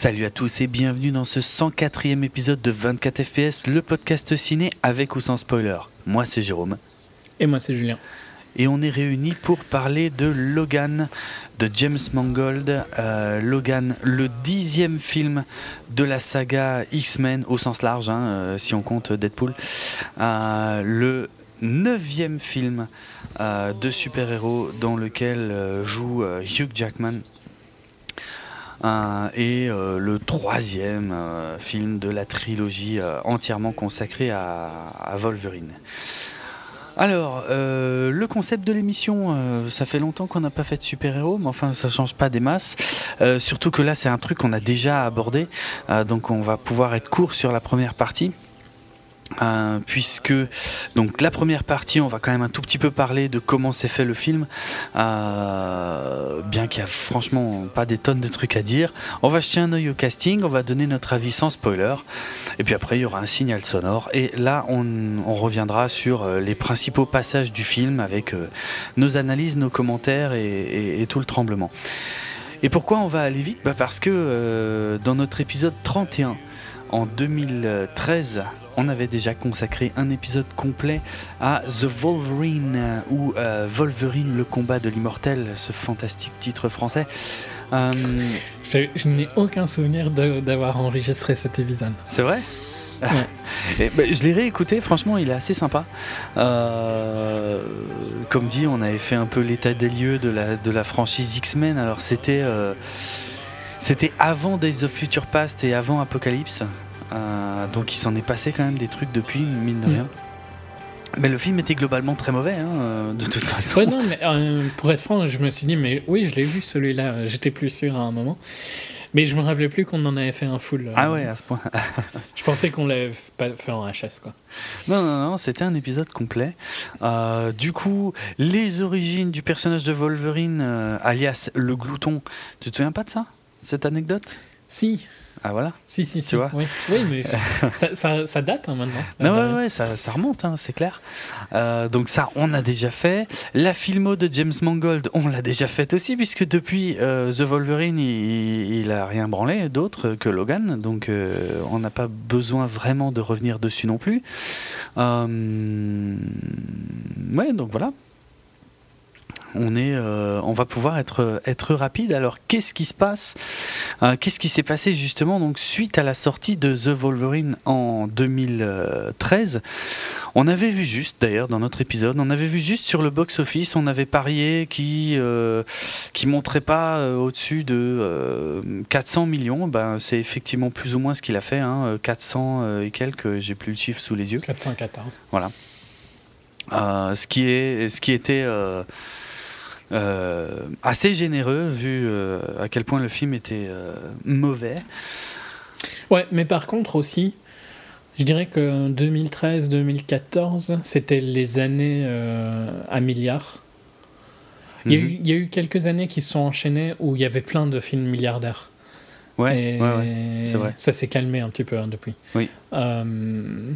Salut à tous et bienvenue dans ce 104e épisode de 24 FPS, le podcast ciné avec ou sans spoiler. Moi c'est Jérôme Et moi, c'est Julien. et on est réunis pour parler de Logan de James Mangold. Euh, Logan, le dixième film de la saga X-Men au sens large, hein, euh, si on compte Deadpool. Euh, le neuvième film de super-héros dans lequel joue Hugh Jackman. Euh, et euh, le troisième euh, film de la trilogie entièrement consacrée à, Wolverine. Alors, le concept de l'émission, ça fait longtemps qu'on n'a pas fait de super-héros, mais enfin, ça change pas des masses. Surtout que là, c'est un truc qu'on a déjà abordé, donc on va pouvoir être court sur la première partie. Euh, puisque donc la première partie on va quand même un tout petit peu parler de comment s'est fait le film. Euh, bien qu'il y a franchement pas des tonnes de trucs à dire. On va jeter un œil au casting on va donner notre avis sans spoiler. Et puis après il y aura un signal sonore. Et là on, reviendra sur euh, les principaux passages du film avec nos analyses nos commentaires et, tout le tremblement. Et pourquoi on va aller vite? Bah Parce que dans notre épisode 31 en 2013 on avait déjà consacré un épisode complet à The Wolverine euh, ou euh, Wolverine le combat de l'immortel, ce fantastique titre français. Euh, Je, je n'ai aucun souvenir d'avoir enregistré cet épisode. c'est vrai? Et, bah, Je l'ai réécouté, franchement il est assez sympa. Euh, comme dit, on avait fait un peu l'état des lieux de la, de la franchise X-Men. Alors c'était euh, c'était avant Days of Future Past et avant Apocalypse. Euh, donc il s'en est passé quand même des trucs depuis, mine de Mm. rien. Mais le film était globalement très mauvais, hein, euh, de toute façon. Ouais, non, mais euh, pour être franc, je me suis dit, mais oui, je l'ai vu celui-là, j'étais plus sûr à un moment. Mais je me rappelais plus qu'on en avait fait un full. euh, Ah ouais, à ce point. Je pensais qu'on l'avait pas fait en HS, quoi. Non, non, non, c'était un épisode complet. Euh, du coup, les origines du personnage de Wolverine, alias le glouton, tu te souviens pas de ça Cette anecdote? Si, Ah voilà. si, si, si. Tu vois oui. oui, mais ça, ça, ça date hein, maintenant. Non, ouais, ouais, ça, ça remonte, hein, c'est clair. Euh, donc ça, on a déjà fait. La filmo de James Mangold, on l'a déjà faite aussi, puisque depuis euh, The Wolverine, il, il a rien branlé d'autre que Logan, donc euh, on n'a pas besoin vraiment de revenir dessus non plus. Ouais, donc voilà. On, est, euh, on va pouvoir être, être rapide. Alors, qu'est-ce qui se passe Euh, Qu'est-ce qui s'est passé justement donc, suite à la sortie de The Wolverine en 2013 On avait vu juste, d'ailleurs, dans notre épisode, on avait vu juste sur le box-office, on avait parié qui euh, qui montrait pas euh, au-dessus de euh, 400 millions. Ben, c'est effectivement plus ou moins ce qu'il a fait, hein, 400 euh, et quelques, j'ai plus le chiffre sous les yeux. 414. Euh, ce, qui est, ce qui était euh, assez généreux vu euh, à quel point le film était euh, mauvais. Ouais, mais par contre aussi, je dirais que 2013-2014, c'était les années euh, à milliards. Il y, a Mhm. eu, il y a eu quelques années qui se sont enchaînées où il y avait plein de films milliardaires. Ouais, ouais, ouais, c'est vrai. Ça s'est calmé un petit peu hein, depuis. Oui. Euh,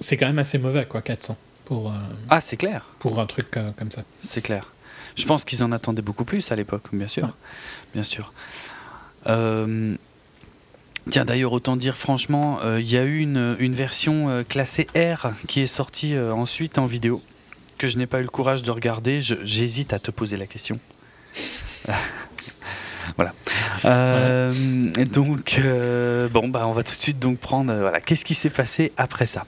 c'est quand même assez mauvais, quoi, 400. pour, euh, Ah, c'est clair. pour un truc euh, comme ça. C'est clair. Je pense qu'ils en attendaient beaucoup plus à l'époque, bien sûr. Ouais. Bien sûr. Euh, tiens, d'ailleurs, autant dire franchement, euh, il y a eu une, une version euh, classée R qui est sortie ensuite en vidéo, que je n'ai pas eu le courage de regarder. J'hésite à te poser la question. voilà. Euh, donc, euh, bon, bah, on va tout de suite donc prendre. euh, voilà, qu'est-ce qui s'est passé après ça?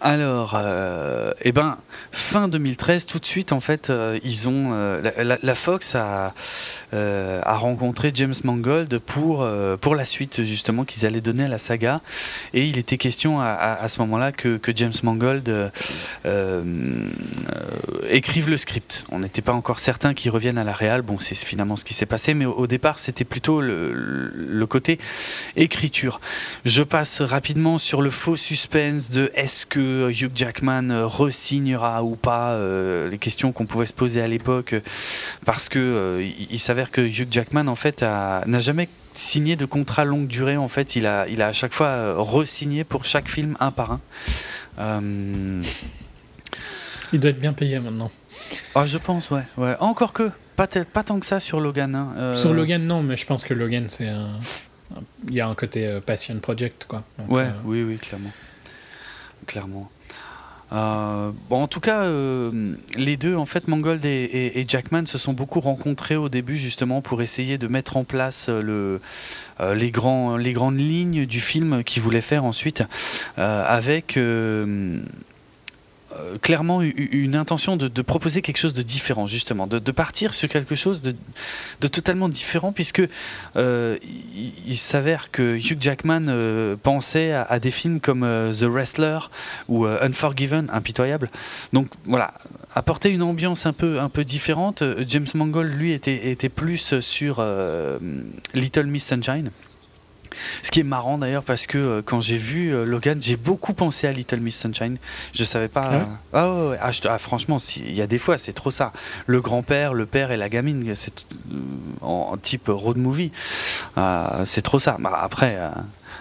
Alors, euh, eh ben, fin 2013, tout de suite, en fait, euh, ils ont euh, la, Fox a, rencontré James Mangold pour pour la suite justement qu'ils allaient donner à la saga, et il était question à, ce moment-là que, James Mangold écrive le script. On n'était pas encore certain qu'il revienne à la réal. Bon, c'est finalement ce qui s'est passé, mais au, au départ, c'était plutôt le, le côté écriture. Je passe rapidement sur le faux suspense de est-ce que Hugh Jackman re-signera ou pas euh, les questions qu'on pouvait se poser à l'époque parce que euh, il, il s'avère que Hugh Jackman en fait n'a jamais signé de contrat longue durée en fait il a il a à chaque fois euh, re-signé pour chaque film un par un Euh, Il doit être bien payé maintenant. ah, je pense ouais ouais encore que pas, pas tant que ça sur Logan hein. Euh, Sur Logan, non, mais je pense que Logan, c'est un. Il y a un côté euh, passion project, quoi. Donc, Ouais, oui, oui, clairement. Clairement. Euh, en tout cas, euh, les deux, en fait, Mangold et, Jackman se sont beaucoup rencontrés au début, justement, pour essayer de mettre en place euh, le, les, les grandes lignes du film qu'ils voulaient faire ensuite, avec euh, clairement une intention de, proposer quelque chose de différent, justement, de, partir sur quelque chose de, totalement différent, puisque euh, il, s'avère que Hugh Jackman euh, pensait à, à des films comme The Wrestler ou Unforgiven, impitoyable. Donc voilà, apporter une ambiance un peu, un peu différente. James Mangold, lui, était, était plus sur Little Miss Sunshine. Ce qui est marrant d'ailleurs parce que euh, quand j'ai vu euh, Logan, j'ai beaucoup pensé à Little Miss Sunshine. Je savais pas. Ah ouais Ah ouais, ouais. Ah, je te- ah, franchement, il y a des fois, c'est trop ça. Le grand-père, le père et la gamine, c'est euh, en, en type road movie. C'est trop ça. Bah, après,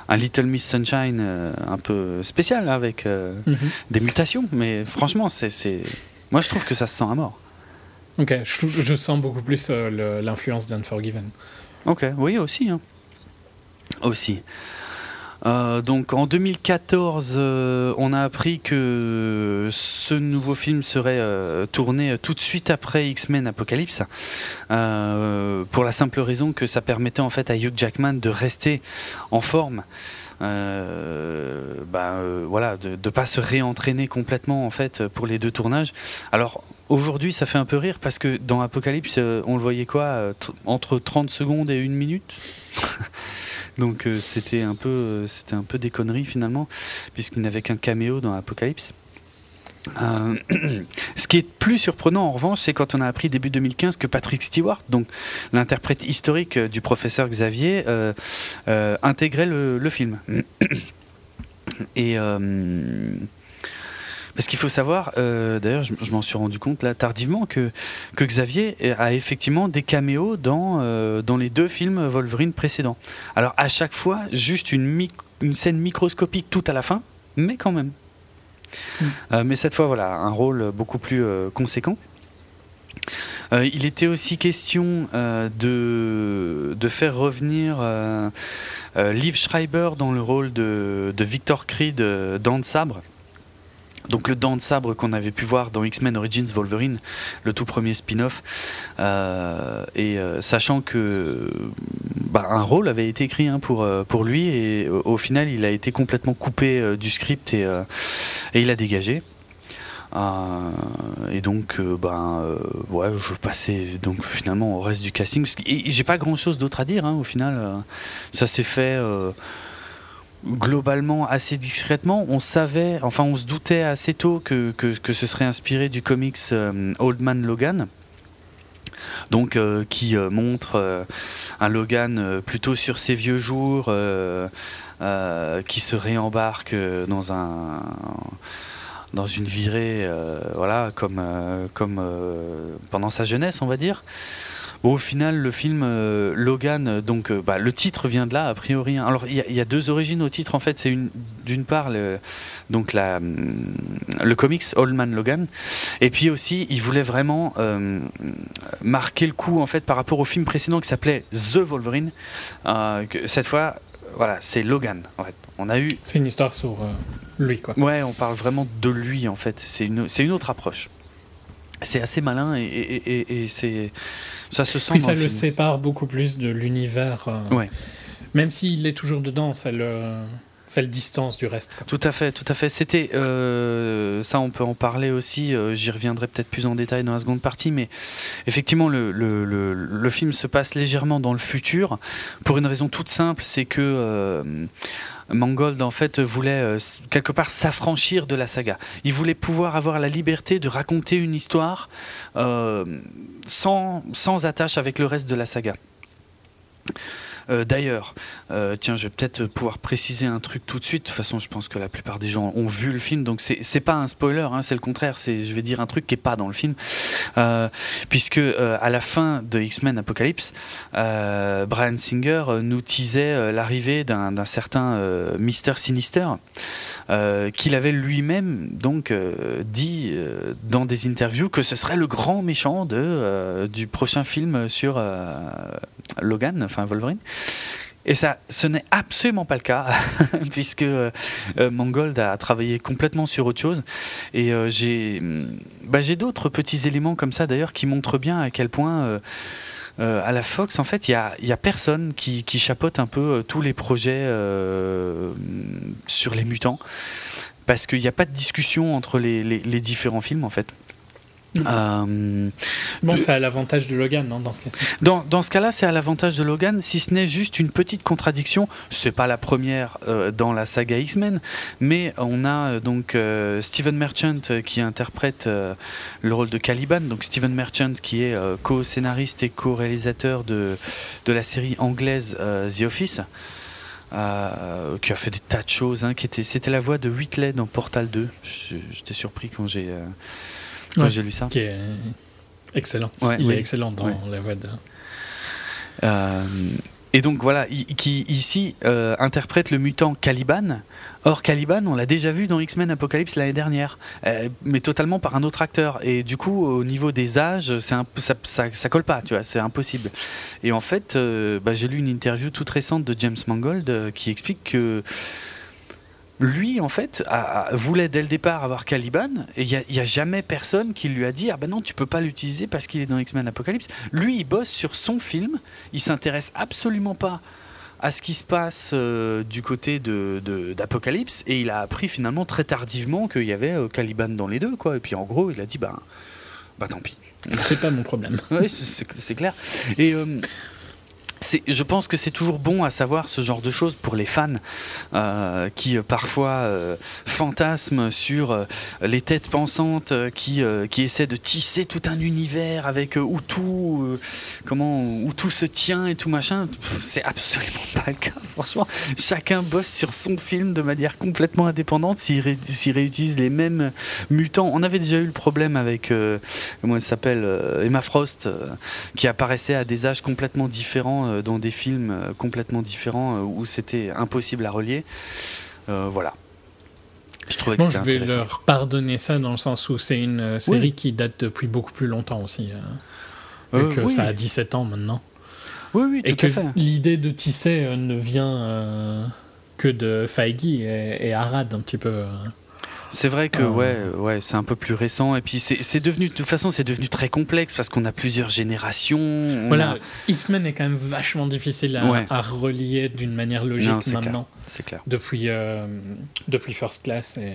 un Little Miss Sunshine un peu spécial hein, avec mhm. des mutations, mais franchement, c'est, moi je trouve que ça se sent à mort. Ok, je, je sens beaucoup plus l'influence d'Unforgiven. Ok, oui aussi. hein. Aussi. Euh, donc en 2014, euh, on a appris que ce nouveau film serait euh, tourné tout de suite après X-Men Apocalypse, pour la simple raison que ça permettait en fait à Hugh Jackman de rester en forme. Bah, voilà, de ne pas se réentraîner complètement en fait pour les deux tournages. Alors aujourd'hui, ça fait un peu rire parce que dans Apocalypse, euh, on le voyait quoi euh, tr- entre 30 secondes et une minute. Donc euh, c'était un peu, un peu des conneries finalement, puisqu'il n'avait qu'un caméo dans Apocalypse. Ce qui est plus surprenant en revanche, c'est quand on a appris début 2015 que Patrick Stewart, donc l'interprète historique du professeur Xavier, intégrait le, le film. Et parce qu'il faut savoir, euh, d'ailleurs, je, je m'en suis rendu compte là tardivement que que Xavier a effectivement des caméos dans euh, dans les deux films Wolverine précédents. Alors à chaque fois, juste une scène microscopique tout à la fin, mais quand même. Mm. Euh, mais cette fois, voilà, un rôle beaucoup plus conséquent. Euh, il était aussi question euh, de, de faire revenir euh, Liv Schreiber dans le rôle de, de Victor Creed dans de sabre. Donc le dent de sabre qu'on avait pu voir dans X-Men Origins Wolverine, le tout premier spin-off, Euh, et euh, sachant que bah, un rôle avait été écrit hein, pour, euh, pour lui, et au, final il a été complètement coupé du script et, et il a dégagé. Et donc, ben, ouais, je passais donc finalement au reste du casting. Et j'ai pas grand chose d'autre à dire. hein, au final, ça s'est fait globalement assez discrètement. On savait, enfin, on se doutait assez tôt que, ce serait inspiré du comics euh, Old Man Logan. Donc, euh, qui euh, montre un Logan plutôt sur ses vieux jours, qui se réembarque dans un dans une virée, voilà, comme, pendant sa jeunesse, on va dire. Au final, le film euh, Logan, euh, donc euh, bah, le titre vient de là, a priori. hein. Alors il y, a- il y a deux origines au titre en fait. C'est une d'une part le, donc la, le comics Old Man Logan, et puis aussi il voulait vraiment euh, marquer le coup en fait par rapport au film précédent qui s'appelait The Wolverine. que cette fois, voilà, c'est Logan. En fait, on a eu C'est une histoire sur lui, quoi. Ouais, on parle vraiment de lui en fait. C'est une, c'est une autre approche. C'est assez malin et, et, et- et c'est ça se sent Puis ça le sépare beaucoup plus de l'univers. euh, Ouais. Même s'il est toujours dedans, ça le, ça le distance du reste. quoi. Tout à fait, tout à fait. C'était euh, ça, on peut en parler aussi. euh, J'y reviendrai peut-être plus en détail dans la seconde partie, mais effectivement, le, le, le, le film se passe légèrement dans le futur pour une raison toute simple, c'est que euh, Mangold en fait voulait euh, quelque part s'affranchir de la saga. Il voulait pouvoir avoir la liberté de raconter une histoire euh, sans, sans attache avec le reste de la saga. Euh, D'ailleurs, euh, tiens, je vais peut-être pouvoir préciser un truc tout de suite. De toute façon, je pense que la plupart des gens ont vu le film, donc c'est pas un spoiler, hein, c'est le contraire. C'est, je vais dire un truc qui est pas dans le film, Euh, puisque à la fin de X-Men Apocalypse, Brian Singer nous teasait l'arrivée d'un certain Mister Sinister, euh, qu'il avait lui-même donc euh, dit euh, dans des interviews que ce serait le grand méchant de, du prochain film sur Logan, enfin Wolverine. Et ça, ce n'est absolument pas le cas, puisque Mangold a travaillé complètement sur autre chose. Et j'ai bah, j'ai d'autres petits éléments comme ça, d'ailleurs, qui montrent bien à quel point, euh, à la Fox, en fait, il y a, a personne qui, qui un peu euh, tous les projets euh, sur les mutants. Parce qu'il n'y a pas de discussion entre les différents films, en fait. Euh, Bon, c'est à l'avantage de Logan, non, dans ce cas-ci. dans, dans ce cas-là, c'est à l'avantage de Logan, si ce n'est juste une petite contradiction. C'est pas la première euh, dans la saga X-Men, mais on a euh, donc Steven Merchant qui interprète le rôle de Caliban. Donc Steven Merchant qui est co-scénariste et co-réalisateur de, de la série anglaise The Office. euh, qui a fait des tas de choses, hein, qui était, c'était la voix de Whitley dans Portal 2. Je- J'étais surpris quand j'ai euh, Ouais. j'ai lu ça. Qui est excellent. Ouais, Il oui. est excellent dans Ouais. la voix de. Euh, et donc voilà, qui ici euh, interprète le mutant Caliban. Or Caliban, on l'a déjà vu dans X-Men Apocalypse l'année dernière, euh, mais totalement par un autre acteur. Et du coup, au niveau des âges, c'est un, ça, ça, ça colle pas, tu vois, c'est impossible. Et en fait, bah, j'ai lu une interview toute récente de James Mangold qui explique que lui, en fait, a- a- voulait dès le départ avoir Caliban, et il n'y a, jamais personne qui lui a dit Ah ben non, tu peux pas l'utiliser parce qu'il est dans X-Men Apocalypse. Lui, il bosse sur son film, il s'intéresse absolument pas à ce qui se passe euh, du côté de, de- d'Apocalypse, et il a appris finalement très tardivement qu'il y avait euh, Caliban dans les deux, quoi. Et puis en gros, il a dit Bah, bah tant pis. C'est pas mon problème. Oui, c'est- clair. Et euh, je pense que c'est toujours bon à savoir ce genre de choses pour les fans euh, qui euh, parfois euh, fantasment sur les têtes pensantes qui, qui essaient de tisser tout un univers avec où tout comment où tout se tient et tout machin. C'est absolument pas le cas. Franchement, chacun bosse sur son film de manière complètement indépendante. S'il ré- s'il réutilise les mêmes mutants, on avait déjà eu le problème avec comment elle s'appelle Emma Frost qui apparaissait à des âges complètement différents euh, dans des films euh, complètement différents euh, où c'était impossible à relier. Voilà. Je trouvais que Bon, je vais leur pardonner ça dans le sens où c'est une série qui date depuis beaucoup plus longtemps aussi. vu Euh, que oui. ça a 17 ans maintenant. Oui, oui, Et tout que l'idée de tisser ne vient que de Feige et, et Arad un petit peu. C'est vrai que Euh. ouais, ouais, c'est un peu plus récent et puis c'est devenu de toute façon c'est devenu très complexe parce qu'on a plusieurs générations. on Voilà, a- X-Men est quand même vachement difficile à, Ouais. à relier d'une manière logique Non, maintenant. c'est clair. Depuis, euh, depuis First Class. Et...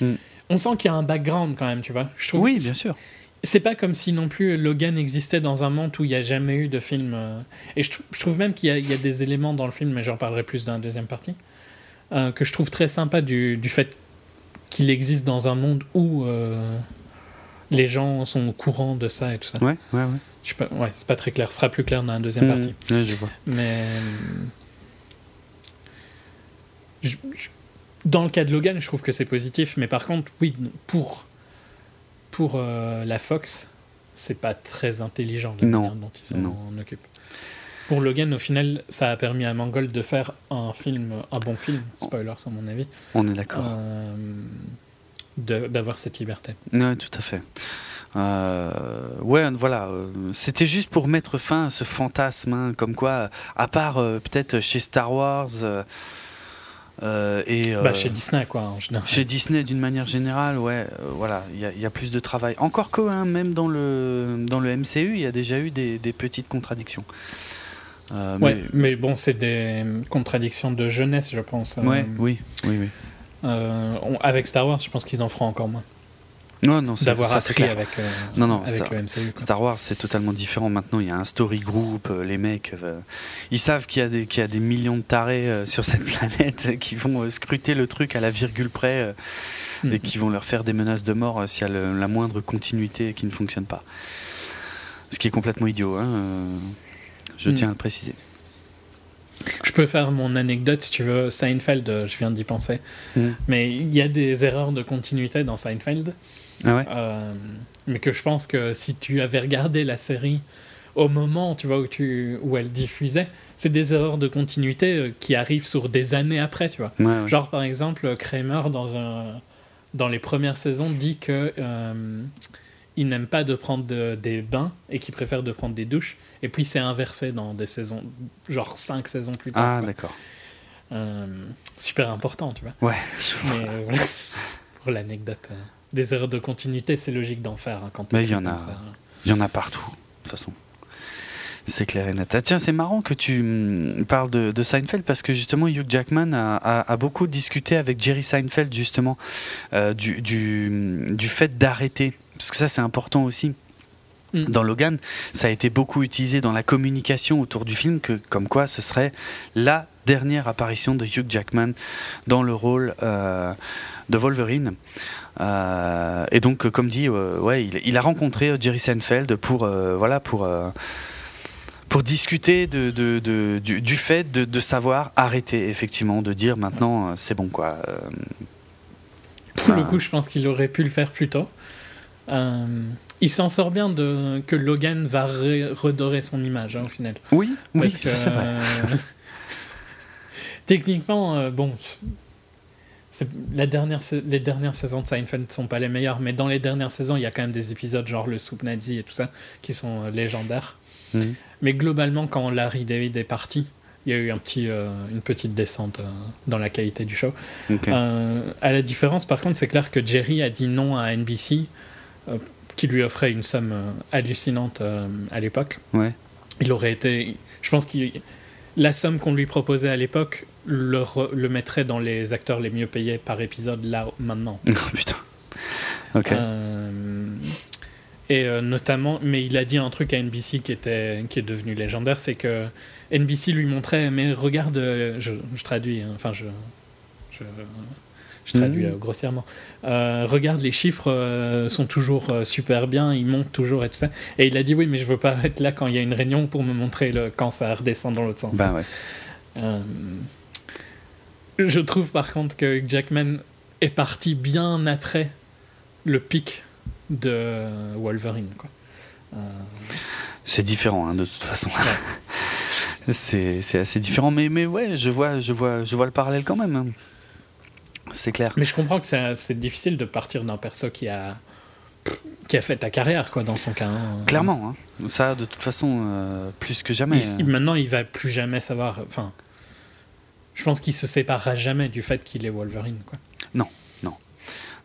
Mm. On sent qu'il y a un background quand même, tu vois. Je trouve Oui, bien sûr. c'est pas comme si non plus Logan existait dans un monde où il n'y a jamais eu de film. euh, Et je, trou- je trouve même qu'il y, a- il y a des éléments dans le film, mais j'en parlerai plus dans la deuxième partie, euh, que je trouve très sympa du, du fait qu'il existe dans un monde où euh, les gens sont au courant de ça et tout ça. Ouais, ouais, ouais. Je sais pas, ouais, c'est pas très clair. Ce sera plus clair dans la deuxième partie. Mmh, ouais, je vois. Mais. je- je- dans le cas de Logan, je trouve que c'est positif, mais par contre, oui, pour, pour euh, la Fox, c'est pas très intelligent la Non. dont il s'en Non. Pour Logan, au final, ça a permis à Mangold de faire un film, un bon film, spoilers à mon avis, On est d'accord. euh, d'avoir cette liberté. Ouais, tout à fait. Euh, ouais, voilà. euh, C'était juste pour mettre fin à ce fantasme, hein, comme quoi, à part euh, peut-être chez Star Wars euh, et Bah, chez Disney, quoi, en général. chez Disney d'une manière générale, ouais, voilà, il y, a- il y a plus de travail. Encore que, hein, même dans le dans le MCU, il y a déjà eu des, des petites contradictions. Euh, Ouais, mais bon, c'est des contradictions de jeunesse, je pense. Euh, oui, oui, oui. euh, on- avec Star Wars, je pense qu'ils en feront encore moins. Non, non, c'est- D'avoir ça, appris clair. avec, euh, Non, non, avec Star- le MCU. quoi. Star Wars, c'est totalement différent. Maintenant, il y a un story group. les mecs, ils savent qu'il y, a des- qu'il y a des millions de tarés sur cette planète qui vont scruter le truc à la virgule près et Mhm. qui vont leur faire des menaces de mort s'il y a le- la moindre continuité qui ne fonctionne pas. Ce qui est complètement idiot, hein, je Mhm. tiens à le préciser. Je peux faire mon anecdote si tu veux. Seinfeld, euh, je viens d'y penser. Mhm. Mais il y a des erreurs de continuité dans Seinfeld. Ah ouais? Euh, mais que je pense que si tu avais regardé la série au moment tu vois, où, tu, où elle diffusait, c'est des erreurs de continuité euh, qui arrivent sur des années après. Tu vois. Ouais, ouais. Genre par exemple, Kramer dans, un, dans les premières saisons dit que euh, il n'aime pas de prendre de- des bains et qu'il préfère de prendre des douches. Et puis c'est inversé dans des saisons, genre 5 saisons plus tard. Ah, d'accord. Euh, super important, tu vois. Ouais. Mais euh, voilà. pour l'anecdote, euh, des erreurs de continuité, c'est logique d'en faire hein, quand Mais il y en a. Il y en a partout, de toute façon. C'est clair et net. Ah, tiens, c'est marrant que tu hum, parles de, de Seinfeld parce que justement Hugh Jackman a, a- a beaucoup discuté avec Jerry Seinfeld justement du, du, du fait d'arrêter. Parce que ça c'est important aussi. Mm. Dans Logan, ça a été beaucoup utilisé dans la communication autour du film, que, comme quoi ce serait la dernière apparition de Hugh Jackman dans le rôle euh, de Wolverine. Euh, et donc, comme dit, euh, ouais, il, il a rencontré Jerry Seinfeld pour, voilà, pour, pour discuter de, de- de- du, du fait de, savoir arrêter, effectivement, de dire maintenant c'est bon quoi. Pour le coup, je pense qu'il aurait pu le faire plus tôt. Euh, il s'en sort bien de que Logan va re- redorer son image hein, au final. oui, oui, Parce que ça, c'est vrai. techniquement, euh, bon, c'est la dernière, les dernières saisons de Seinfeld ne sont pas les meilleures, mais dans les dernières saisons, il y a quand même des épisodes genre le soupe nazi et tout ça qui sont euh, légendaires. Mhm. Mais globalement, quand Larry David est parti, il y a eu un petit, euh, une petite descente dans la qualité du show. À la différence, par contre, c'est clair que Jerry a dit non à NBC, qui lui offrait une somme euh, hallucinante euh, à l'époque. Ouais. Il aurait été. Je pense que la somme qu'on lui proposait à l'époque le, re- le mettrait dans les acteurs les mieux payés par épisode là, maintenant. Oh, putain. Ok. Euh, et euh, notamment, mais il a dit un truc à NBC qui, était, qui est devenu légendaire, c'est que NBC lui montrait, mais regarde, euh, je, je traduis, hein, enfin je, je, je traduis Mhm. euh, grossièrement, Euh, regarde les chiffres euh, sont toujours euh, super bien, ils montent toujours et tout ça. Et il a dit oui, mais je veux pas être là quand il y a une réunion pour me montrer le, quand ça redescend dans l'autre sens. Bah ouais. Je trouve par contre que Jackman est parti bien après le pic de Wolverine. C'est différent hein, de toute façon. c'est c'est assez différent, mais, mais ouais, je vois, je, vois, je vois le parallèle quand même. C'est clair. mais je comprends que c'est difficile de partir d'un perso qui a qui a fait ta carrière quoi dans son cas. hein. Clairement, hein. ça de toute façon, euh, plus que jamais. Il- maintenant, il va plus jamais savoir. Enfin, je pense qu'il se séparera jamais du fait qu'il est Wolverine. Quoi.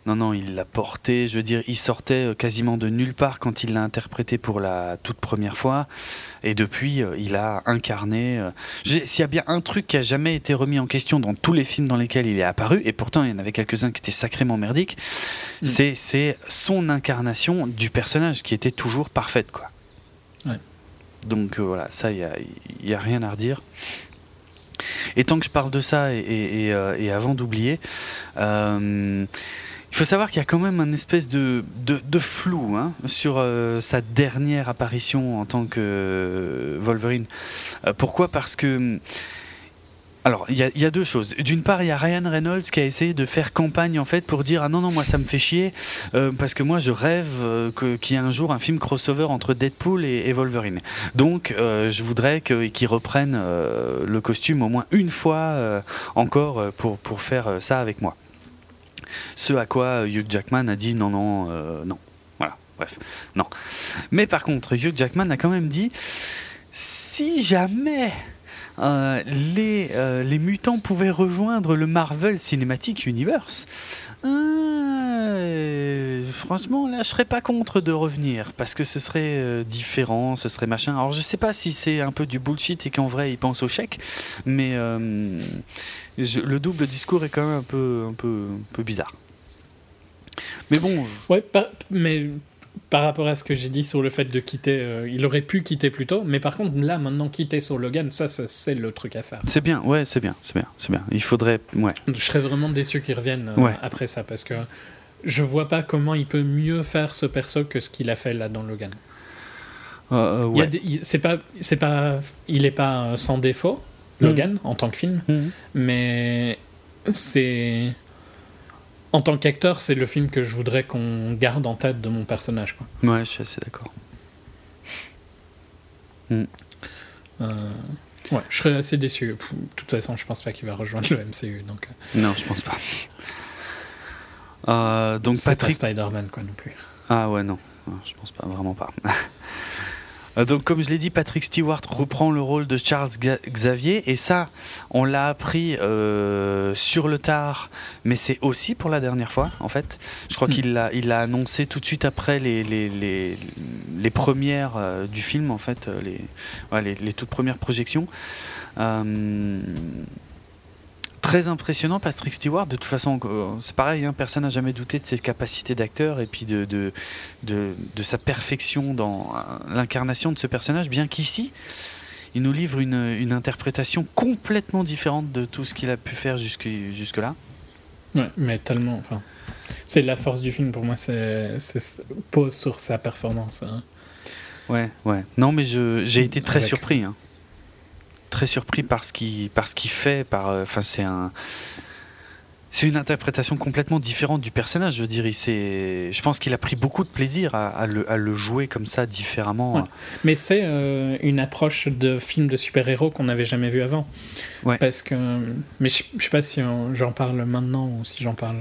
Non, non, il l'a porté. Je veux dire, il sortait euh, quasiment de nulle part quand il l'a interprété pour la toute première fois. Et depuis, euh, il a incarné. euh, S'il y a bien un truc qui a jamais été remis en question dans tous les films dans lesquels il est apparu, et pourtant il y en avait quelques-uns qui étaient sacrément merdiques, Mm. c'est son incarnation du personnage qui était toujours parfaite, quoi. Ouais. Donc euh, voilà, ça, il n'y a, a rien à redire. Et tant que je parle de ça, et, et- et, euh, et avant d'oublier, euh, il faut savoir qu'il y a quand même un espèce de, de, flou hein, sur euh, sa dernière apparition en tant que euh, Wolverine. Euh, pourquoi? Parce que hum, Alors, il y, a- deux choses. D'une part, il y a Ryan Reynolds qui a essayé de faire campagne en fait pour dire ah non non moi ça me fait chier parce que moi je rêve que- qu'il y ait un jour un film crossover entre Deadpool et, Wolverine. Donc je voudrais qu'ils reprennent le costume au moins une fois encore pour pour faire ça avec moi. Ce à quoi Hugh Jackman a dit non non euh, non. Voilà. Bref non. Mais par contre Hugh Jackman a quand même dit si jamais euh, les, euh, les mutants pouvaient rejoindre le Marvel Cinematic Universe. Euh, franchement, là, je serais pas contre de revenir parce que ce serait euh, différent, ce serait machin. Alors, je sais pas si c'est un peu du bullshit et qu'en vrai, ils pensent au chèque, mais euh, je- le double discours est quand même un peu, un peu, un peu bizarre. Mais bon, Ouais, par- mais par rapport à ce que j'ai dit sur le fait de quitter, euh, il aurait pu quitter plus tôt, mais par contre, là, maintenant, quitter sur Logan, ça, ça, c'est le truc à faire. c'est bien, ouais, c'est bien, c'est bien, c'est bien. Il faudrait, ouais. Je serais vraiment déçu qu'il revienne euh, Ouais. après ça, parce que je vois pas comment il peut mieux faire ce perso que ce qu'il a fait là dans Logan. Euh, ouais. C'est pas, c'est pas, il est pas sans défaut, Mhm. Logan, en tant que film, Mhm. mais c'est. En tant qu'acteur, c'est le film que je voudrais qu'on garde en tête de mon personnage. Quoi. Ouais, je suis assez d'accord. Euh, ouais, je serais assez déçu. Pff, De toute façon, je pense pas qu'il va rejoindre le MCU. Donc, euh, Non, je pense pas. Euh, donc c'est pas Patrick. Spider-Man, quoi, non plus. Ah ouais, non. Non, Je pense pas, vraiment pas. Euh, Donc, comme je l'ai dit, Patrick Stewart reprend le rôle de Charles Xavier, et ça, on l'a appris euh, sur le tard, mais c'est aussi pour la dernière fois, en fait. Je crois Hmm. qu'il l'a, il annoncé tout de suite après les, les, les, les premières euh, du film, en fait, les, ouais, les, les toutes premières projections. Euh, Très impressionnant, Patrick Stewart. De toute façon, euh, c'est pareil, hein, personne n'a jamais douté de ses capacités d'acteur et puis de, de, de, de sa perfection dans euh, l'incarnation de ce personnage, bien qu'ici, il nous livre une, une interprétation complètement différente de tout ce qu'il a pu faire jusque, jusque-là. Ouais, mais tellement. Enfin, c'est la force du film pour moi, c'est, pose sur sa performance. hein. Ouais, ouais. Non, mais j'ai été très Avec- surpris. hein. Très surpris par ce qu'il, par ce qu'il fait. Par, euh, enfin, c'est un. C'est une interprétation complètement différente du personnage, je dirais. C'est, je pense qu'il a pris beaucoup de plaisir à, à le, à le jouer comme ça, différemment. Ouais. Mais c'est euh, une approche de film de super-héros qu'on n'avait jamais vu avant. Ouais. Parce que. Mais je, je sais pas si j'en parle maintenant ou si j'en parle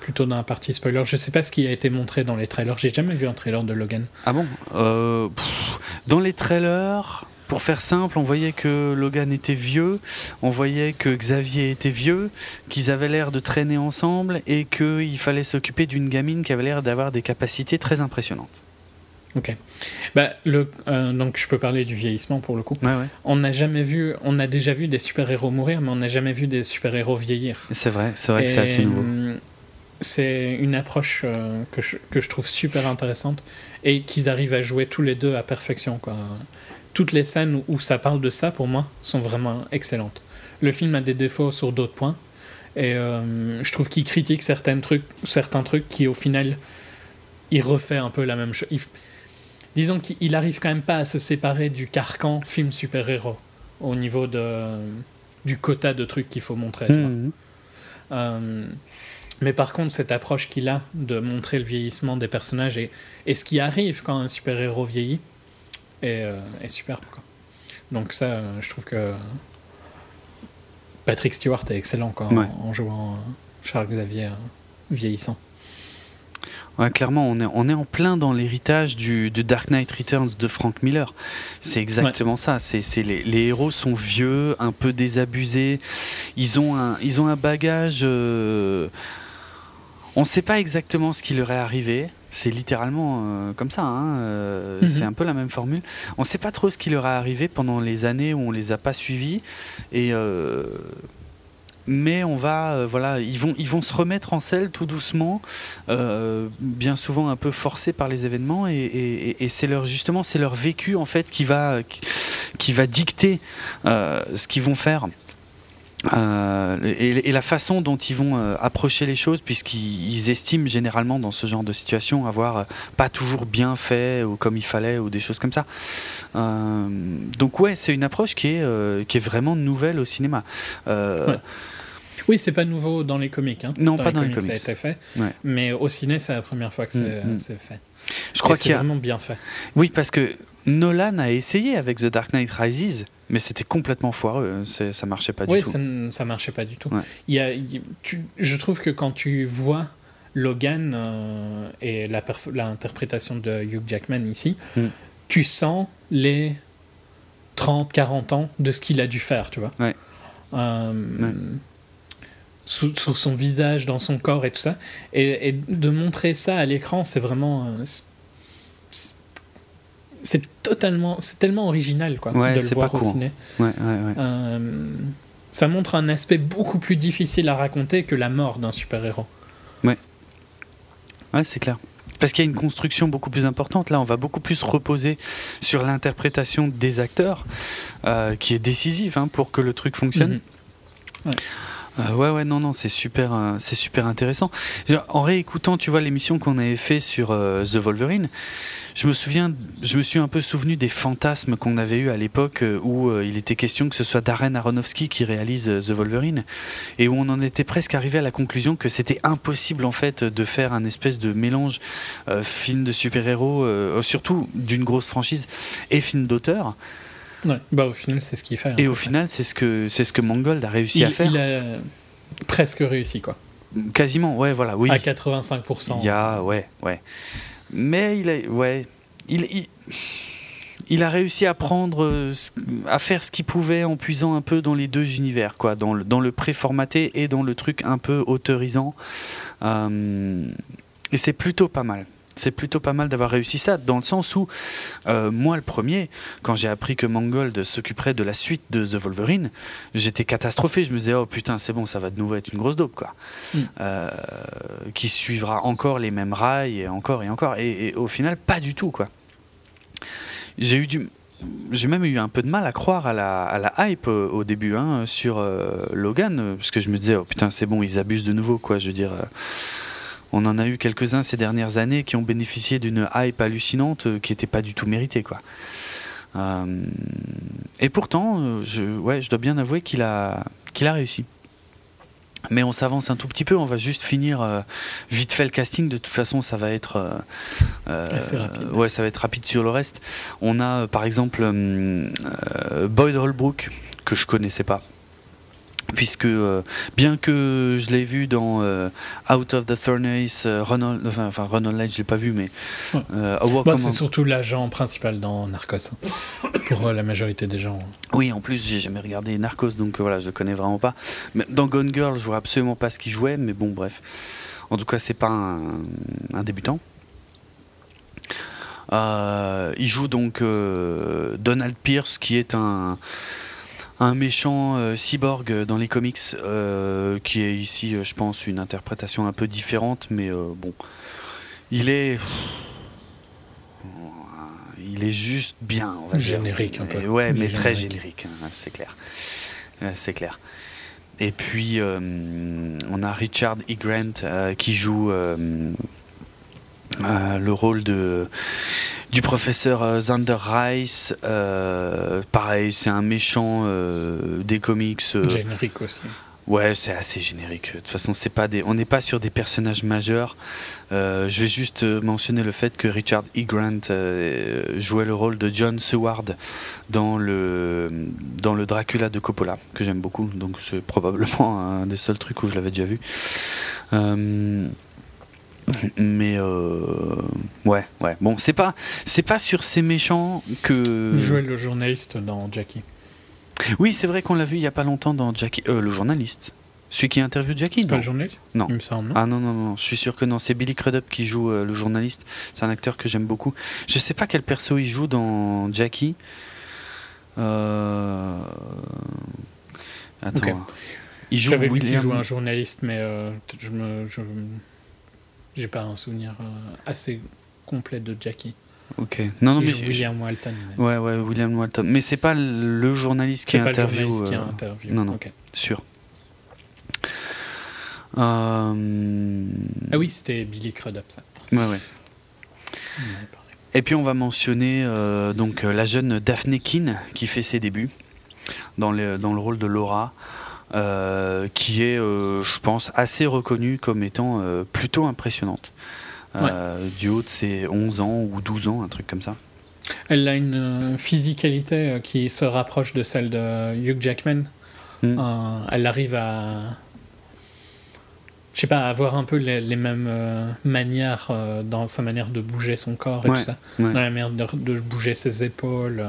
plutôt dans la partie spoiler. Je sais pas ce qui a été montré dans les trailers. J'ai jamais vu un trailer de Logan. Ah bon? Euh, pff, Dans les trailers, pour faire simple, on voyait que Logan était vieux, on voyait que Xavier était vieux, qu'ils avaient l'air de traîner ensemble et qu'il fallait s'occuper d'une gamine qui avait l'air d'avoir des capacités très impressionnantes. Ok. Bah, le, euh, donc je peux parler du vieillissement pour le coup. Ouais, ouais. On n'a jamais vu. On a déjà vu des super-héros mourir, mais on n'a jamais vu des super-héros vieillir. C'est vrai, c'est vrai que c'est assez nouveau. hum, C'est une approche euh, que, je, que je trouve super intéressante et qu'ils arrivent à jouer tous les deux à perfection. Quoi. Toutes les scènes où ça parle de ça, pour moi, sont vraiment excellentes. Le film a des défauts sur d'autres points et euh, je trouve qu'il critique certains trucs, certains trucs qui, au final, il refait un peu la même chose. Il- Disons qu'il arrive quand même pas à se séparer du carcan film super-héros au niveau de, du quota de trucs qu'il faut montrer. vois. Mhm. Euh, mais par contre, cette approche qu'il a de montrer le vieillissement des personnages et, et ce qui arrive quand un super-héros vieillit est, euh, est superbe. Quoi. Donc ça, euh, je trouve que Patrick Stewart est excellent quoi, en- Ouais. en, jouant euh, Charles Xavier vieillissant. Ouais, clairement, on est, on est en plein dans l'héritage du, de Dark Knight Returns de Frank Miller. C'est exactement ça. C'est les, les héros sont vieux, un peu désabusés. Ils ont un, ils ont un bagage. euh, on ne sait pas exactement ce qui leur est arrivé. C'est littéralement euh, comme ça. hein, euh, Mhm. C'est un peu la même formule. On ne sait pas trop ce qui leur est arrivé pendant les années où on les a pas suivis. Et euh, mais on va, euh, voilà, ils vont, ils vont se remettre en selle tout doucement, euh, bien souvent un peu forcés par les événements, et, et- et- et c'est leur justement, c'est leur vécu en fait qui va, qui, qui va dicter euh, ce qu'ils vont faire. Euh, et, et la façon dont ils vont euh, approcher les choses, puisqu'ils ils estiment généralement dans ce genre de situation avoir euh, pas toujours bien fait ou comme il fallait ou des choses comme ça. Donc ouais, c'est une approche qui est, qui est vraiment nouvelle au cinéma. Ouais. Oui, c'est pas nouveau dans les comics. Hein. Non, pas dans les Ça a comics. été fait. Ouais. Mais au ciné, c'est la première fois que c'est Mm, mm. fait. Je crois qu'il a... vraiment bien fait. Oui, parce que Nolan a essayé avec The Dark Knight Rises, mais c'était complètement foireux. C'est- Ça marchait pas Oui, du tout. ça, ne- ça marchait pas du tout. Ouais. Il y a, il- tu- je trouve que quand tu vois Logan euh, et l'interprétation de Hugh Jackman ici, Mm. tu sens les 30, 40 ans de ce qu'il a dû faire, tu vois. Ouais. Euh, Ouais. sur son visage, dans son corps et tout ça. Et, et de montrer ça à l'écran, c'est vraiment. C'est- totalement. C'est tellement original, quoi, Ouais, de le voir pas au courant. ciné. Ouais, ouais, ouais. Euh, ça montre un aspect beaucoup plus difficile à raconter que la mort d'un super-héros. Ouais, c'est clair. Parce qu'il y a une construction beaucoup plus importante. Là, on va beaucoup plus reposer sur l'interprétation des acteurs, euh, qui est décisive hein, pour que le truc fonctionne. Mhm. Euh, ouais, ouais, non, non, c'est super, euh, c'est super intéressant. En réécoutant, tu vois, l'émission qu'on avait fait sur euh, The Wolverine, je me souviens, je me suis un peu souvenu des fantasmes qu'on avait eu à l'époque où il était question que ce soit Darren Aronofsky qui réalise The Wolverine et où on en était presque arrivé à la conclusion que c'était impossible en fait de faire un espèce de mélange film de super-héros, surtout d'une grosse franchise et film d'auteur. Ouais. Bah, au final, c'est ce qu'il fait. hein. Et au final, c'est ce que c'est ce que Mangold a réussi il, à faire. il a presque réussi, quoi. Quasiment, ouais, voilà, oui. À 85%. Il y a, ouais, ouais. Mais il a, ouais, il, il, il a réussi à prendre, euh, à faire ce qu'il pouvait en puisant un peu dans les deux univers, quoi, dans le, dans le préformaté et dans le truc un peu autorisant. Euh, et c'est plutôt pas mal. C'est plutôt pas mal d'avoir réussi ça, dans le sens où, euh, moi le premier, quand j'ai appris que Mangold s'occuperait de la suite de The Wolverine, j'étais catastrophé. Je me disais, oh putain, c'est bon, ça va de nouveau être une grosse dope, quoi. Mm. Euh, qui suivra encore les mêmes rails, et encore et encore. Et, et au final, pas du tout, quoi. J'ai eu du. J'ai même eu un peu de mal à croire à la, à la hype euh, au début hein, sur Logan, parce que je me disais, oh putain, c'est bon, ils abusent de nouveau, quoi. Je veux dire, on en a eu quelques-uns ces dernières années qui ont bénéficié d'une hype hallucinante euh, qui n'était pas du tout méritée, quoi. Euh, et pourtant, euh, je, ouais, je dois bien avouer qu'il a, qu'il a réussi. Mais on s'avance un tout petit peu, on va juste finir euh, vite fait le casting. De toute façon, ça va être euh, Assez rapide. ouais, ça va être rapide sur le reste. On a par exemple Boyd Holbrook que je connaissais pas, puisque euh, bien que je l'ai vu dans euh, Out of the Furnace, euh, Ronald, enfin, enfin Ronald Light, je l'ai pas vu, mais Ouais. Bah, c'est surtout l'agent principal dans Narcos. hein. Pour la majorité des gens. Oui, en plus, j'ai jamais regardé Narcos, donc voilà, je le connais vraiment pas. Mais dans Gone Girl, je vois absolument pas ce qu'il jouait, mais bon, bref. En tout cas, c'est pas un, un débutant. Il joue donc Donald Pierce, qui est un, un méchant euh, cyborg dans les comics, euh, qui est ici, euh, je pense, une interprétation un peu différente, mais euh, bon, il est. Il est juste bien, on va dire. Générique, un peu. Ouais, mais très générique. hein, c'est clair. C'est clair. Et puis, euh, on a Richard E. Grant euh, qui joue euh, euh, le rôle de, du professeur euh, Xander Rice. Euh, pareil, c'est un méchant euh, des comics. euh, Générique aussi. Ouais, c'est assez générique. De toute façon, c'est pas des, on n'est pas sur des personnages majeurs. Euh, je vais juste euh, mentionner le fait que Richard E. Grant euh, jouait le rôle de John Seward dans le dans le Dracula de Coppola, que j'aime beaucoup. Donc c'est probablement un des seuls trucs où je l'avais déjà vu. Mais euh, ouais, ouais. Bon, c'est pas c'est pas sur ces méchants que. Il jouait le journaliste dans Jackie. Oui, c'est vrai qu'on l'a vu il y a pas longtemps dans Jackie, euh, le journaliste. Celui qui interviewe Jackie. C'est pas le journaliste Non. Il me semble. non Ah non, non, non, je suis sûr que non. C'est Billy Crudup qui joue euh, le journaliste. C'est un acteur que j'aime beaucoup. Je sais pas quel perso il joue dans Jackie. Euh... Attends. Ok. Il joue qu'il William. jouait un journaliste, mais je me, je, j'ai pas un souvenir euh, assez complet de Jackie. Ok. Non, non, mais William Walton. mais Ouais, ouais, William Walton. Mais c'est pas le journaliste qui C'est pas le interviewe. journaliste qui euh, interview. non, non. Ok. Sûr. Euh, Ah oui, c'était Billy Crudup, ça. Ouais, ouais. Et puis on va mentionner euh, donc la jeune Daphne Keane qui fait ses débuts dans le, dans le rôle de Laura, euh, qui est, euh, je pense, assez reconnue comme étant euh, plutôt impressionnante. Du haut de ses 11 ans ou 12 ans, un truc comme ça. Elle a une physicalité qui se rapproche de celle de Hugh Jackman. Mm. Elle arrive à. Je sais pas, avoir un peu les, les mêmes manières dans sa manière de bouger son corps et Ouais, tout ça. ouais. Dans la manière de, de bouger ses épaules.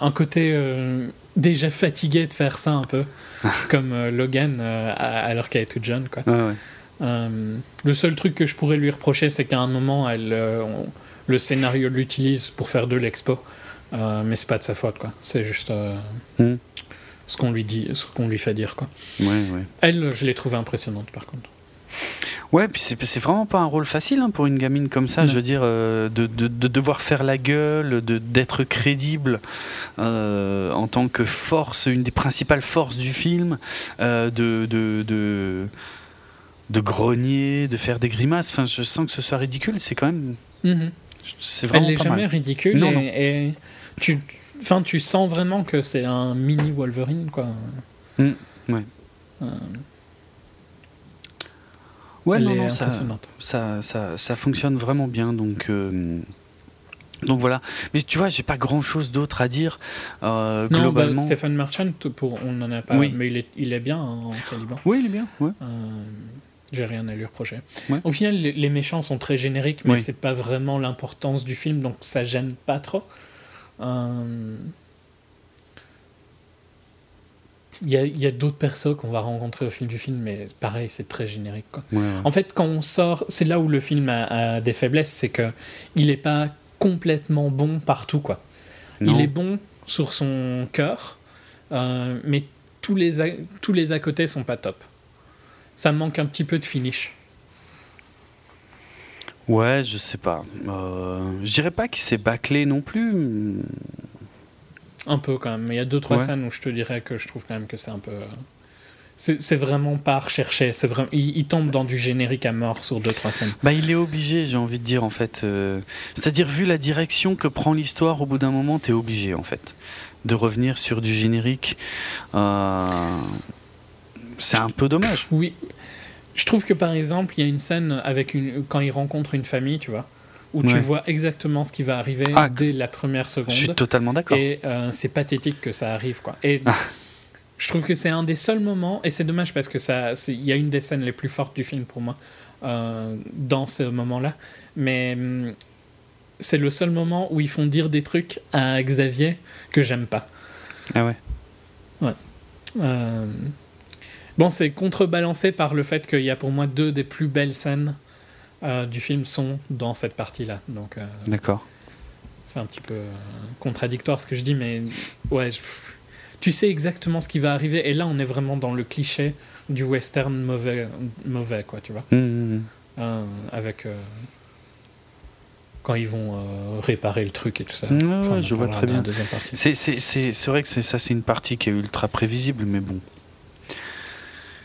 Un côté euh, déjà fatigué de faire ça un peu, comme euh, Logan euh, alors qu'elle est toute jeune. Quoi. Ouais. Euh, le seul truc que je pourrais lui reprocher, c'est qu'à un moment, elle, on- le scénario l'utilise pour faire de l'expo, mais c'est pas de sa faute, quoi. C'est juste euh, Mm. ce qu'on lui dit, ce qu'on lui fait dire, quoi. Ouais, ouais. Elle, je l'ai trouvée impressionnante, par contre. Ouais, puis c'est c'est vraiment pas un rôle facile hein, pour une gamine comme ça. Je veux dire, euh, de, de- de devoir faire la gueule, de d'être crédible euh, en tant que force, une des principales forces du film, euh, de, de, de, de grogner, de faire des grimaces. Enfin, je sens que ce soit ridicule. C'est quand même. C'est Elle vraiment n'est pas jamais mal. ridicule Non, et, non. et tu, tu sens vraiment que c'est un mini Wolverine, quoi. Mm, ouais. Euh, Ouais, elle non, est non, ça, impressionnante. ça, ça, ça fonctionne vraiment bien. Donc, euh, donc voilà. Mais tu vois, j'ai pas grand chose d'autre à dire. Euh, Non, bah, globalement. Stephen Merchant, pour, on n'en a pas, Oui. mais il est, il est bien en Caliban. Oui, il est bien. Ouais. Euh, J'ai rien à lui reprocher. Ouais. Au final, les, les méchants sont très génériques, mais Oui. c'est pas vraiment l'importance du film, donc ça gêne pas trop. Euh, Il y a, il y a d'autres persos qu'on va rencontrer au fil du film, mais pareil, c'est très générique. Quoi. Ouais, ouais. En fait, quand on sort, c'est là où le film a, a des faiblesses, c'est que il n'est pas complètement bon partout, quoi. Non. Il est bon sur son cœur, euh, mais tous les, à, tous les à côté sont pas top. Ça manque un petit peu de finish. Ouais, je sais pas. Euh, je dirais pas qu'il s'est bâclé non plus. Un peu quand même. Mais il y a deux, trois Ouais. scènes où je te dirais que je trouve quand même que c'est un peu. euh, C'est c'est vraiment pas recherché. C'est vraiment, il, il tombe dans du générique à mort sur deux, trois scènes. Bah, il est obligé, j'ai envie de dire, en fait. euh, C'est-à-dire, vu la direction que prend l'histoire, au bout d'un moment, t'es obligé, en fait, de revenir sur du générique. Euh, C'est un peu dommage. Oui. Je trouve que par exemple, il y a une scène avec une, quand il rencontre une famille, tu vois, où tu Ouais. vois exactement ce qui va arriver Ah, dès la première Je seconde. suis totalement d'accord. Et euh, c'est pathétique que ça arrive, quoi. Et Ah. je trouve que c'est un des seuls moments, et c'est dommage parce que ça, il y a une des scènes les plus fortes du film pour moi euh, dans ce moment-là. Mais hum, c'est le seul moment où ils font dire des trucs à Xavier que j'aime pas. Ah ouais. Euh, Bon, c'est contrebalancé par le fait qu'il y a pour moi deux des plus belles scènes euh, du film sont dans cette partie-là. Donc euh, D'accord. c'est un petit peu euh, contradictoire ce que je dis, mais ouais, je- tu sais exactement ce qui va arriver. Et là, on est vraiment dans le cliché du western mauvais, mauvais quoi, tu vois. Hum, hum. Euh, avec quand ils vont euh, réparer le truc et tout ça. Ouais, Enfin, je vois très bien. C'est- vrai que ça, c'est une partie qui est ultra prévisible, mais bon.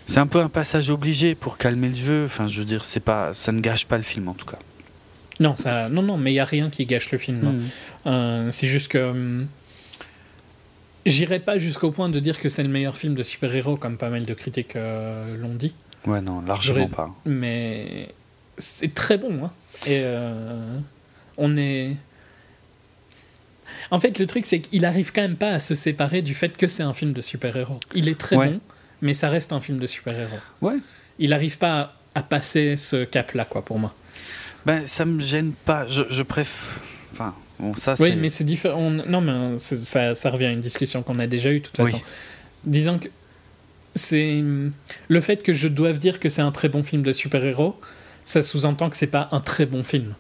C'est un peu un passage obligé pour calmer le jeu. Enfin, je veux dire, c'est pas, ça ne gâche pas le film en tout cas. Non, ça, non, non, mais il y a rien qui gâche le film. Mhm. Euh, c'est juste que. hum, J'irai pas jusqu'au point de dire que c'est le meilleur film de super-héros, comme pas mal de critiques euh, l'ont dit, Ouais, non, largement pas. mais c'est très bon. Hein. Et euh, on est. En fait, le truc, c'est qu'il arrive quand même pas à se séparer du fait que c'est un film de super-héros. Il est très Ouais. bon, mais ça reste un film de super-héros. Ouais. Il arrive pas à, à passer ce cap-là, quoi, pour moi. Ben, ça me gêne pas. Je, je préfère. Enfin, bon, ça, Oui, mais c'est différent. on- Non, mais ça, ça revient à une discussion qu'on a déjà eue, de toute Oui. façon. Disons que c'est le fait que je doive dire que c'est un très bon film de super-héros, ça sous-entend que c'est pas un très bon film.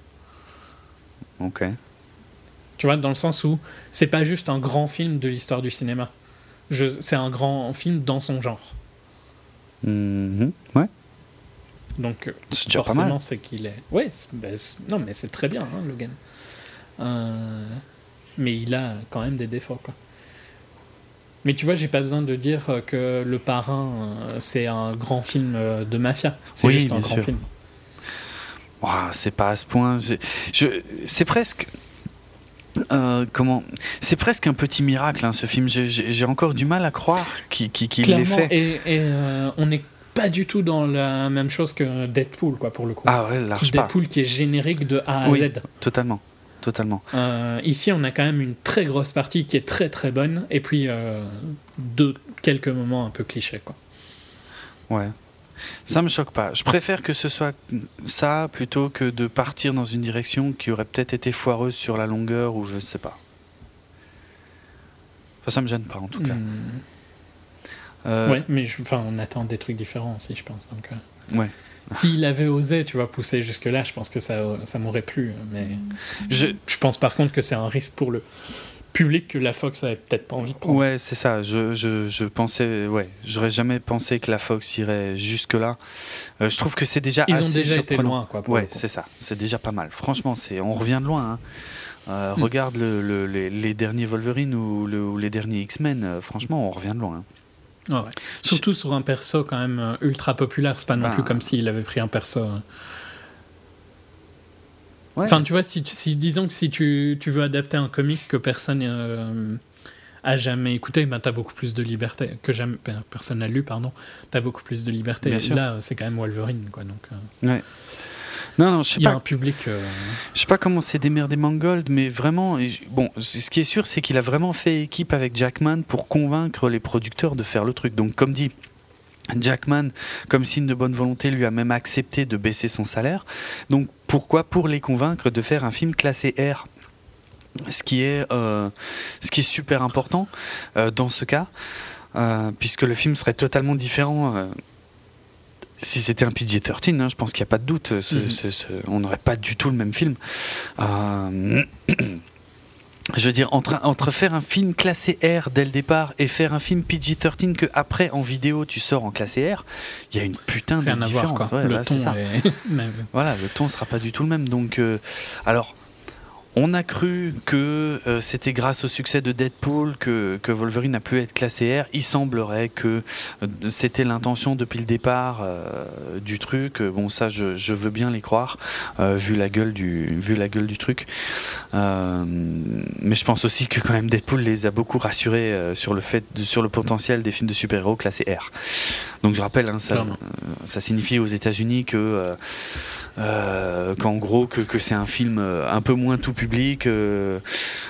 Ok. Tu vois, dans le sens où c'est pas juste un grand film de l'histoire du cinéma. Je, c'est un grand film dans son genre. Mhm. Ouais. Donc, pas forcément, c'est qu'il est. Ouais, ben, non, mais c'est très bien, hein, Logan. Euh, Mais il a quand même des défauts, quoi. Mais tu vois, j'ai pas besoin de dire euh, que Le Parrain, euh, c'est un grand film euh, de mafia. C'est Oui, juste un grand sûr. film. C'est pas à ce point. Je, je- c'est presque. Euh, comment C'est presque un petit miracle, hein, ce film. J'ai- encore du mal à croire qu'il qu'il l'ait fait. et, et, euh, on n'est pas du tout dans la même chose que Deadpool, quoi, pour le coup. Ah ouais, large pas. Deadpool qui est générique de A à Oui. Z. Totalement. Totalement. Euh, ici, on a quand même une très grosse partie qui est très très bonne, et puis deux, quelques moments un peu clichés. Quoi. Ouais. Ça me choque pas. Je préfère que ce soit ça plutôt que de partir dans une direction qui aurait peut-être été foireuse sur la longueur ou je ne sais pas. Enfin, ça me gêne pas en tout cas. Hmm. Euh, Ouais, mais je- enfin, on attend des trucs différents aussi, je pense. Donc, euh, Ouais. S'il avait osé, tu vois, pousser jusque-là, je pense que ça, ça m'aurait plu. Mais Je, je pense par contre que c'est un risque pour le public que la Fox avait peut-être pas envie de prendre. Ouais, c'est ça. Je, je, je pensais, ouais, j'aurais jamais pensé que la Fox irait jusque là. je trouve que c'est déjà Ils ont déjà été loin, quoi. Ouais, c'est ça. C'est déjà pas mal. Franchement, c'est, on revient de loin. hein. Euh, Mm. Regarde le, le- les, les derniers Wolverine ou, le- ou les derniers X-Men. euh, franchement, on revient de loin. hein. Ouais, ouais. Surtout sur un perso quand même euh, ultra populaire, c'est pas non Bah. plus comme s'il avait pris un perso. euh. Enfin, tu vois, si, si disons que si tu, tu veux adapter un comic que personne euh, a jamais écouté, ben t'as beaucoup plus de liberté que jamais ben, personne n'a lu, pardon. T'as beaucoup plus de liberté. Bien sûr. Là, euh, c'est quand même Wolverine, quoi. Donc, euh, Ouais. Non, non, je sais il y a pas. un public. euh, Je sais pas comment c'est démerdé Mangold, mais vraiment, bon, ce qui est sûr, c'est qu'il a vraiment fait équipe avec Jackman pour convaincre les producteurs de faire le truc. Donc, comme dit, Jackman, comme signe de bonne volonté, lui a même accepté de baisser son salaire. Donc, pourquoi Pour les convaincre de faire un film classé R? Ce qui est, euh, ce qui est super important euh, dans ce cas, euh, puisque le film serait totalement différent. si c'était un PG-13, hein, je pense qu'il n'y a pas de doute, ce- Mhm. ce- ce- on n'aurait pas du tout le même film. Je veux dire, entre, entre faire un film classé R dès le départ et faire un film PG-13 que après en vidéo tu sors en classé R, il y a une putain de différence. quoi. Ouais, le là, ton ça. Voilà, le ton sera pas du tout le même. Donc, euh, alors, on a cru que euh, c'était grâce au succès de Deadpool que, que Wolverine a pu être classé R. Il semblerait que euh, c'était l'intention depuis le départ euh, du truc. Bon, ça, je, veux bien les croire, vu la gueule du, vu la gueule du truc. Mais je pense aussi que quand même Deadpool les a beaucoup rassurés sur le fait, sur le potentiel des films de super-héros classés R. Donc je rappelle, hein, ça, euh, ça signifie aux États-Unis que euh, euh, qu'en gros que, que c'est un film un peu moins tout public, euh,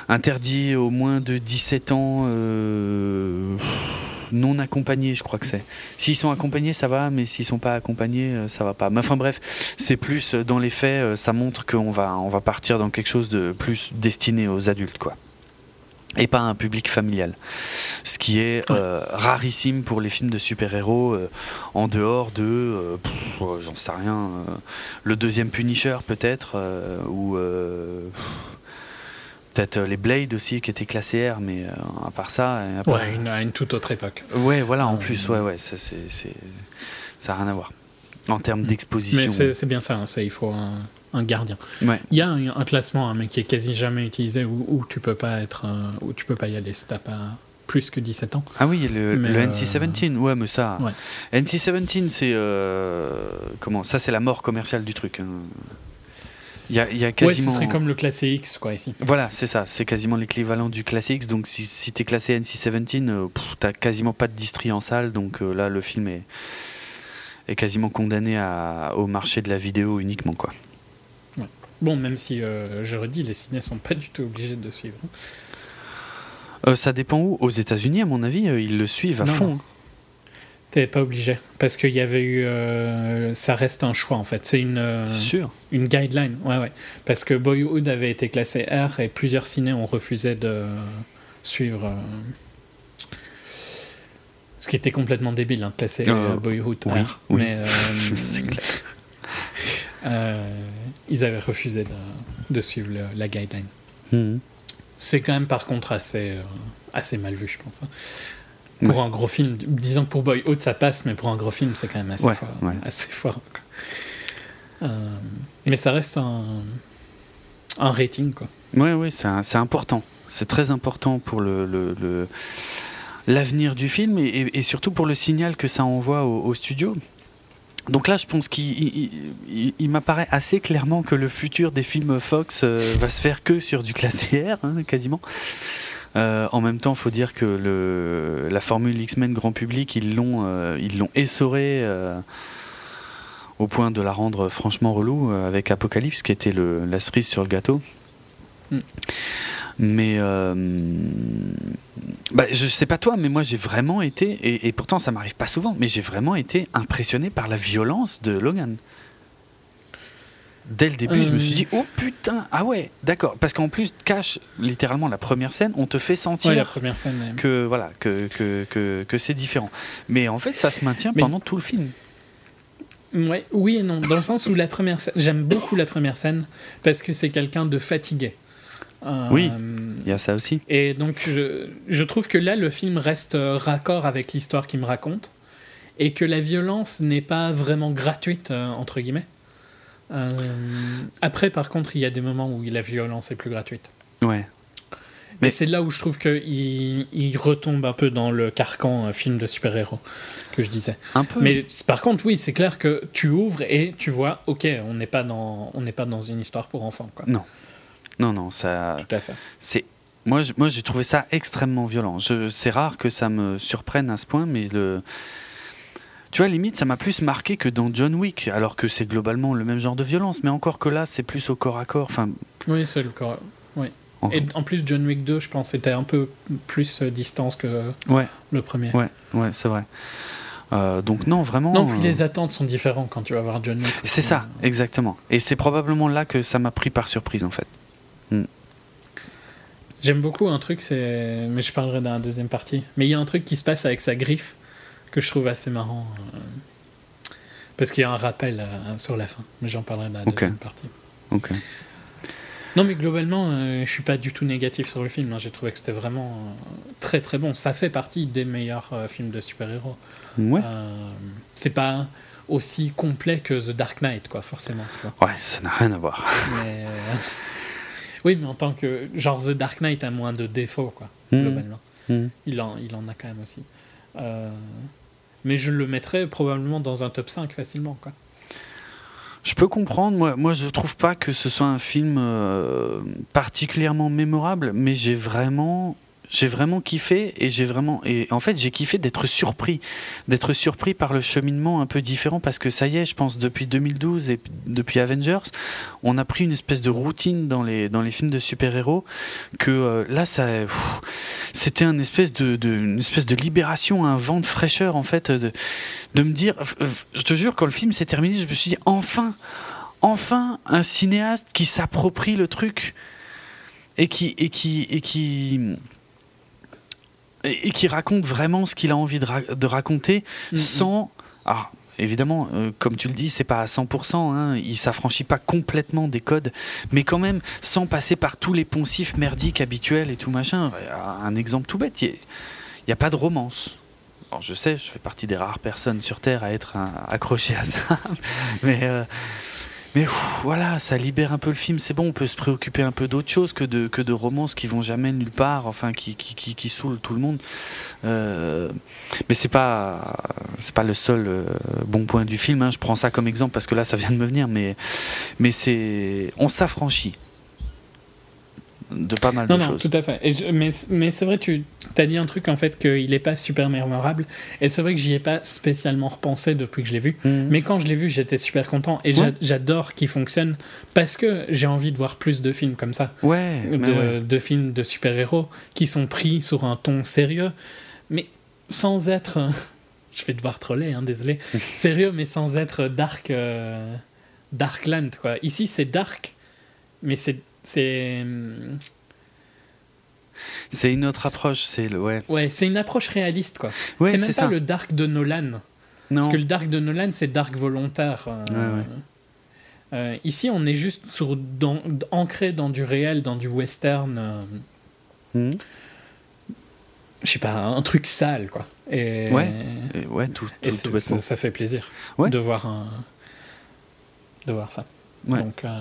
interdit aux moins de 17 ans, euh, non accompagnés, je crois que c'est. S'ils sont accompagnés, ça va, mais s'ils sont pas accompagnés, ça va pas. Mais enfin bref, c'est plus dans les faits, ça montre qu'on va on va partir dans quelque chose de plus destiné aux adultes, quoi. Et pas un public familial. Ce qui est euh, rarissime pour les films de super-héros, euh, en dehors de, euh, j'en sais rien, le deuxième Punisher peut-être, ou peut-être les Blade aussi qui étaient classés R, mais à part ça, et à part- Ouais, une- à une toute autre époque. Ouais, voilà, en plus, ouais, ouais, ça, ça n'a rien à voir. En termes d'exposition. Mm. Mais c'est bien ça, hein, c'est- il faut un, un gardien. Ouais. Il y a un, un classement, hein, mais qui est quasi jamais utilisé, où, où tu peux pas être, euh, où tu peux pas y aller si t'as pas plus que 17 ans. Ah oui, le, euh, NC-17, ouais, mais ça. Ouais. NC-17, c'est. euh, comment Ça, c'est la mort commerciale du truc. hein. Il y a, il y a Ouais, quasiment. ce serait comme le classé X, quoi, ici. Voilà, c'est ça, c'est quasiment l'équivalent du classique. Donc si, si t'es classé NC-17, euh, t'as quasiment pas de distri en salle. Donc là, le film est, est quasiment condamné à, au marché de la vidéo uniquement. quoi. Bon, même si, euh, je redis, les ciné sont pas du tout obligés de suivre. Euh, ça dépend où Aux États-Unis, à mon avis, euh, ils le suivent à Non, fond. T'es pas obligé, parce qu'il y avait eu... euh, ça reste un choix, en fait. C'est une... Sûr. Une guideline, ouais, ouais. Parce que Boyhood avait été classé R et plusieurs ciné ont refusé de suivre. Ce qui était complètement débile, hein, de classer Boyhood oui, R. oui. Mais C'est clair. Euh, ils avaient refusé de, de suivre le- la guideline. Mhm. C'est quand même par contre assez, euh, assez mal vu, je pense. hein. Pour Ouais. un gros film, disons que pour Boyhood ça passe, mais pour un gros film c'est quand même assez Ouais, fort. ouais. Assez fort quoi. Euh, mais ça reste un, un rating quoi. Oui, oui, c'est important. C'est très important pour le, le- le- l'avenir du film et surtout pour le signal que ça envoie au, au studio. Donc là, je pense qu'il il- il- il m'apparaît assez clairement que le futur des films Fox euh, va se faire que sur du classé R, hein, quasiment. Euh, en même temps, il faut dire que la formule X-Men grand public, ils l'ont euh, essorée au point de la rendre franchement relou avec Apocalypse, qui était le, la cerise sur le gâteau. Mm. Mais euh, bah, je sais pas toi, mais moi j'ai vraiment été, et, et pourtant ça m'arrive pas souvent, mais j'ai vraiment été impressionné par la violence de Logan. Dès le début, je me suis Euh. dit, oh putain, ah ouais, d'accord. Parce qu'en plus, cache littéralement la première scène, on te fait sentir Ouais, la première scène. euh, que voilà que, que, que, que c'est différent. Mais en fait, ça se maintient Mais- pendant tout le film. Ouais, oui et non, dans le sens où la première scène, j'aime beaucoup la première scène parce que c'est quelqu'un de fatigué. Euh, Oui. Il y a ça aussi. Et donc je, je trouve que là le film reste euh, raccord avec l'histoire qu'il me raconte et que la violence n'est pas vraiment gratuite euh, entre guillemets. Après par contre il y a des moments où la violence est plus gratuite. Ouais. Mais Mais- c'est là où je trouve qu'il il retombe un peu dans le carcan film de super-héros que je disais. Un peu. Mais par contre, oui, c'est clair que tu ouvres et tu vois, ok, on n'est pas dans, on pas dans une histoire pour enfants, quoi. Non. Non, non, ça. Tout à fait. C'est moi, je- moi j'ai trouvé ça extrêmement violent. Je- C'est rare que ça me surprenne à ce point, mais le. Tu vois, limite, ça m'a plus marqué que dans John Wick, alors que c'est globalement le même genre de violence, mais encore que là, c'est plus au corps à corps. Enfin, Oui, c'est le corps. en- Et en plus, John Wick 2, je pense, était un peu plus euh, distance que ouais, le premier. ouais, ouais, c'est vrai. Euh, donc non, vraiment. Non, puis euh, les attentes sont différentes quand tu vas voir John Wick. C'est ça, exactement. Et c'est probablement là que ça m'a pris par surprise, en fait. J'aime beaucoup un truc, c'est, mais je parlerai dans la deuxième partie. Mais il y a un truc qui se passe avec sa griffe que je trouve assez marrant. euh, Parce qu'il y a un rappel euh, sur la fin, mais j'en parlerai dans la deuxième partie. Ok. Non, mais globalement, euh, je suis pas du tout négatif sur le film. hein. J'ai trouvé que c'était vraiment euh, très très bon. Ça fait partie des meilleurs films de super-héros. Ouais. C'est pas aussi complet que The Dark Knight, quoi, forcément. Ouais, ça n'a rien à voir. Mais, oui, mais en tant que. Genre, The Dark Knight a moins de défauts, quoi, Mhm. globalement. Mhm. Il, en, il en a quand même aussi. Euh, mais je le mettrais probablement dans un top 5 facilement, quoi. Je peux comprendre, moi, moi je trouve pas que ce soit un film euh, particulièrement mémorable, mais j'ai vraiment, j'ai vraiment kiffé et j'ai vraiment, et en fait j'ai kiffé d'être surpris, d'être surpris par le cheminement un peu différent parce que ça y est, je pense depuis 2012 et depuis Avengers, on a pris une espèce de routine dans les dans les films de super-héros que euh, là ça, c'était une espèce de, de une espèce de libération, un vent de fraîcheur en fait de, de me dire, je te jure, quand le film s'est terminé, je me suis dit, enfin, enfin, un cinéaste qui s'approprie le truc et qui, et qui, et qui, et, et qui raconte vraiment ce qu'il a envie de, ra- de raconter Mhm. sans. Alors, évidemment, euh, comme tu le dis, c'est pas à 100%, hein, il s'affranchit pas complètement des codes, mais quand même sans passer par tous les poncifs merdiques habituels et tout machin. Un exemple tout bête, il n'y a, pas de romance. Alors, je sais, je fais partie des rares personnes sur Terre à être un- accroché à ça, mais, euh, mais voilà, ça libère un peu le film. C'est bon, on peut se préoccuper un peu d'autre chose que de, que de romances qui vont jamais nulle part, enfin qui, qui, qui, qui saoulent tout le monde. Euh, mais c'est pas c'est pas le seul euh, bon point du film. hein. Je prends ça comme exemple parce que là, ça vient de me venir, mais mais c'est on s'affranchit de pas mal Non, de non, choses. tout à fait. Et je- mais mais c'est vrai, tu as dit un truc en fait qu'il n'est pas super mémorable. Et c'est vrai que j'y ai pas spécialement repensé depuis que je l'ai vu. Mhm. Mais quand je l'ai vu, j'étais super content. Et Ouais. j'adore qu'il fonctionne parce que j'ai envie de voir plus de films comme ça. ouais, de, ouais. de films de super-héros qui sont pris sur un ton sérieux, mais sans être. Je vais devoir troller, hein, désolé. sérieux, mais sans être dark. euh, Darkland, quoi. Ici, c'est dark, mais c'est. C'est c'est une autre approche. C'est le ouais. ouais, c'est une approche réaliste, quoi. Ouais, c'est même pas ça. le dark de Nolan. Non. Parce que le dark de Nolan, c'est dark volontaire. euh, Ouais, ouais. euh, ici, on est juste sur, dans, ancré dans du réel, dans du western. euh, Mhm. je sais pas, un truc sale, quoi. Et, Ouais, Et ouais, tout, et tout, tout ça, ça fait plaisir de voir un, de voir ça. Donc, euh,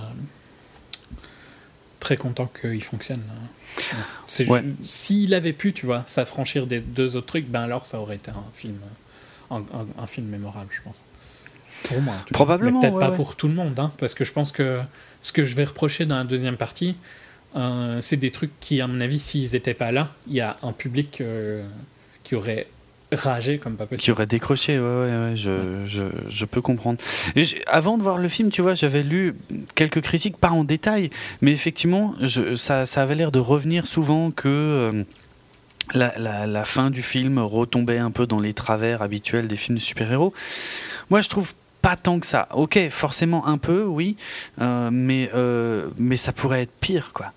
très content qu'il fonctionne. Ouais. ju- S'il avait pu, tu vois, s'affranchir des deux autres trucs, ben alors ça aurait été un film, un, un- un film mémorable, je pense. Pour moi. Probablement, peut-être ouais, pas ouais. pour tout le monde, hein, parce que je pense que ce que je vais reprocher dans la deuxième partie, euh, c'est des trucs qui, à mon avis, s'ils n'étaient pas là, il y a un public euh, qui aurait ragé comme pas Qui aurait décroché, ouais, ouais, ouais, je, je, je peux comprendre. Et avant de voir le film, tu vois, j'avais lu quelques critiques, pas en détail, mais effectivement, je, ça, ça avait l'air de revenir souvent que euh, la, la, la fin du film retombait un peu dans les travers habituels des films de super-héros. Moi, je trouve pas tant que ça. Ok, forcément un peu, oui, euh, mais, euh, mais ça pourrait être pire, quoi.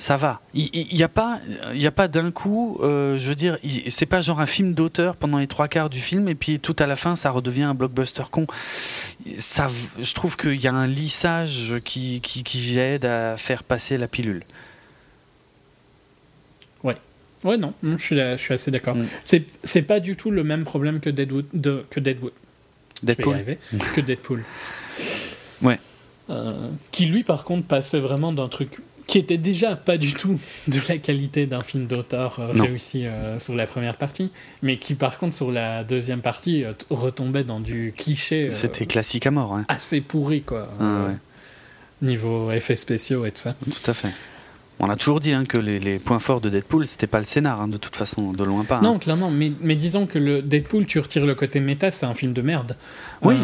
Ça va. Il n'y a pas, il a pas d'un coup, euh, je veux dire, c'est pas genre un film d'auteur pendant les trois quarts du film et puis tout à la fin ça redevient un blockbuster con. Ça, je trouve qu'il y a un lissage qui, qui, qui aide à faire passer la pilule. Ouais, non, non, je suis, là- je suis assez d'accord. Mm. C'est C'est pas du tout le même problème que Deadwood, de, que Deadwood. Deadpool. arriver. que Deadpool. Ouais. Euh, qui lui, par contre, passait vraiment d'un truc qui était déjà pas du tout de la qualité d'un film d'auteur euh, réussi euh, sur la première partie, mais qui, par contre, sur la deuxième partie, euh, retombait dans du cliché C'était classique à mort, hein. assez pourri, quoi. Ah, ouais. Niveau effets spéciaux et tout ça. Tout à fait. On a toujours dit hein, que les, les points forts de Deadpool, c'était pas le scénar, hein, de toute façon, de loin pas. hein. Non, clairement, mais, mais disons que le Deadpool, tu retires le côté méta, c'est un film de merde. Oui.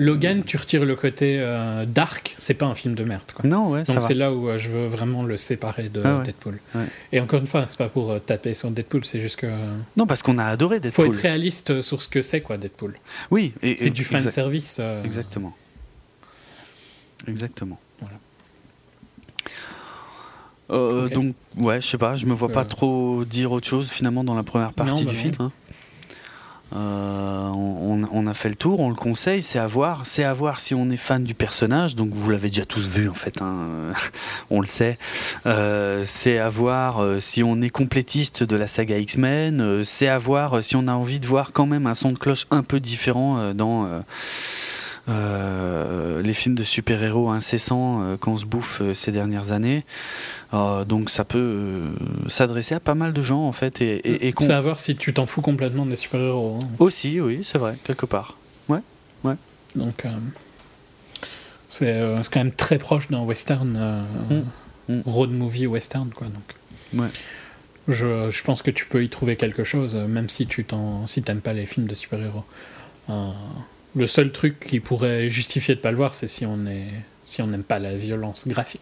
Logan, tu retires le côté euh, dark, c'est pas un film de merde. Quoi. Non, ouais, Donc c'est là où euh, je veux vraiment le séparer de Ah ouais. Deadpool. Ouais. Et encore une fois, c'est pas pour euh, taper sur Deadpool, c'est juste que Non, parce qu'on a adoré faut Deadpool. être réaliste sur ce que c'est quoi Deadpool. Oui, et- C'est du fan service. Exactement. Exactement. Voilà. Donc, ouais, je sais pas, je me vois pas trop dire autre chose finalement dans la première partie Non, bah du non. film. hein. Euh, on, a fait le tour, on le conseille, c'est à voir. C'est à voir si on est fan du personnage, donc vous l'avez déjà tous vu en fait, hein, on le sait. Euh, c'est à voir euh, si on est complétiste de la saga X-Men. c'est à voir si on a envie de voir quand même un son de cloche un peu différent dans. Euh, les films de super-héros incessants euh, qu'on se bouffe euh, ces dernières années. Donc ça peut s'adresser à pas mal de gens en fait et, et, et C'est à voir si tu t'en fous complètement des super-héros. hein. aussi, oui, c'est vrai, quelque part. Donc, euh, c'est euh, c'est quand même très proche d'un western, euh, Mm. Mm. road movie western, quoi. Donc, Ouais. je, je pense que tu peux y trouver quelque chose, même si tu t'en, si t'aimes pas les films de super-héros. Euh, le seul truc qui pourrait justifier de pas le voir, c'est si on est, si on n'aime pas la violence graphique.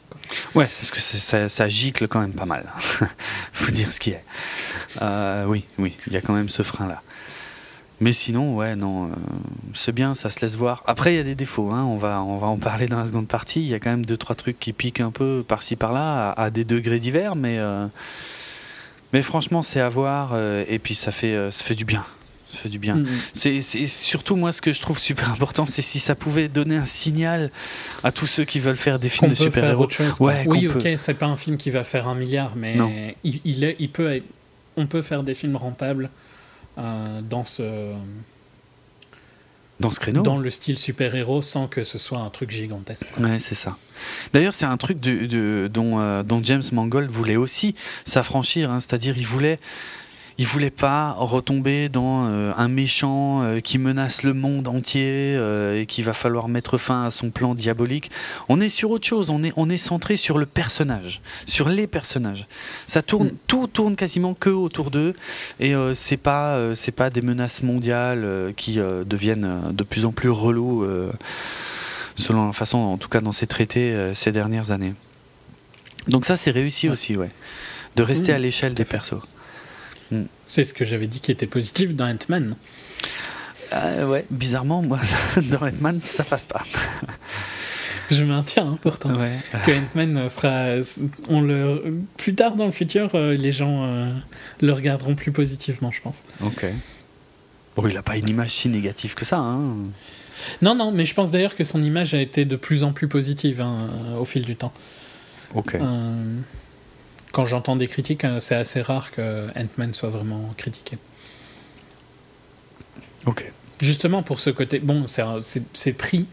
Ouais, parce que ça, gicle quand même pas mal. Faut dire ce qui est. Euh, oui, oui, il y a quand même ce frein-là. Mais sinon, ouais, non, euh, c'est bien, ça se laisse voir. Après, il y a des défauts, hein, on, va, on va en parler dans la seconde partie. Il y a quand même deux, trois trucs qui piquent un peu par-ci par-là, à, des degrés divers, mais, euh, mais franchement, c'est à voir, et puis ça fait, ça fait du bien. Ça fait du bien. Mm. C'est surtout moi ce que je trouve super important, c'est si ça pouvait donner un signal à tous ceux qui veulent faire des films de super-héros. Ouais, oui, ok, c'est pas un film qui va faire un milliard, mais Non. il, il est, il peut être- on peut faire des films rentables euh, dans ce, Dans ce créneau dans le style super-héros sans que ce soit un truc gigantesque. Ouais, c'est ça. D'ailleurs, c'est un truc de, de- dont, euh, dont James Mangold voulait aussi s'affranchir, hein, c'est-à-dire il voulait, il voulait pas retomber dans euh, un méchant euh, qui menace le monde entier euh, et qu'il va falloir mettre fin à son plan diabolique. On est sur autre chose, on est, on est centré sur le personnage, sur les personnages. Ça tourne, Mm. tout tourne quasiment que autour d'eux et c'est pas, c'est pas des menaces mondiales qui deviennent de plus en plus relous. selon la façon, en tout cas dans ces traités ces dernières années. Donc ça, c'est réussi Ouais. aussi, ouais. De rester Oui, à l'échelle des fait. Persos. C'est ce que j'avais dit qui était positif dans Ant-Man. Euh, ouais, bizarrement, moi, dans Ant-Man, ça passe pas. Je maintiens hein, pourtant. Ouais. Que Ant-Man sera. On le, plus tard dans le futur, euh, les gens euh, le regarderont plus positivement, je pense. Ok. Bon, il a pas une image si négative que ça, hein. Non, non, mais je pense d'ailleurs que son image a été de plus en plus positive hein, au fil du temps. Ok. Euh, Quand j'entends des critiques, euh, c'est assez rare que Ant-Man soit vraiment critiqué. Ok. Justement pour ce côté. Bon, c'est pris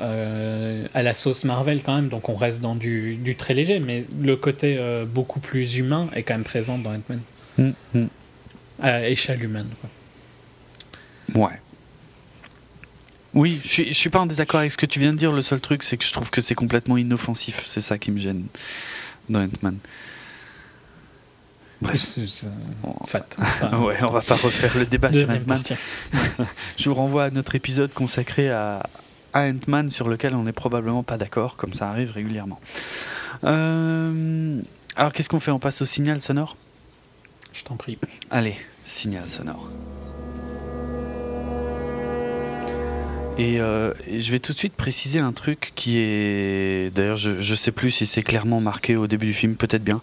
euh, à la sauce Marvel quand même, donc on reste dans du, du très léger, mais le côté euh, beaucoup plus humain est quand même présent dans Ant-Man. Mm, mm. À échelle humaine. quoi. Ouais. Oui, je suis, je suis pas en désaccord avec ce que tu viens de dire. Le seul truc, c'est que je trouve que c'est complètement inoffensif. C'est ça qui me gêne dans Ant-Man. Bref. Soit, pas- Ouais, on va pas refaire le débat sur Ant-Man. Je vous renvoie à notre épisode consacré à, à Ant-Man sur lequel on n'est probablement pas d'accord, comme ça arrive régulièrement. Euh, alors qu'est-ce qu'on fait? On passe au signal sonore? Je t'en prie. Allez, signal sonore. Et, euh, et je vais tout de suite préciser un truc qui est. D'ailleurs, je, je sais plus si c'est clairement marqué au début du film, peut-être bien.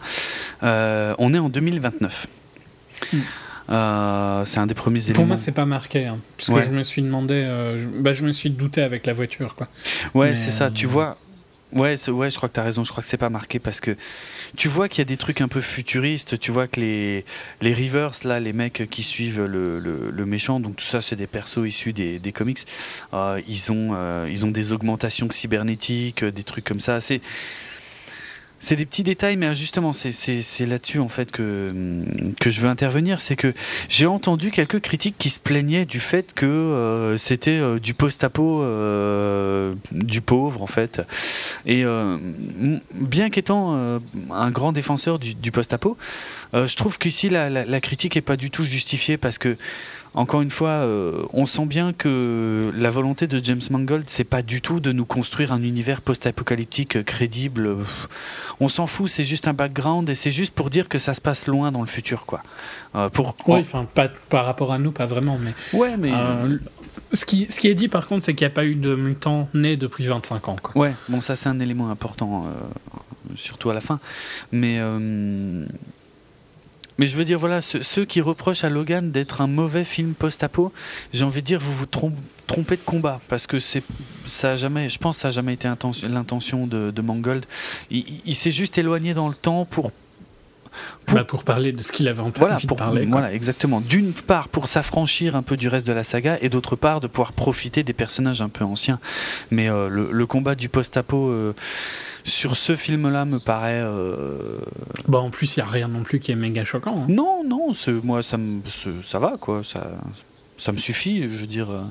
Euh, on est en 2029. Mm. Euh, c'est un des premiers éléments. Pour moi, c'est pas marqué. hein, parce Ouais. que je me suis demandé. je, bah, je me suis douté avec la voiture. Quoi. Ouais, c'est ça. Tu vois. Ouais, ouais, je crois que tu as raison. Je crois que c'est pas marqué parce que tu vois qu'il y a des trucs un peu futuristes. Tu vois que les, les Rivers, là, les mecs qui suivent le, le, méchant, donc tout ça, c'est des persos issus des, des comics. Euh, ils, ont, euh, ils ont des augmentations cybernétiques, des trucs comme ça. C'est. C'est des petits détails, mais justement, c'est- là-dessus en fait que, que je veux intervenir. C'est que j'ai entendu quelques critiques qui se plaignaient du fait que euh, c'était euh, du post-apo euh, du pauvre en fait. Et bien qu'étant un grand défenseur du, post-apo, je trouve qu'ici la, la, la critique est pas du tout justifiée parce que encore une fois, euh, on sent bien que la volonté de James Mangold, c'est pas du tout de nous construire un univers post-apocalyptique euh, crédible. On s'en fout, c'est juste un background et c'est juste pour dire que ça se passe loin dans le futur, quoi. Euh, pour Oui, enfin, pas par rapport à nous, pas vraiment. Mais, ouais, mais euh, ce, qui, ce qui est dit, par contre, c'est qu'il n'y a pas eu de mutants nés depuis 25 ans. Quoi. Ouais, bon, ça c'est un élément important, surtout à la fin. Mais, mais je veux dire, voilà, ceux, ceux qui reprochent à Logan d'être un mauvais film post-apo, j'ai envie de dire, vous vous trom- trompez de combat, parce que c'est, ça a jamais, je pense, que ça a jamais été inten- l'intention de, de Mangold. Il, il- il s'est juste éloigné dans le temps pour Pour- Bah, pour parler de ce qu'il avait envie voilà, de pour, parler. quoi. voilà, exactement. D'une part pour s'affranchir un peu du reste de la saga, et d'autre part de pouvoir profiter des personnages un peu anciens. Mais euh, le, le combat du post-apo euh, sur ce film-là me paraît. euh, Bah, en plus, il n'y a rien non plus qui est méga choquant. hein. Non, non, moi ça me, c'est- ça va quoi, ça, ça me suffit. Je veux dire. euh,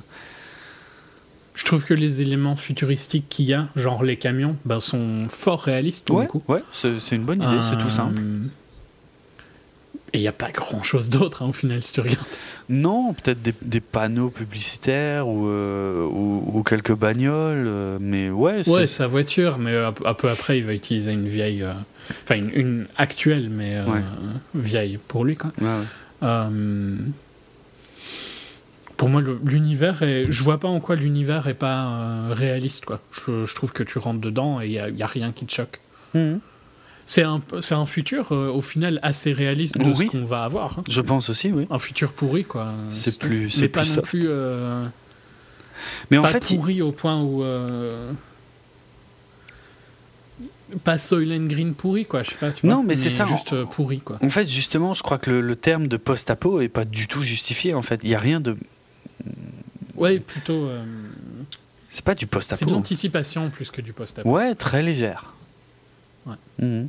Je trouve que les éléments futuristiques qu'il y a, genre les camions, bah, sont fort réalistes. tout Ouais, coup. ouais, c'est une bonne idée, c'est tout Euh, simple. Et il n'y a pas grand chose d'autre hein, au final si tu regardes. Non, peut-être des, des panneaux publicitaires ou, euh, ou, ou quelques bagnoles, euh, mais ouais, Ouais, sa voiture, mais un peu- un peu après, il va utiliser une vieille. euh, Enfin, une, une actuelle, mais euh, Ouais. vieille pour lui, quoi. ouais, ouais. Euh, Pour moi, l'univers est. Je vois pas en quoi l'univers est pas euh, réaliste, quoi. Je, je trouve que tu rentres dedans et il n'y a rien qui te choque. Mhm. C'est un, c'est un futur, euh, au final, assez réaliste de Oui. ce qu'on va avoir. hein. Je pense aussi, oui. Un futur pourri, quoi. C'est plus- c'est pas non plus. euh, Mais en pas fait, il- pourri au point où. euh, Pas Soylent Green pourri, quoi, je sais pas. Tu Non, vois, mais c'est ça, Juste euh, pourri, quoi. En fait, justement, je crois que le, le terme de post-apo est pas du tout justifié. En fait, il y a rien de. Ouais, plutôt. C'est pas du c'est de post-apo. l'anticipation plus que du post-apo. Ouais, très légère. Ouais. Mhm.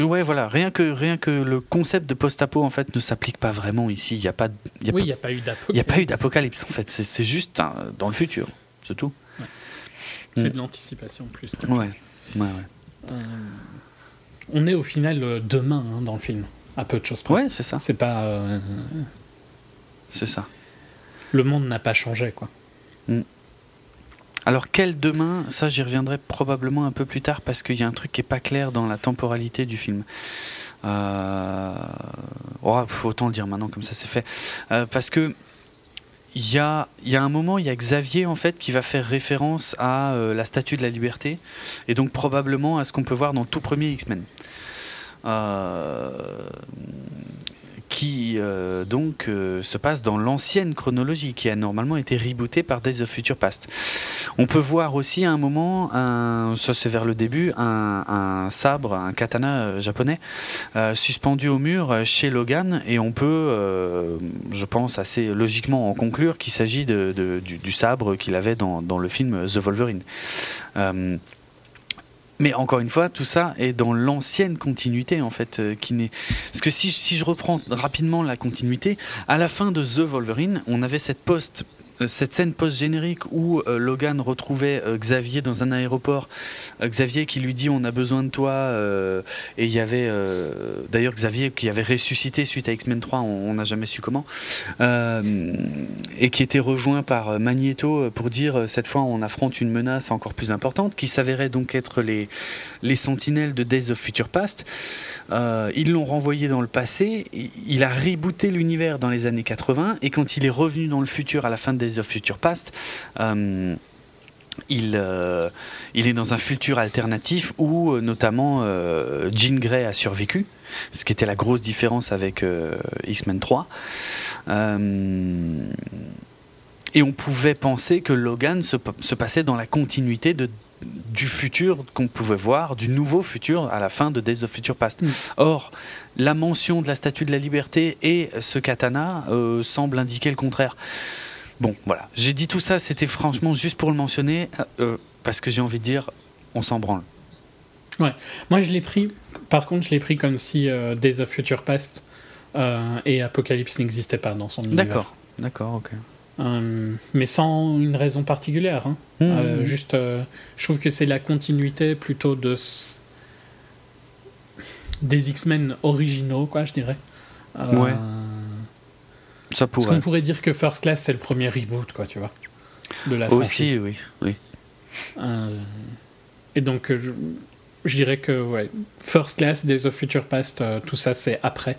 Ouais, voilà. Rien que rien que le concept de post-apo en fait ne s'applique pas vraiment ici. Il y a pas, de- il y a oui, il pas- n'y a pas eu d'apocalypse. il y a pas eu d'apocalypse en fait. C'est juste un- dans le futur, c'est tout. C'est Mm. de l'anticipation plus. qu'autre Ouais, ouais. Euh, on est au final euh, demain hein, dans le film, à peu de choses près. Ouais, c'est ça, C'est pas. euh, c'est ça. le monde n'a pas changé, quoi. Alors quel demain Ça, j'y reviendrai probablement un peu plus tard parce qu'il y a un truc qui est pas clair dans la temporalité du film. Euh... oh, faut autant le dire maintenant comme ça c'est fait. Euh, parce que il y a, un moment, il y a Xavier en fait qui va faire référence à euh, la Statue de la Liberté et donc probablement à ce qu'on peut voir dans tout premier X-Men. Euh, qui euh, donc euh, se passe dans l'ancienne chronologie qui a normalement été rebootée par Days of Future Past. On peut voir aussi à un moment, ça c'est vers le début, un, sabre, un katana euh, japonais suspendu au mur chez Logan et on peut, je pense assez logiquement en conclure qu'il s'agit de, du, sabre qu'il avait dans le film The Wolverine. Mais encore une fois, tout ça est dans l'ancienne continuité en fait, euh, qui n'est. Parce que si, si je reprends rapidement la continuité, à la fin de The Wolverine, on avait cette post, cette scène post-générique où euh, Logan retrouvait euh, Xavier dans un aéroport. Euh, Xavier qui lui dit on a besoin de toi. euh, et il y avait euh, d'ailleurs Xavier qui avait ressuscité suite à X-Men 3, on n'a jamais su comment. Euh, et qui était rejoint par euh, Magneto euh, pour dire euh, cette fois on affronte une menace encore plus importante qui s'avérait donc être les, les sentinelles de Days of Future Past. Euh, ils l'ont renvoyé dans le passé, il a rebooté l'univers dans les années 80 et quand il est revenu dans le futur à la fin de Days of Future Past, euh, il, euh, il est dans un futur alternatif où euh, notamment Jean Grey a survécu, ce qui était la grosse différence avec X-Men 3. Euh, et on pouvait penser que Logan se, se passait dans la continuité de, du futur qu'on pouvait voir, du nouveau futur à la fin de Days of Future Past. Mm. Or, la mention de la Statue de la Liberté et ce katana euh, semble indiquer le contraire. Bon, voilà. J'ai dit tout ça, c'était franchement juste pour le mentionner, euh, parce que j'ai envie de dire, on s'en branle. Moi, je l'ai pris. Par contre, je l'ai pris comme si euh, Days of Future Past euh, et Apocalypse n'existaient pas dans son univers. D'accord, d'accord, ok. Euh, mais sans une raison particulière. hein. Mmh. Euh, juste, euh, je trouve que c'est la continuité plutôt de s- des X-Men originaux, quoi, je dirais. Ouais. Parce Ça pourrait. qu'on pourrait dire que First Class c'est le premier reboot, quoi, tu vois, de la Aussi, franchise. oui. oui. Euh, et donc, je, je dirais que ouais, First Class, Days of Future Past, euh, tout ça c'est après.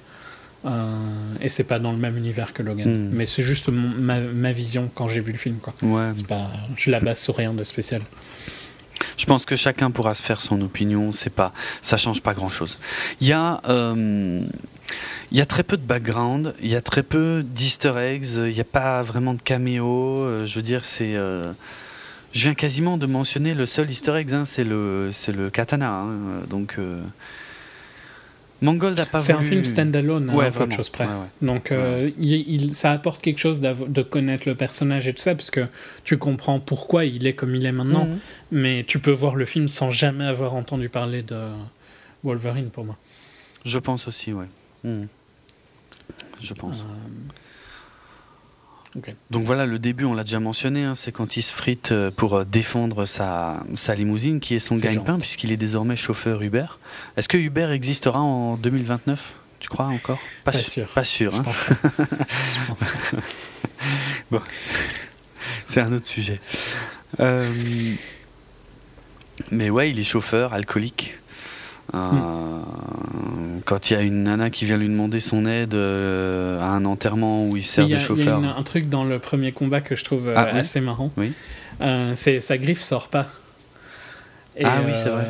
Euh, et c'est pas dans le même univers que Logan. Mm. Mais c'est juste mon- ma, ma vision quand j'ai vu le film, quoi. Ouais. Pas, je la base sur rien de spécial. Je pense que chacun pourra se faire son opinion. C'est pas, ça change pas grand chose. Il y a, euh, il y a très peu de background. Il y a très peu d'Easter eggs. Il n'y a pas vraiment de caméo. euh, je veux dire, c'est. euh, je viens quasiment de mentionner le seul Easter egg, hein, c'est le, le katana. hein, donc. euh, Mangold n'a pas C'est un film standalone, hein, Ouais, à vraiment. choses près. Ouais, ouais. Donc, euh, il, il- ça apporte quelque chose de connaître le personnage et tout ça, parce que tu comprends pourquoi il est comme il est maintenant. Mhm. Mais tu peux voir le film sans jamais avoir entendu parler de Wolverine pour moi. Je pense aussi, ouais. Mhm. Je pense. Euh. Donc voilà, le début, on l'a déjà mentionné, hein, c'est quand il se frite euh, pour euh, défendre sa, sa limousine, qui est son gagne-pain, puisqu'il est désormais chauffeur Uber. Est-ce que Uber existera en 2029 Tu crois encore? Pas sûr. Pas sûr, hein. Je pense pas. c'est un autre sujet. Euh, Mais ouais, il est chauffeur, alcoolique. Euh, Quand il y a une nana qui vient lui demander son aide euh, à un enterrement où il sert de il y a chauffeur. une- un truc dans le premier combat que je trouve euh, Ah, oui? assez marrant. Oui. C'est sa griffe sort pas. Et, Ah oui, c'est vrai.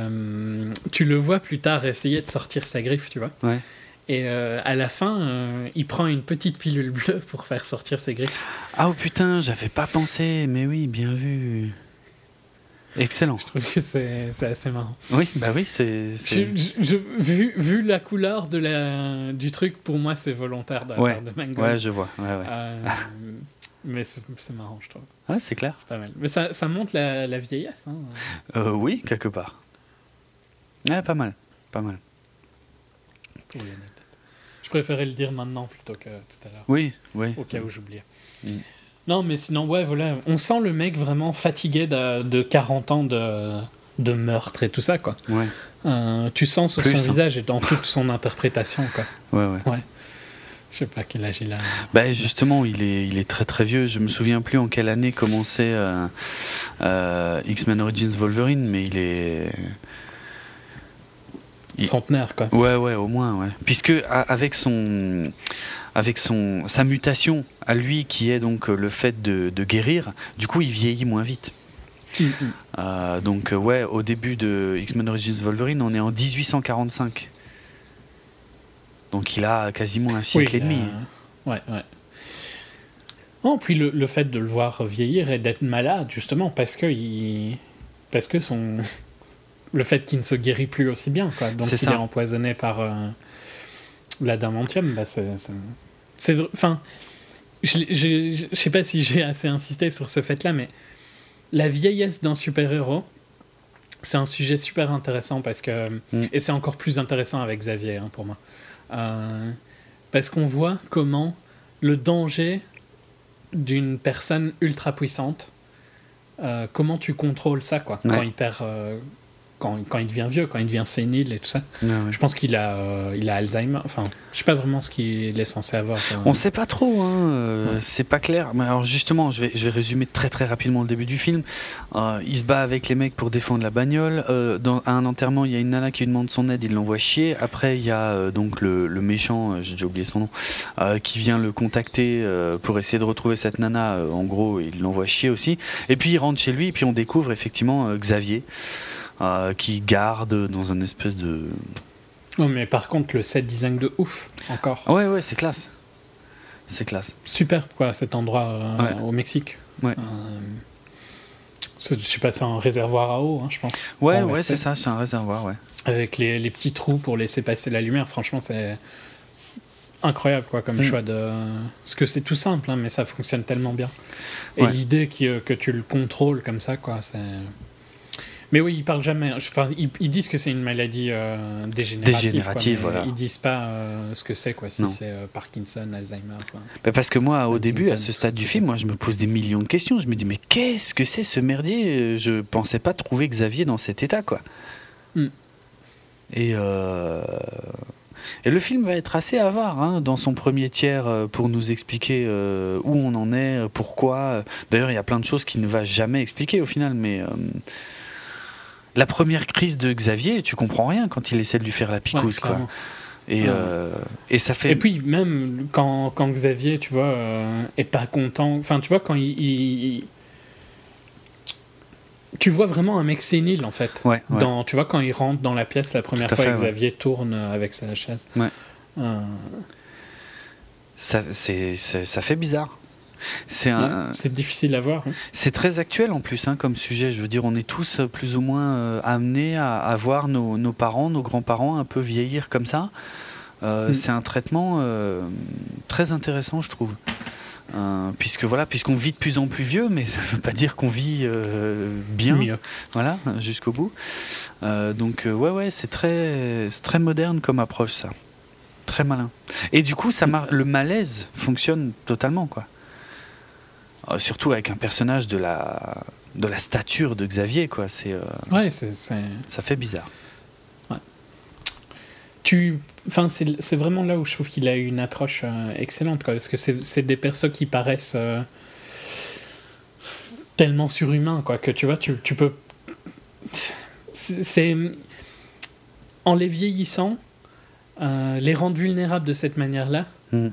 Tu le vois plus tard essayer de sortir sa griffe, tu vois. Ouais. Et à la fin, il prend une petite pilule bleue pour faire sortir ses griffes. Ah oh putain, j'avais pas pensé, mais oui, bien vu. Excellent. Je trouve que c'est assez marrant. Oui, bah oui, c'est. vu, vu la couleur de la, du truc, pour moi, c'est volontaire de la Ouais. part de Mangold. Ouais, je vois. Ouais, ouais. Euh, mais c'est marrant, je trouve. Ouais, c'est clair. C'est pas mal. Mais ça, ça montre la, la vieillesse. Hein. Euh, oui, quelque part. Ouais, pas mal. Pas mal. pour. Je préférais le dire maintenant plutôt que tout à l'heure, Oui, oui. au cas où j'oubliais. Mm. Non, mais sinon, ouais, voilà. On sent le mec vraiment fatigué de, de 40 ans de, de meurtre et tout ça, quoi. Ouais, Euh, tu sens sur Plus, son hein. visage et dans toute son interprétation, quoi. ouais, ouais. Je sais pas quel âge il a. Bah justement, il est, il est très très vieux. Je me souviens plus en quelle année commençait euh, euh, X-Men Origins Wolverine, mais il est. Il- Centenaire, quoi. Ouais, ouais, au moins, ouais. Puisque avec son, avec son, sa mutation à lui, qui est donc euh, le fait de, de guérir, du coup, il vieillit moins vite. Mm, mm. Euh, donc, euh, ouais, au début de X-Men Origins Wolverine, on est en 1845. Donc il a quasiment un siècle et demi. euh, ouais, ouais. Non, puis le, le fait de le voir vieillir et d'être malade, justement, parce que il, parce que son, le fait qu'il ne se guérit plus aussi bien, quoi. Donc il ça. est empoisonné par euh, l'adamantium. Bah, c'est, c'est, enfin, je, sais pas si j'ai assez insisté sur ce fait-là, mais la vieillesse d'un super-héros, c'est un sujet super intéressant parce que Mm. et c'est encore plus intéressant avec Xavier hein, pour moi. Euh, parce qu'on voit comment le danger d'une personne ultra puissante, euh, comment tu contrôles ça quoi, Ouais. quand il perd, euh, quand, quand il devient vieux, quand il devient sénile et tout ça. Ouais, ouais. Je pense qu'il a, euh, il a Alzheimer. Enfin, je sais pas vraiment ce qu'il est censé avoir. euh. On sait pas trop, hein, euh, Ouais. c'est pas clair. Mais alors justement, je vais, je vais résumer très très rapidement le début du film. Euh, il se bat avec les mecs pour défendre la bagnole. Dans, à un enterrement, il y a une nana qui lui demande son aide, il l'envoie chier. Après, il y a donc le, le méchant, j'ai déjà oublié son nom, qui vient le contacter pour essayer de retrouver cette nana. En gros, il l'envoie chier aussi. Et puis il rentre chez lui, et puis on découvre effectivement Xavier. Euh, qui garde dans un espèce de Oh, mais par contre, le set design de ouf, encore. ouais ouais c'est classe c'est classe Super, quoi, cet endroit euh, Ouais. au Mexique. Ouais. Euh, c'est- je sais pas, c'est un réservoir à eau, hein, je pense. ouais Renversé. ouais c'est ça c'est un réservoir ouais Avec les, les petits trous pour laisser passer la lumière, franchement, c'est incroyable, quoi, comme Mm. choix de. Parce que c'est tout simple, hein, mais ça fonctionne tellement bien. Et Ouais. l'idée qui, euh, que tu le contrôles comme ça, quoi, c'est. Mais oui, ils parlent jamais. Enfin, ils, ils disent que c'est une maladie euh, dégénérative. Dégénérative, quoi, voilà. Ils disent pas euh, ce que c'est, quoi. Si c'est euh, Parkinson, Alzheimer, quoi. Bah, parce que moi, au Huntington, début, à ce stade du film, moi, je me pose des millions de questions. Je me dis, mais qu'est-ce que c'est ce merdier? Je pensais pas trouver Xavier dans cet état, quoi. Mm. Et, et le film va être assez avare hein, dans son premier tiers pour nous expliquer où on en est, pourquoi. D'ailleurs, il y a plein de choses qu'il ne va jamais expliquer au final, mais. La première crise de Xavier, tu comprends rien quand il essaie de lui faire la Ouais, picouse, quoi. Et, euh, et ça fait. Et puis même quand, quand Xavier, tu vois, euh, est pas content, enfin tu vois quand il, il- il- tu vois vraiment un mec sénile en fait. ouais, ouais. Dans, tu vois quand il rentre dans la pièce la première fois, fait. Xavier tourne avec sa chaise. Ouais. Euh, Ça, c'est- ça fait bizarre. C'est, un, ouais, c'est difficile à voir. hein. c'est très actuel en plus hein, comme sujet. Je veux dire, on est tous euh, plus ou moins euh, amenés à, à voir nos, nos parents, nos grands-parents un peu vieillir comme ça. Euh, Mm. C'est un traitement euh, très intéressant, je trouve. Puisque voilà, puisqu'on vit de plus en plus vieux, mais ça ne veut pas dire qu'on vit bien, Mieux. voilà, jusqu'au bout. Donc ouais, ouais, c'est très, très moderne comme approche ça, très malin. Et du coup, ça mar- le malaise fonctionne totalement, quoi. Euh, surtout avec un personnage de la, de la stature de Xavier, quoi. C'est, euh, Ouais, c'est, ça fait bizarre. tu, enfin c'est, c'est vraiment là où je trouve qu'il a eu une approche euh, excellente quoi, parce que c'est, c'est des persos qui paraissent tellement surhumains quoi que tu vois, tu, tu peux, c'est, en les vieillissant, euh, les rendre vulnérables de cette manière-là Mm.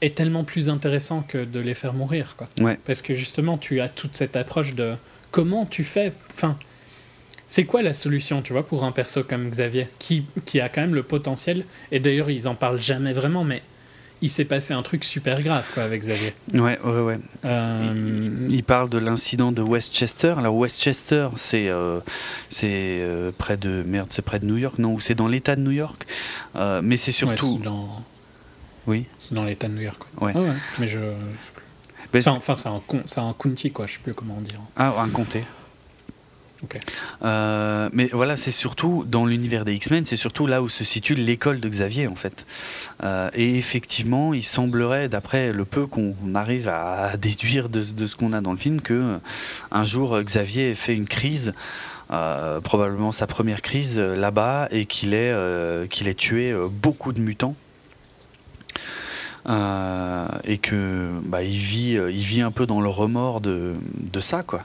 Est tellement plus intéressant que de les faire mourir quoi. Ouais. Parce que justement, tu as toute cette approche de comment tu fais. Enfin, c'est quoi la solution, tu vois, pour un perso comme Xavier, qui, qui a quand même le potentiel, et d'ailleurs, ils en parlent jamais vraiment, mais il s'est passé un truc super grave, quoi, avec Xavier. Ouais, ouais, ouais. Euh, Il, il parle de l'incident de Westchester. Alors Westchester, c'est euh, c'est euh, près de merde, c'est près de New York, non Ou c'est dans l'État de New York. Euh, mais c'est ouais, surtout, dans, oui. c'est dans l'état de New York. quoi. Ouais. Ah ouais, mais je. Enfin, enfin, c'est un, con- c'est un county, quoi, je sais plus comment dire. Ah, un comté. Ok. Euh, mais voilà, c'est surtout dans l'univers des X-Men, c'est surtout là où se situe l'école de Xavier en fait. Euh, et effectivement, il semblerait, d'après le peu qu'on arrive à déduire de, de ce qu'on a dans le film, que un jour Xavier ait fait une crise, euh, probablement sa première crise euh, là-bas, et qu'il ait, euh, qu'il ait tué euh, beaucoup de mutants. Euh, et que bah, il vit, euh, il vit un peu dans le remords de, de ça, quoi.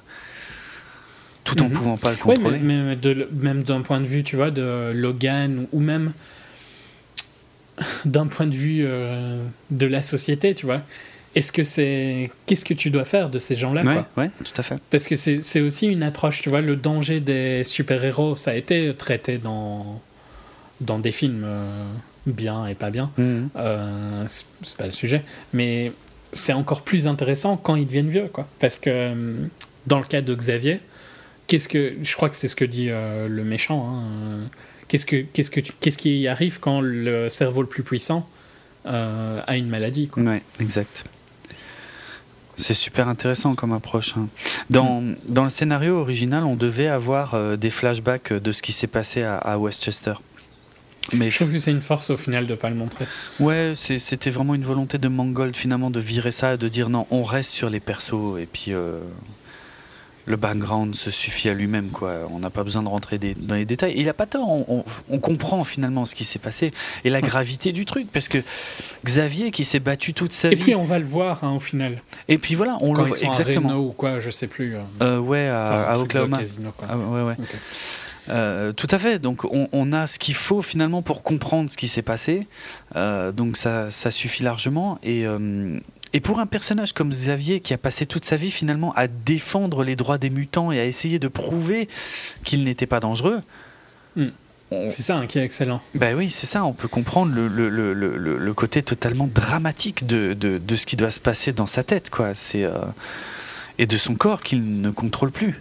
Tout en Mhm. pouvant pas le Ouais, contrôler. mais, mais de- même d'un point de vue, tu vois, de Logan, ou même d'un point de vue euh, de la société, tu vois. Est-ce que c'est. Qu'est-ce que tu dois faire de ces gens-là, Ouais, ouais, tout à fait. Parce que c'est c'est aussi une approche, tu vois, le danger des super-héros, ça a été traité dans, dans des films euh, bien et pas bien. Mhm. Euh, c'est pas le sujet. Mais c'est encore plus intéressant quand ils deviennent vieux, quoi. Parce que euh, dans le cas de Xavier, qu'est-ce que. Je crois que c'est ce que dit euh, le méchant. hein, Qu'est-ce, que, qu'est-ce, que, qu'est-ce qui arrive quand le cerveau le plus puissant euh, a une maladie, quoi. Ouais, exact. C'est super intéressant comme approche. hein. Dans, dans le scénario original, on devait avoir euh, des flashbacks de ce qui s'est passé à, à Westchester. Mais Je trouve que c'est une force au final de pas le montrer. ouais, c'était vraiment une volonté de Mangold finalement de virer ça et de dire non, on reste sur les persos et puis euh, le background se suffit à lui-même quoi. On n'a pas besoin de rentrer des- dans les détails. Et il a pas tort. On, on- on comprend finalement ce qui s'est passé et la gravité du truc parce que Xavier qui s'est battu toute sa Et vie puis on va le voir hein, au final. et puis voilà, on quand le voit exactement. à Reno ou quoi, je sais plus. euh, Euh, ouais, à, enfin, Oklahoma. casino. Ah, ouais, ouais. Euh, tout à fait. Donc, on, on a ce qu'il faut finalement pour comprendre ce qui s'est passé. Euh, donc, ça, ça suffit largement. Et, euh, et pour un personnage comme Xavier qui a passé toute sa vie finalement à défendre les droits des mutants et à essayer de prouver qu'il n'était pas dangereux. Hmm. on- C'est ça hein, qui est excellent. ben oui, c'est ça. On peut comprendre le, le, le, le, le- le côté totalement dramatique de, de, de ce qui doit se passer dans sa tête, quoi. C'est et de son corps qu'il ne contrôle plus.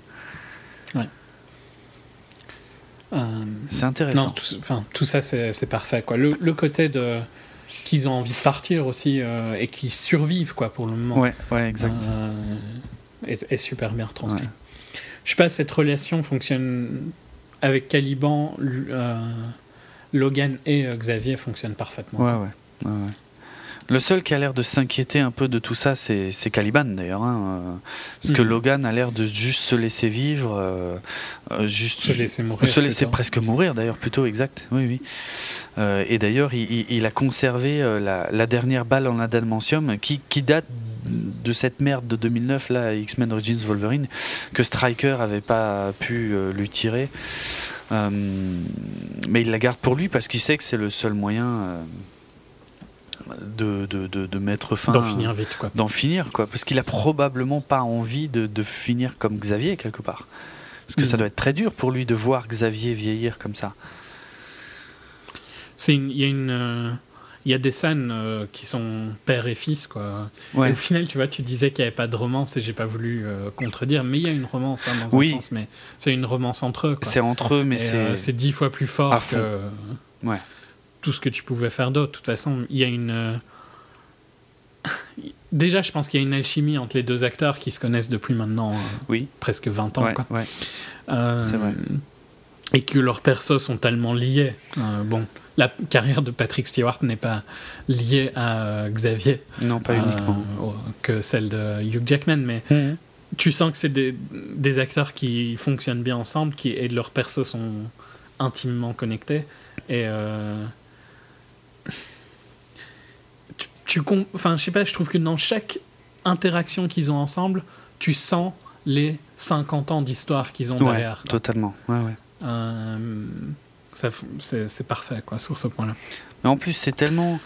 C'est intéressant. Non, tout, enfin, tout ça, c'est parfait. Quoi. Le, le côté de qu'ils ont envie de partir aussi euh, et qu'ils survivent quoi, pour le moment Ouais, ouais, exact. euh, est, est super bien retranscrit. Ouais. Je sais pas, cette relation fonctionne avec Caliban, euh, Logan et euh, Xavier fonctionne parfaitement. Ouais, ouais. ouais, ouais. Le seul qui a l'air de s'inquiéter un peu de tout ça, c'est Caliban d'ailleurs. hein, euh, Parce que Mhm. Logan a l'air de juste se laisser vivre, euh, euh, juste Se laisser mourir. se laisser presque mourir d'ailleurs, plutôt exact. Oui, oui. Euh, et d'ailleurs, il, a conservé la, la dernière balle en adamantium qui, qui date de cette merde de 2009 là, X-Men Origins Wolverine, que Stryker avait pas pu lui tirer. Euh, mais il la garde pour lui parce qu'il sait que c'est le seul moyen de, de, de, de mettre fin. D'en finir vite, quoi. D'en finir, quoi. Parce qu'il a probablement pas envie de, de finir comme Xavier, quelque part. Parce que ça Mhm. doit être très dur pour lui de voir Xavier vieillir comme ça. Il y a une. euh, y a des scènes euh, qui sont père et fils, quoi. Ouais. Au final, tu vois, tu disais qu'il n'y avait pas de romance et j'ai pas voulu euh, contredire, mais il y a une romance hein, dans Oui. un sens, mais c'est une romance entre eux. C'est entre eux, mais c'est. euh, c'est dix fois plus fort que Ouais. Tout ce que tu pouvais faire d'autre. De toute façon, il y a une. euh, Déjà, je pense qu'il y a une alchimie entre les deux acteurs qui se connaissent depuis maintenant euh, Oui. presque 20 ans. Ouais, quoi. ouais. Euh, C'est vrai. Et que leurs persos sont tellement liés. Euh, bon, la carrière de Patrick Stewart n'est pas liée à Xavier Non, pas uniquement. que celle de Hugh Jackman, mais Mhm. tu sens que c'est des, des acteurs qui fonctionnent bien ensemble qui, et leurs persos sont intimement connectés. Et. euh, tu, enfin, je sais pas, je trouve que dans chaque interaction qu'ils ont ensemble, tu sens les 50 ans d'histoire qu'ils ont Ouais, derrière. totalement. Ouais, ouais. Euh, c'est parfait, quoi, sur ce point-là. Mais en plus, c'est tellement.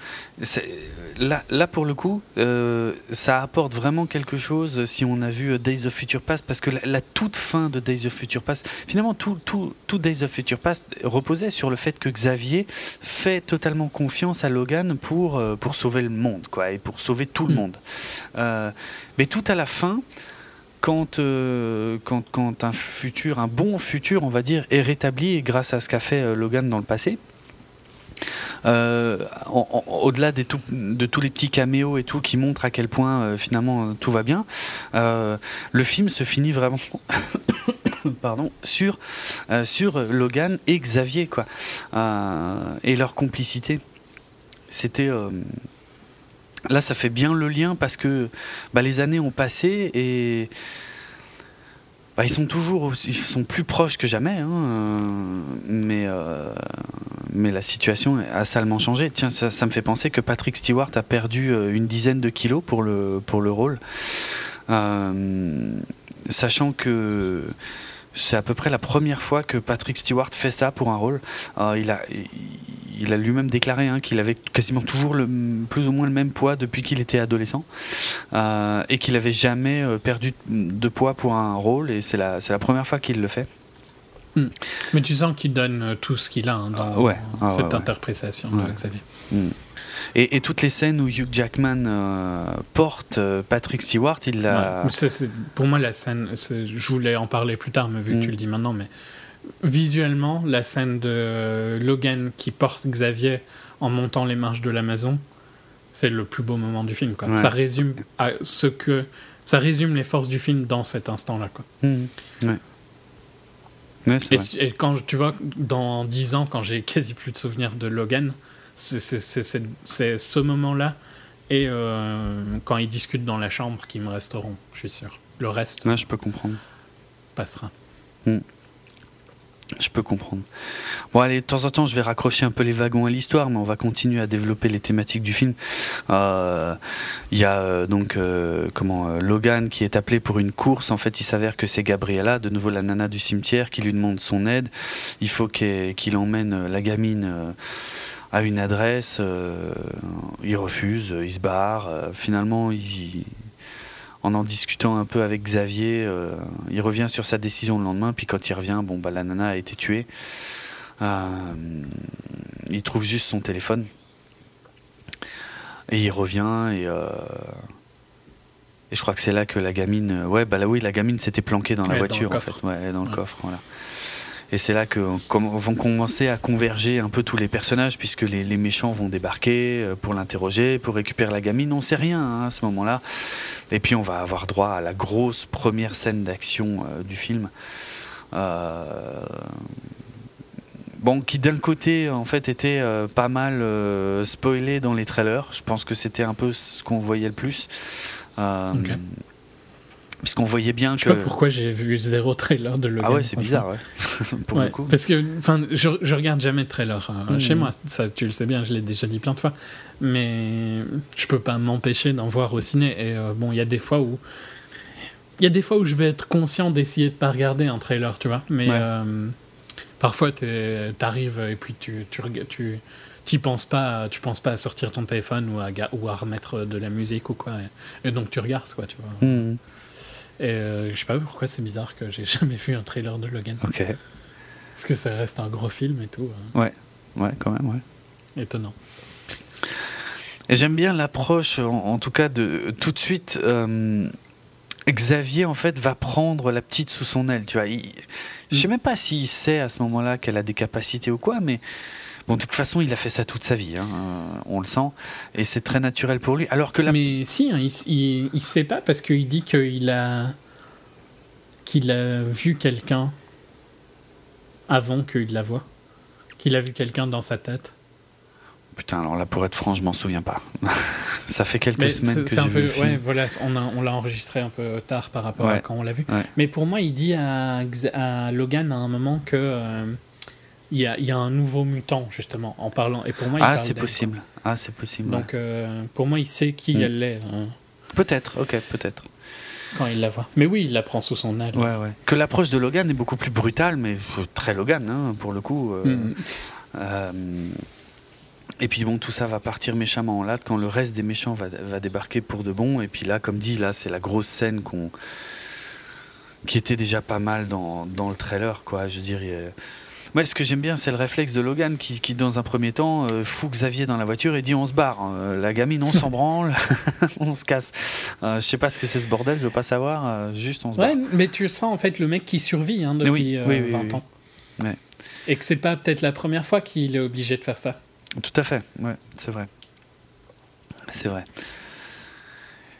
Là, là, pour le coup, euh, ça apporte vraiment quelque chose si on a vu euh, Days of Future Past, parce que la, la toute fin de Days of Future Past, finalement, tout, tout, tout Days of Future Past reposait sur le fait que Xavier fait totalement confiance à Logan pour, euh, pour sauver le monde, quoi, et pour sauver tout le Mm. monde. Euh, mais tout à la fin. Quand, euh, quand, quand un futur, un bon futur, on va dire, est rétabli grâce à ce qu'a fait euh, Logan dans le passé, euh, au-delà de tous les petits caméos et tout qui montrent à quel point euh, finalement euh, tout va bien, le film se finit vraiment pardon, sur, sur Logan et Xavier quoi, et leur complicité. C'était là, ça fait bien le lien parce que bah, les années ont passé et bah, ils sont toujours ils sont plus proches que jamais, hein, mais euh, mais la situation a salement changé. Tiens, ça, ça me fait penser que Patrick Stewart a perdu euh, une dizaine de kilos pour le, pour le rôle. Euh, sachant que c'est à peu près la première fois que Patrick Stewart fait ça pour un rôle. Euh, il a, il a lui-même déclaré hein, qu'il avait quasiment toujours le, plus ou moins le même poids depuis qu'il était adolescent euh, et qu'il avait jamais euh, perdu de poids pour un rôle et c'est la, c'est la première fois qu'il le fait. Mais tu sens qu'il donne tout ce qu'il a hein, dans Ah, ouais. Cette ouais. interprétation Ouais. de Xavier. Et, et toutes les scènes où Hugh Jackman euh, porte euh, Patrick Stewart, il l'a. Ouais. Ça, c'est- pour moi, la scène, je voulais en parler plus tard, mais vu Mm. que tu le dis maintenant, mais visuellement, la scène de Logan qui porte Xavier en montant les marches de l'Amazon, c'est le plus beau moment du film. Quoi. Ouais. Ça résume à ce que ça résume les forces du film dans cet instant-là. Quoi. Mhm. Ouais. Ouais, Et, quand tu vois, dans 10 ans, quand j'ai quasi plus de souvenirs de Logan, c'est ce moment-là et euh, quand ils discutent dans la chambre qui me resteront, je suis sûr. Le reste je peux comprendre. passera. Je peux comprendre. Bon, allez, de temps en temps, je vais raccrocher un peu les wagons à l'histoire, mais on va continuer à développer les thématiques du film. Euh, Il y a euh, donc euh, comment Logan qui est appelé pour une course. En fait, il s'avère que c'est Gabriella, de nouveau la nana du cimetière, qui lui demande son aide. Il faut qu'il emmène la gamine à une adresse. euh, il refuse, il se barre. euh, finalement, il en en discutant un peu avec Xavier, euh, il revient sur sa décision le lendemain, puis quand il revient, bon, bah, la nana a été tuée. Euh, il trouve juste son téléphone. Et il revient, et, et je crois que c'est là que la gamine. Ouais, bah là, oui, la gamine s'était planquée dans la Ouais, dans voiture, en fait. Ouais, dans le Ouais. coffre, voilà. Et c'est là que vont commencer à converger un peu tous les personnages, puisque les, méchants vont débarquer euh, pour l'interroger, pour récupérer la gamine. On sait rien hein, à ce moment-là. Et puis on va avoir droit à la grosse première scène d'action euh, du film. Euh, Bon, qui d'un côté en fait était pas mal spoilé dans les trailers. Je pense que c'était un peu ce qu'on voyait le plus. Puisqu'on voyait bien Je que. sais pas pourquoi j'ai vu zéro trailer de Logan. Ah ouais, c'est bizarre, ouais. Pour Ouais, le coup. Parce que je, je regarde jamais de trailer euh, Mhm. chez moi. Ça, tu le sais bien, je l'ai déjà dit plein de fois. Mais je peux pas m'empêcher d'en voir au ciné. Et euh, bon, il y a des fois où. Il y a des fois où je vais être conscient d'essayer de pas regarder un trailer, tu vois. Mais Ouais. euh, parfois, t'arrives et puis tu, tu, tu t'y penses pas, tu penses pas à sortir ton téléphone ou à, ou à remettre de la musique ou quoi. Et, et donc tu regardes, quoi, tu vois. Mhm. Et euh, je sais pas pourquoi c'est bizarre que j'ai jamais vu un trailer de Logan. Ok. Parce que ça reste un gros film et tout. euh, Ouais, quand même, ouais. étonnant. Et j'aime bien l'approche, en, en tout cas, de tout de suite. euh, Xavier, en fait, va prendre la petite sous son aile. Tu vois, il- je sais même pas s'il sait à ce moment-là qu'elle a des capacités ou quoi, mais bon, de toute façon, il a fait ça toute sa vie. hein, euh, on le sent, et c'est très naturel pour lui. Alors que Mais si, hein, il, il, il sait pas parce qu'il dit qu'il a qu'il a vu quelqu'un avant qu'il la voie. Qu'il a vu quelqu'un dans sa tête. putain, alors là, pour être franc, je m'en souviens pas. ça fait quelques Mais semaines que c'est j'ai un vu peu, le film. ouais, voilà, on a- on l'a enregistré un peu tard par rapport à quand on l'a vu. Ouais. Mais pour moi, il dit à, à Logan à un moment que euh, il y, a, il y a un nouveau mutant justement en parlant. Et pour moi, il Ah, c'est possible. Ah, c'est possible. Donc euh, pour moi, il sait qui Mm. elle est hein, Peut-être, ok, peut-être. quand il la voit. Mais oui, il la prend sous son aile. Ouais, ouais. Que l'approche de Logan est beaucoup plus brutale, mais très Logan, hein, pour le coup. euh, Mm. euh, et puis bon, tout ça va partir méchamment en latte quand le reste des méchants va, va débarquer pour de bon. Et puis là, comme dit, là, c'est la grosse scène qu'on qui était déjà pas mal dans, dans le trailer, quoi. Je a- Moi, ce que j'aime bien, c'est le réflexe de Logan qui, qui, dans un premier temps, euh, fout Xavier dans la voiture et dit on se barre. Euh, la gamine, on s'en branle, on se casse. Euh, je sais pas ce que c'est ce bordel, je veux pas savoir. euh, juste, on se barre. Mais tu sens en fait le mec qui survit hein, depuis Oui, euh, oui, oui, 20 oui. ans. Ouais. Et que c'est pas peut-être la première fois qu'il est obligé de faire ça. Tout à fait, ouais, c'est vrai. C'est vrai.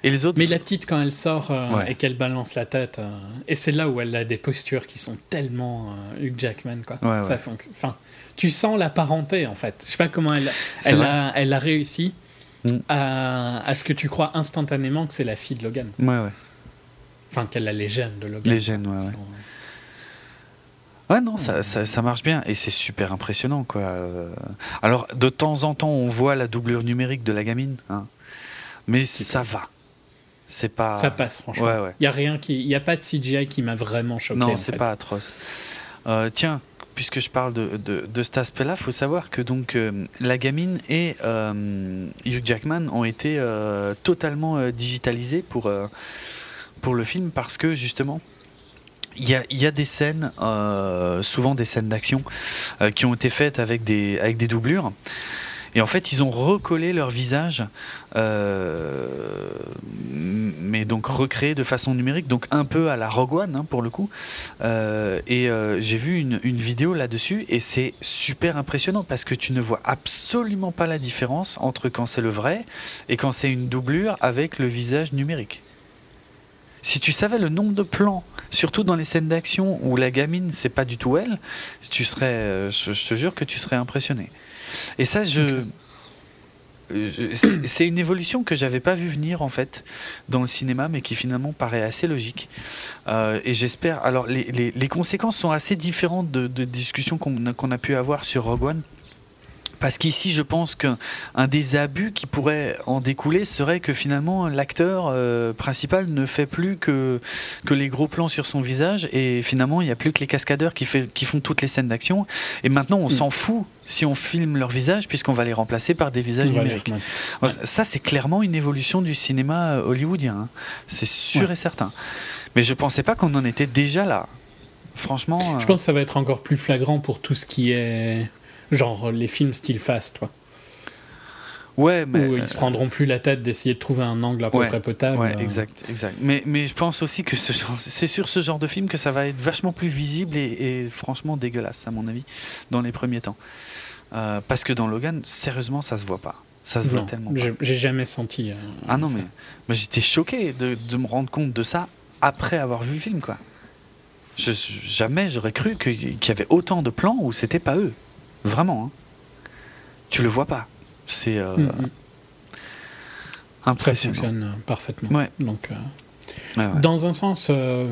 Et les autres Mais la petite, quand elle sort euh, Ouais. et qu'elle balance la tête, euh, et c'est là où elle a des postures qui sont tellement euh, Hugh Jackman, quoi. Ouais, Ça ouais. Enfin, tu sens la parenté, en fait. Je sais pas comment elle, elle, a, elle a réussi Mm. à, à ce que tu crois instantanément que c'est la fille de Logan. Ouais, ouais. Enfin, qu'elle a les gènes de Logan. Les gènes, ouais, ouais. Sont- Ouais, non, ça, ça, ça marche bien et c'est super impressionnant, quoi. Euh, Alors, de temps en temps, on voit la doublure numérique de la gamine, hein. mais ça va. C'est pas. Ça passe, franchement. Ouais, ouais. Il y a rien qui, il y a pas de CGI qui m'a vraiment choqué. Non, c'est pas atroce. Euh, tiens, puisque je parle de, de, de cet aspect-là, faut savoir que donc euh, la gamine et euh, Hugh Jackman ont été euh, totalement digitalisés pour, pour le film parce que justement, il y a, il y a des scènes, souvent des scènes d'action, qui ont été faites avec des, avec des doublures. Et en fait, ils ont recollé leur visage, euh, mais donc recréé de façon numérique, donc un peu à la Rogue One hein, pour le coup. Euh, et euh, j'ai vu une, vidéo là-dessus, et c'est super impressionnant parce que tu ne vois absolument pas la différence entre quand c'est le vrai et quand c'est une doublure avec le visage numérique. Si tu savais le nombre de plans, surtout dans les scènes d'action où la gamine c'est pas du tout elle, tu serais, je te jure que tu serais impressionné. Et ça, je, euh, c'est une évolution que j'avais pas vu venir en fait dans le cinéma, mais qui finalement paraît assez logique. Euh, et j'espère. Alors, les, les, les conséquences sont assez différentes de, de discussions qu'on a pu avoir sur Rogue One. Parce qu'ici, je pense qu'un un des abus qui pourrait en découler serait que finalement l'acteur euh, principal ne fait plus que, que les gros plans sur son visage et finalement il n'y a plus que les cascadeurs qui, fait, qui font toutes les scènes d'action. Et maintenant, on Mm. s'en fout si on filme leur visage puisqu'on va les remplacer par des visages numériques. ouais. Ça, c'est clairement une évolution du cinéma euh, hollywoodien. hein. C'est sûr Ouais. et certain. Mais je pensais pas qu'on en était déjà là. Franchement. Je euh, pense que ça va être encore plus flagrant pour tout ce qui est genre les films style fast, toi. Ouais, mais. où ils se prendront plus la tête d'essayer de trouver un angle à peu Ouais, près potable. Ouais, euh, exact, exact. Mais, mais je pense aussi que ce c'est sur ce genre de film que ça va être vachement plus visible et, et franchement dégueulasse, à mon avis, dans les premiers temps. Euh, parce que dans Logan, sérieusement, ça se voit pas. Ça se voit tellement j'ai jamais senti. euh, Ah non, ça. mais, mais j'étais choqué de, de me rendre compte de ça après avoir vu le film, quoi. Je, jamais j'aurais cru qu'il y avait autant de plans où c'était pas eux. Vraiment. hein. Tu le vois pas. C'est euh, Mm, mm. Ça impressionnant. fonctionne euh, parfaitement. Ouais. Donc, euh, ouais. dans un sens, euh,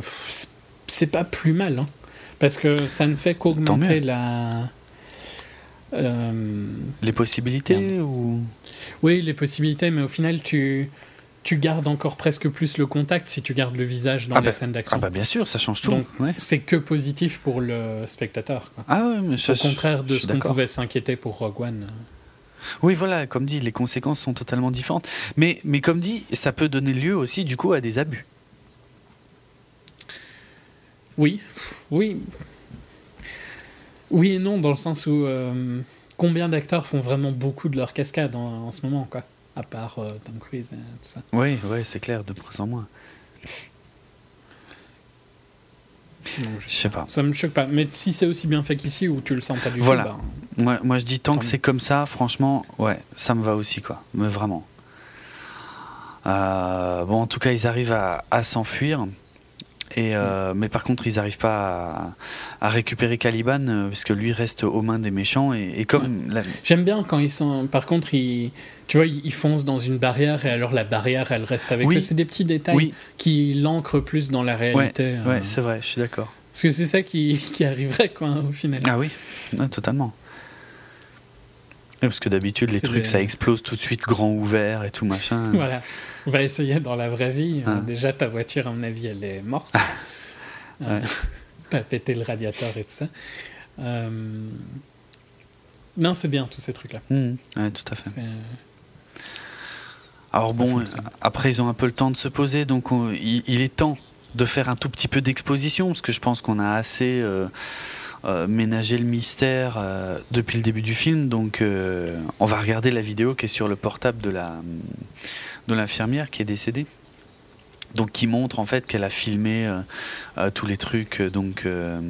c'est- pas plus mal, hein, parce que ça ne fait qu'augmenter la. Les possibilités ou? oui, les possibilités, mais au final, tu, tu gardes encore presque plus le contact si tu gardes le visage dans Ah les bah- scènes d'action. Ah bah bien sûr, ça change tout. Donc, ouais. C'est que positif pour le spectateur. quoi. Ah ouais, mais Au contraire de ce qu'on pouvait s'inquiéter pour Rogue One. Oui, voilà, comme dit, les conséquences sont totalement différentes. Mais, mais comme dit, ça peut donner lieu aussi, du coup, à des abus. Oui, oui. Oui et non, dans le sens où euh, combien d'acteurs font vraiment beaucoup de leur cascade en, en ce moment, quoi. À part euh, Tom Cruise et tout ça. Oui, oui, c'est clair, de moins en moins. Donc, Je sais pas. Ça me choque pas. Mais si c'est aussi bien fait qu'ici ou tu le sens pas du Voilà. tout, bah, Moi, moi, je dis, tant Tant que c'est comme ça, franchement, ouais, ça me va aussi, quoi. Mais vraiment. Euh, bon, en tout cas, ils arrivent à, à s'enfuir. Et euh, mais par contre, ils n'arrivent pas à, à récupérer Caliban, euh, parce que lui reste aux mains des méchants. Et, et comme la- J'aime bien quand ils sont. Par contre, ils, tu vois, ils foncent dans une barrière et alors la barrière, elle reste avec Oui. eux. C'est des petits détails oui, qui l'ancrent plus dans la réalité. euh, ouais, c'est vrai, je suis d'accord. parce que c'est ça qui, qui arriverait, quoi, au final. Ah oui, Ouais, totalement. Parce que d'habitude, les trucs, des- ça explose tout de suite, grand ouvert et tout machin. Voilà. On va essayer dans la vraie vie. Euh, Ah. Déjà, ta voiture, à mon avis, elle est morte. Euh. T'as pété le radiateur et tout ça. Euh, Non, c'est bien, tous ces trucs-là. Ouais, tout à fait. C'est- Alors Ça bon, fonctionne. euh, après, ils ont un peu le temps de se poser, donc on- il, il est temps de faire un tout petit peu d'exposition, parce que je pense qu'on a assez euh, euh, ménagé le mystère euh, depuis le début du film. Donc, euh, on va regarder la vidéo qui est sur le portable de la de l'infirmière qui est décédée. Donc qui montre en fait qu'elle a filmé euh, tous les trucs. Donc euh,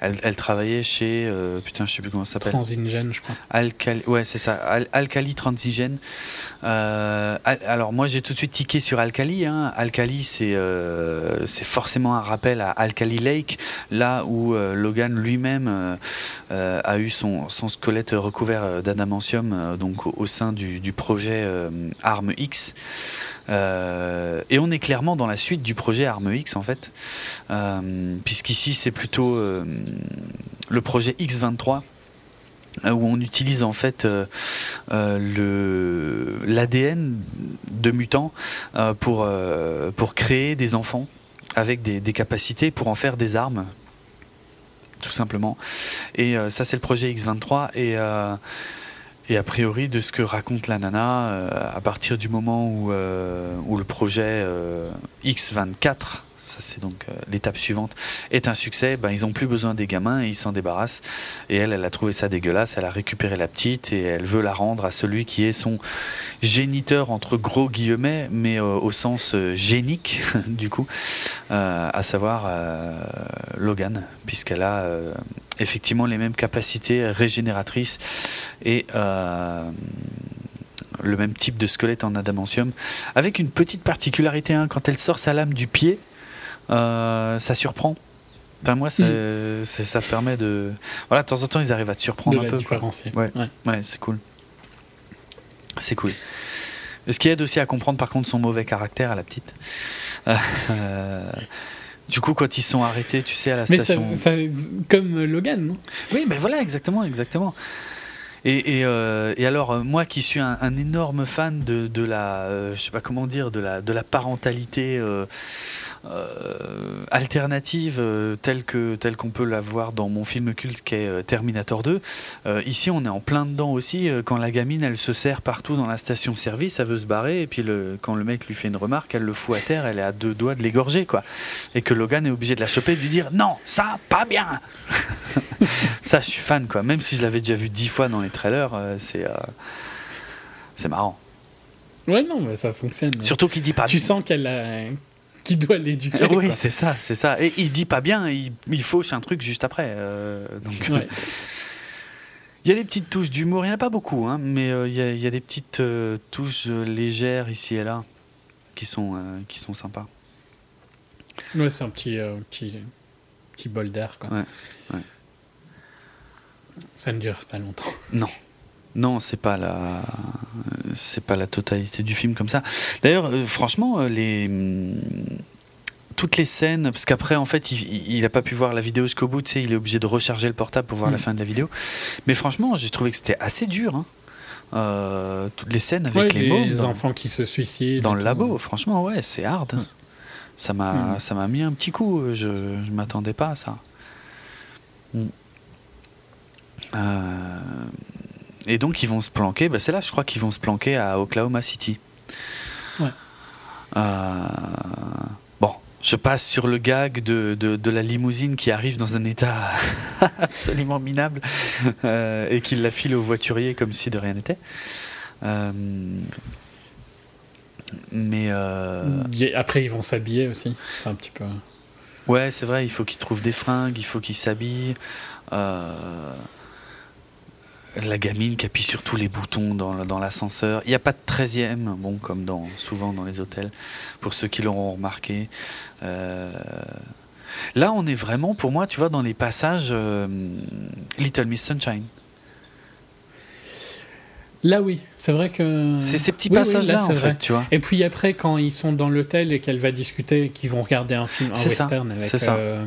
elle, elle travaillait chez euh, putain je sais plus comment ça s'appelle. Transingen, je crois. Alcali, ouais, c'est ça, Al- Alcali Transigène. Euh, al- alors moi j'ai tout de suite tiqué sur Alcali. Hein. Alcali c'est euh, c'est forcément un rappel à Alcali Lake, là où euh, Logan lui-même a eu son, squelette recouvert d'adamantium donc au, sein du, projet Arme X. Et on est clairement dans la suite du projet Arme X en fait, puisqu'ici c'est plutôt le projet X23 euh, où on utilise en fait euh, euh, l'ADN de mutants euh, pour euh, pour créer des enfants avec des, des capacités pour en faire des armes tout simplement. Et euh, ça c'est le projet X23 et euh, et a priori de ce que raconte la nana euh, à partir du moment où euh, où le projet euh, X24 ça c'est donc euh, l'étape suivante, est un succès, ben, ils n'ont plus besoin des gamins et ils s'en débarrassent. Et elle, elle a trouvé ça dégueulasse, elle a récupéré la petite et elle veut la rendre à celui qui est son géniteur, entre gros guillemets, mais euh, au sens euh, génique, du coup, à savoir Logan, puisqu'elle a effectivement les mêmes capacités régénératrices et le même type de squelette en adamantium, avec une petite particularité, hein, quand elle sort sa lame du pied, ça surprend. Enfin, moi, ça, ça, ça permet de... Voilà, de temps en temps, ils arrivent à te de surprendre un peu. différencier. Ouais. Ouais, c'est cool. C'est cool. Ce qui aide aussi à comprendre par contre son mauvais caractère à la petite. Euh, du coup, quand ils sont arrêtés, tu sais, à la Mais station. ça- comme Logan, non? Oui, mais voilà, exactement, exactement. Et, et, euh, et alors, euh, moi qui suis un, un énorme fan de, de la, euh, je sais pas comment dire, de la, de la parentalité euh, alternative euh, telle que telle qu'on peut la voir dans mon film culte qui est euh, Terminator 2. euh, ici, on est en plein dedans aussi. quand la gamine, elle se sert partout dans la station-service, elle veut se barrer, et puis le, quand le mec lui fait une remarque, elle le fout à terre, elle est à deux doigts de l'égorger, quoi. Et que Logan est obligé de la choper et de lui dire non, ça, pas bien. ça, je suis fan, quoi. Même si je l'avais déjà vu dix fois dans les trailers, c'est c'est marrant. Ouais, non, mais ça fonctionne. Surtout qu'il dit pas. tu sens qu'elle a... doit l'éduquer. oui, c'est ça, c'est ça. Et il dit pas bien, il, il fauche un truc juste après. euh, donc, Ouais. il y a des petites touches d'humour, il n'y en a pas beaucoup, hein, mais euh, il y, a, il y a des petites euh, touches légères ici et là qui sont, qui sont sympas. Ouais, c'est un petit, petit, petit bol d'air. quoi. Ouais, ouais. Ça ne dure pas longtemps. Non. Non, c'est pas la, c'est pas la totalité du film comme ça. D'ailleurs, euh, franchement, euh, les hum, toutes les scènes, parce qu'après, en fait, il, il a pas pu voir la vidéo jusqu'au bout. Tu sais, il est obligé de recharger le portable pour voir Mm. la fin de la vidéo. Mais franchement, j'ai trouvé que c'était assez dur. hein. Euh, toutes les scènes avec Ouais, les, les, mômes dans, enfants qui se suicident. dans le labo, franchement, ouais, c'est hard. Mm. Ça m'a, Mm. ça m'a mis un petit coup. Je, je m'attendais pas à ça. Mm. Euh, et donc ils vont se planquer. Bah, c'est là, je crois qu'ils vont se planquer à Oklahoma City. Ouais. Euh, bon, je passe sur le gag de, de, de la limousine qui arrive dans un état absolument minable euh, et qui la file au voiturier comme si de rien n'était. Euh, mais Après, ils vont s'habiller aussi. C'est un petit peu. ouais, c'est vrai, il faut qu'ils trouvent des fringues, il faut qu'ils s'habillent. Euh, la gamine qui appuie sur tous les boutons dans, dans l'ascenseur. Il n'y a pas de 13e, bon, comme dans, souvent dans les hôtels, pour ceux qui l'auront remarqué. Euh, là, on est vraiment, pour moi, tu vois, dans les passages euh, Little Miss Sunshine. Là, oui. C'est vrai que. C'est ces petits Oui, oui, passages-là, là, en c'est fait, vrai. tu vois. Et puis après, quand ils sont dans l'hôtel et qu'elle va discuter, qu'ils vont regarder un film, un ça, western avec, c'est ça. euh,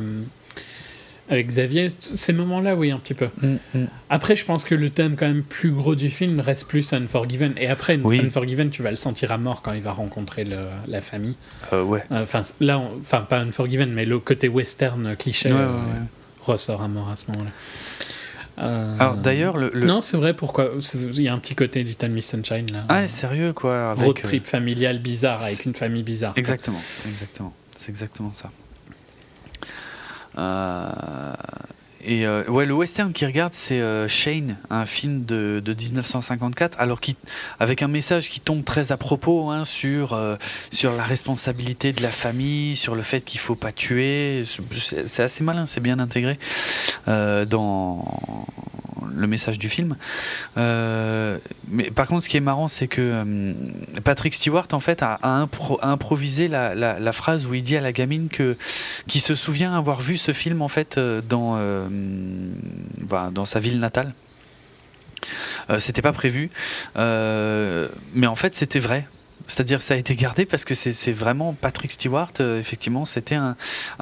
avec Xavier, ces moments-là, oui, un petit peu. Mm, mm. Après, je pense que le thème quand même plus gros du film reste plus Unforgiven. Et après, Oui. Unforgiven, tu vas le sentir à mort quand il va rencontrer le- la famille. Euh, ouais. Euh, Enfin, là, enfin pas Unforgiven, mais le côté western cliché Ouais, ouais, euh, ouais. ressort à mort à ce moment-là. Euh, Alors d'ailleurs, le, le- Non, c'est vrai, pourquoi? Il y a un petit côté du Time Miss Sunshine là. Ah, sérieux quoi. Avec, Road trip familial bizarre avec une famille bizarre. quoi. Exactement, exactement. C'est exactement ça. Euh, et euh, ouais, le western qu'il regarde, c'est euh, Shane, un film de, de 1954, alors qui, avec un message qui tombe très à propos hein, sur, euh, sur la responsabilité de la famille, sur le fait qu'il faut pas tuer. C'est assez malin, c'est bien intégré dans le message du film. Mais par contre, ce qui est marrant, c'est que Patrick Stewart, en fait, a, a impro- a improvisé la, la- la phrase où il dit à la gamine que qui se souvient avoir vu ce film en fait dans bah, dans sa ville natale. Euh, c'était pas prévu, euh, mais en fait c'était vrai. C'est-à-dire ça a été gardé parce que c'est vraiment Patrick Stewart, euh, effectivement, c'était un,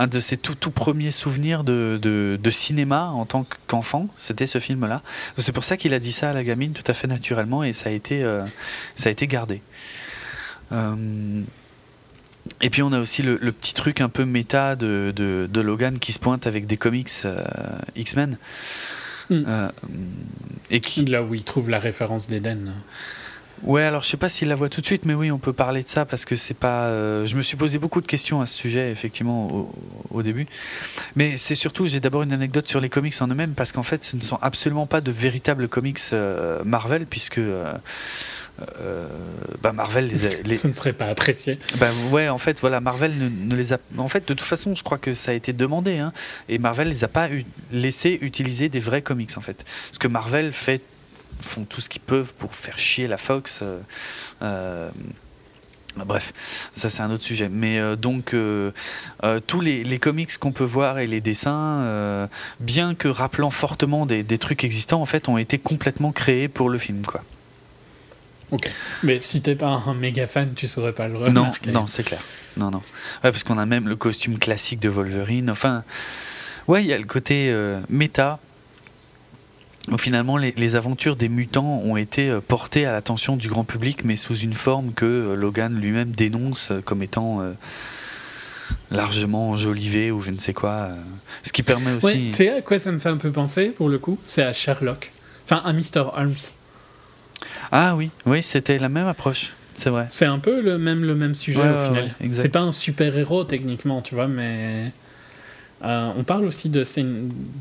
de ses tout, premiers souvenirs de, cinéma en tant qu'enfant, c'était ce film-là. C'est pour ça qu'il a dit ça à la gamine tout à fait naturellement et ça a été, euh, ça a été gardé. Euh, et puis on a aussi le, le petit truc un peu méta de, de, de Logan qui se pointe avec des comics euh, X-Men. Mm. Euh, et qui, Là où il trouve la référence d'Eden. Ouais, alors je sais pas s'il la voit tout de suite, mais oui, on peut parler de ça parce que c'est pas. euh, je me suis posé beaucoup de questions à ce sujet, effectivement, au, au début. Mais c'est surtout, j'ai d'abord une anecdote sur les comics en eux-mêmes parce qu'en fait, ce ne sont absolument pas de véritables comics euh, Marvel, puisque. Euh, bah Marvel les, a- les- Ce ne serait pas apprécié. bah ouais, en fait, voilà, Marvel ne, ne les a. En fait, de toute façon, je crois que ça a été demandé, hein, et Marvel les a pas eu, laissé utiliser des vrais comics, en fait. Parce que Marvel fait, font tout ce qu'ils peuvent pour faire chier la Fox. euh, euh, Bref, ça c'est un autre sujet. Mais euh, donc, euh, euh, tous les, les comics qu'on peut voir et les dessins, bien que rappelant fortement des, des trucs existants, en fait, ont été complètement créés pour le film, quoi. Mais si t'es pas un méga fan, tu saurais pas le Non, remarquer. non, c'est clair. Non, non. Ouais, parce qu'on a même le costume classique de Wolverine. Enfin, ouais, il y a le côté euh, méta. Où finalement, les, les aventures des mutants ont été euh, portées à l'attention du grand public, mais sous une forme que euh, Logan lui-même dénonce comme étant euh, largement enjolivée ou je ne sais quoi. Ce qui permet aussi. Ouais, tu sais à quoi ça me fait un peu penser, pour le coup? C'est à Sherlock. Enfin, à Mr. Holmes. Ah oui, oui, c'était la même approche. C'est vrai. C'est un peu le même, le même sujet Ouais, au final. ouais, c'est pas un super-héros techniquement, tu vois, mais. euh, on parle aussi de,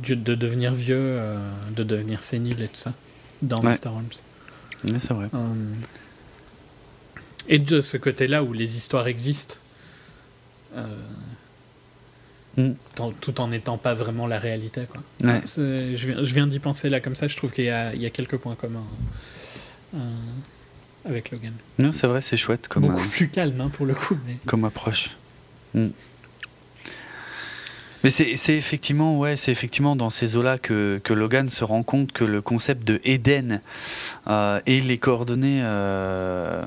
de, de devenir vieux, euh, de devenir sénile et tout ça, dans Ouais. Mr. Holmes. C'est vrai. Euh, et de ce côté-là où les histoires existent, Mm. tout en n'étant pas vraiment la réalité. Quoi. Je viens, viens d'y penser là comme ça, je trouve qu'il y y a quelques points communs avec Logan. Non, c'est vrai, c'est chouette comme. Beaucoup euh, plus calme hein, pour le coup. Mais... comme approche. Mm. Mais c'est effectivement, ouais, c'est effectivement dans ces eaux-là que, que Logan se rend compte que le concept de Eden euh, et les coordonnées euh,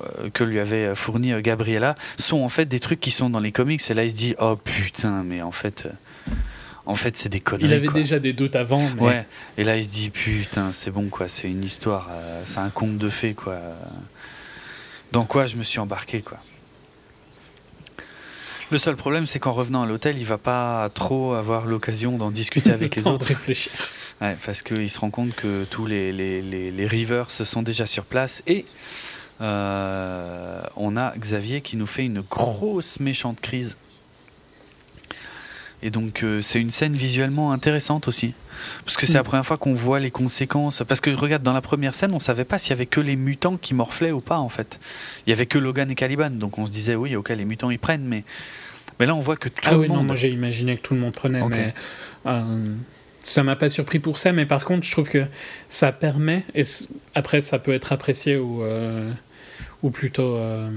euh, que lui avait fournies euh, Gabriella sont en fait des trucs qui sont dans les comics. Et là, il se dit, oh putain, mais en fait, euh, en fait, c'est des conneries. Il avait quoi. déjà des doutes avant, mais Ouais, et là il se dit putain, c'est bon quoi, c'est une histoire, euh, c'est un conte de fées quoi. Dans quoi je me suis embarqué quoi. Le seul problème, c'est qu'en revenant à l'hôtel, il va pas trop avoir l'occasion d'en discuter avec les temps de autres. réfléchir. Ouais, parce qu'il se rend compte que tous les, les, les, les Rivers sont déjà sur place et euh, on a Xavier qui nous fait une grosse méchante crise. Et donc euh, c'est une scène visuellement intéressante aussi. Parce que c'est la Mm. première fois qu'on voit les conséquences. Parce que regarde, dans la première scène, on savait pas s'il y avait que les mutants qui morflaient ou pas en fait. Il y avait que Logan et Caliban. Donc on se disait oui, ok, les mutants ils prennent, mais, mais là on voit que tout Ah le oui, non, monde... moi j'ai imaginé que tout le monde prenait, Ok. mais euh, ça m'a pas surpris pour ça. Mais par contre, je trouve que ça permet, et après ça peut être apprécié ou, euh, ou plutôt euh,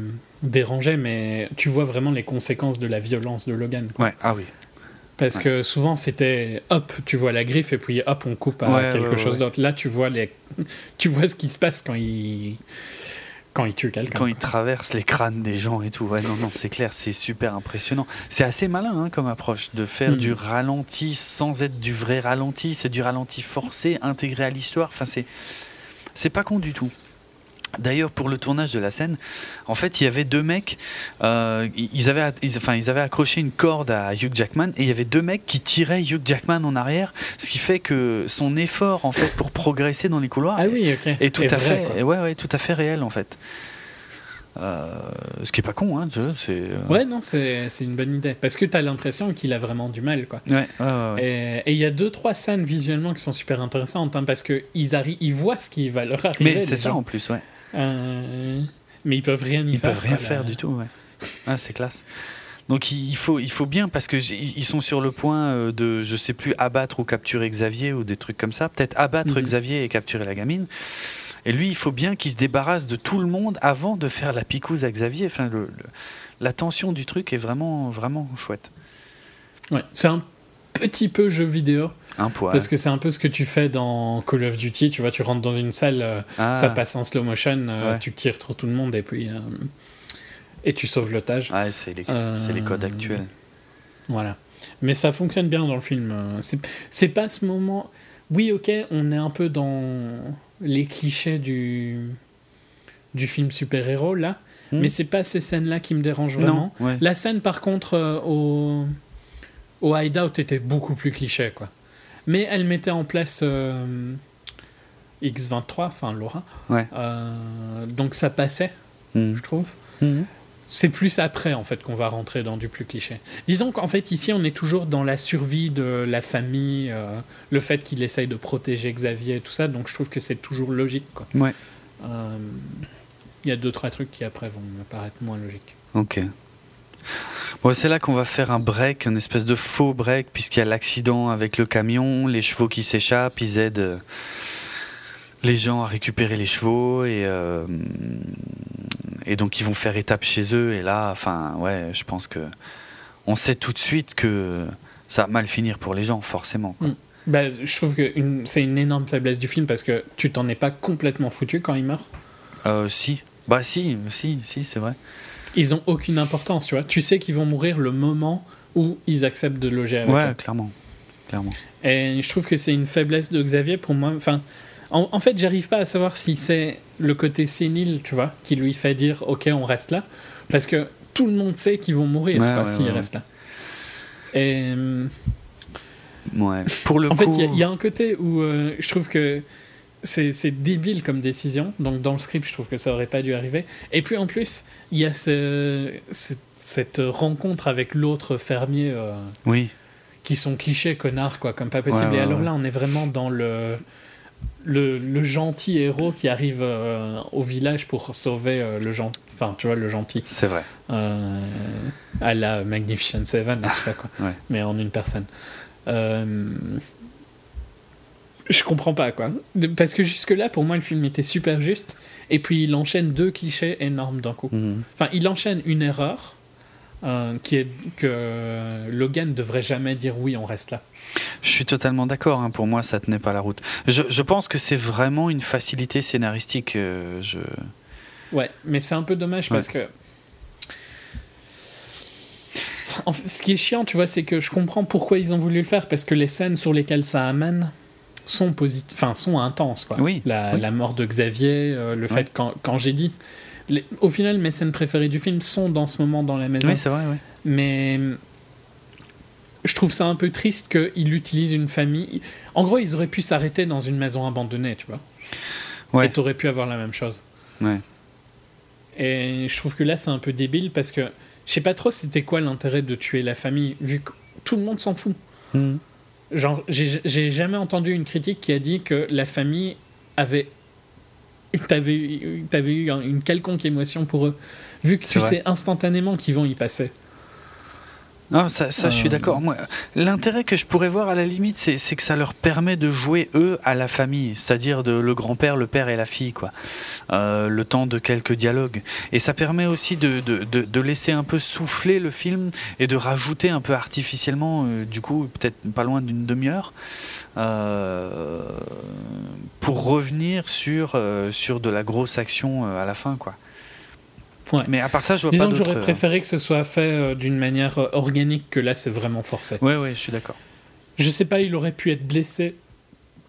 dérangé, mais tu vois vraiment les conséquences de la violence de Logan. quoi. Ouais, ah oui. Parce Ouais. que souvent c'était hop, tu vois la griffe et puis hop, on coupe à Ouais, quelque ouais, chose d'autre. Là, tu vois les, tu vois ce qui se passe quand il quand il tue quelqu'un. Quand il traverse les crânes des gens et tout. Ouais, non, non, c'est clair, c'est super impressionnant. C'est assez malin hein, comme approche de faire du ralenti sans être du vrai ralenti. C'est du ralenti forcé, intégré à l'histoire. Enfin, c'est c'est pas con du tout. D'ailleurs, pour le tournage de la scène, en fait, il y avait deux mecs. euh, ils, avaient, ils- enfin, ils avaient accroché une corde à Hugh Jackman et il y avait deux mecs qui tiraient Hugh Jackman en arrière, ce qui fait que son effort, en fait, pour progresser dans les couloirs, Ah oui, est tout à vrai, fait, ouais, ouais, tout à fait réel en fait. Euh, ce qui est pas con, hein, c'est. euh, Ouais, non, c'est une bonne idée. Parce que t'as l'impression qu'il a vraiment du mal, quoi. Ouais, ouais, ouais, ouais. Et il y a deux, trois scènes visuellement qui sont super intéressantes, hein, parce qu'ils ils voient ce qui va leur arriver. Mais c'est ça en plus, ouais. Euh, mais ils peuvent rien y Ils faire. peuvent rien faire du tout, ouais. Ah, c'est classe. Donc il faut, il faut bien parce que ils sont sur le point euh, de, je sais plus, abattre ou capturer Xavier ou des trucs comme ça. Peut-être abattre Mhm. Xavier et capturer la gamine. Et lui, il faut bien qu'il se débarrasse de tout le monde avant de faire la picouse à Xavier. Enfin, le, le- la tension du truc est vraiment, vraiment chouette. Ouais, c'est un petit peu jeu vidéo, Un parce que c'est un peu ce que tu fais dans Call of Duty. Tu vois, tu rentres dans une salle, euh, Ah. ça passe en slow motion, euh, Ouais. tu tires sur tout le monde et puis. euh, et tu sauves l'otage. Ouais, c'est les, codes actuels. Voilà. Mais ça fonctionne bien dans le film. C'est pas ce moment. Oui, ok, on est un peu dans les clichés du, du film super-héros là, Hmm. mais c'est pas ces scènes-là qui me dérangent vraiment. Non, ouais. La scène, par contre, euh, au, au Hideout était beaucoup plus cliché, quoi. Mais elle mettait en place euh, X23, enfin Laura. Ouais. Euh, donc ça passait, Mhm. je trouve. Mhm. C'est plus après en fait qu'on va rentrer dans du plus cliché. Disons qu'en fait ici on est toujours dans la survie de la famille, euh, le fait qu'il essaye de protéger Xavier et tout ça, donc je trouve que c'est toujours logique. quoi. Ouais. Euh, Il y a deux trois trucs qui après vont me paraître moins logiques. Ok. Bon, c'est là qu'on va faire un break, une espèce de faux break, puisqu'il y a l'accident avec le camion, les chevaux qui s'échappent, ils aident euh, les gens à récupérer les chevaux et, euh, et donc ils vont faire étape chez eux. Et là, enfin, ouais, je pense que on sait tout de suite que ça va mal finir pour les gens, forcément. quoi. Mm. Bah, je trouve que c'est une énorme faiblesse du film parce que tu t'en es pas complètement foutu quand il meurt? Euh, si, bah si, si, si, c'est vrai. Ils ont aucune importance, tu vois. Tu sais qu'ils vont mourir le moment où ils acceptent de loger avec Ouais, eux. clairement, clairement. Et je trouve que c'est une faiblesse de Xavier pour moi. Enfin, en, en fait, j'arrive pas à savoir si c'est le côté sénile, tu vois, qui lui fait dire OK, on reste là, parce que tout le monde sait qu'ils vont mourir ouais, s'ils ouais, restent là. Et euh, Ouais. Pour le en fait, coup, il y a- il y, a un côté où euh, je trouve que c'est débile comme décision. Donc, dans le script, je trouve que ça aurait pas dû arriver. Et puis, en plus, il y a ce- ce- cette rencontre avec l'autre fermier euh, oui, qui sont clichés, connards, quoi, comme pas possible. Ouais, Et ouais, alors ouais. là, on est vraiment dans le. Le, le gentil héros qui arrive euh, au village pour sauver euh, le gentil, enfin tu vois le gentil, c'est vrai. à la Magnificent Seven, tout ça quoi, mais en une personne. Euh, je comprends pas quoi, parce que jusque là pour moi le film était super juste, et puis il enchaîne deux clichés énormes d'un coup. Mhm. Enfin, il enchaîne une erreur euh, qui est que Logan devrait jamais dire oui, on reste là. Je suis totalement d'accord. hein. Pour moi, ça tenait pas la route. Je, je pense que c'est vraiment une facilité scénaristique. euh, je... Ouais, mais c'est un peu dommage parce que. En fait, ce qui est chiant, tu vois, c'est que je comprends pourquoi ils ont voulu le faire parce que les scènes sur lesquelles ça amène sont enfin sont intenses quoi. Oui, La, oui. la mort de Xavier, euh, le fait quand, quand j'ai dit, au final mes scènes préférées du film sont dans ce moment dans la maison. Oui, c'est vrai. Oui. Mais je trouve ça un peu triste qu'il utilise une famille. En gros, ils auraient pu s'arrêter dans une maison abandonnée, tu vois. Ouais. Et t'aurais pu avoir la même chose. Ouais. Et je trouve que là, c'est un peu débile parce que je sais pas trop c'était quoi l'intérêt de tuer la famille, vu que tout le monde s'en fout. Mhm. Genre, j'ai jamais entendu une critique qui a dit que la famille avait. T'avais eu, t'avais eu un- une quelconque émotion pour eux, vu que tu vrai. sais instantanément qu'ils vont y passer. Non, ça, ça je suis Euh. d'accord. Moi, l'intérêt que je pourrais voir à la limite, c'est que ça leur permet de jouer eux à la famille, c'est-à-dire de le grand-père, le père et la fille, quoi. Euh, le temps de quelques dialogues. Et ça permet aussi de, de, de, de laisser un peu souffler le film et de rajouter un peu artificiellement, euh, du coup, peut-être pas loin d'une demi-heure, pour revenir sur, sur de la grosse action à la fin, quoi. Ouais. Mais à part ça, je vois Disons pas que j'aurais préféré que ce soit fait euh, d'une manière euh, organique que là, c'est vraiment forcé. Ouais, ouais, je suis d'accord. Je sais pas, il aurait pu être blessé.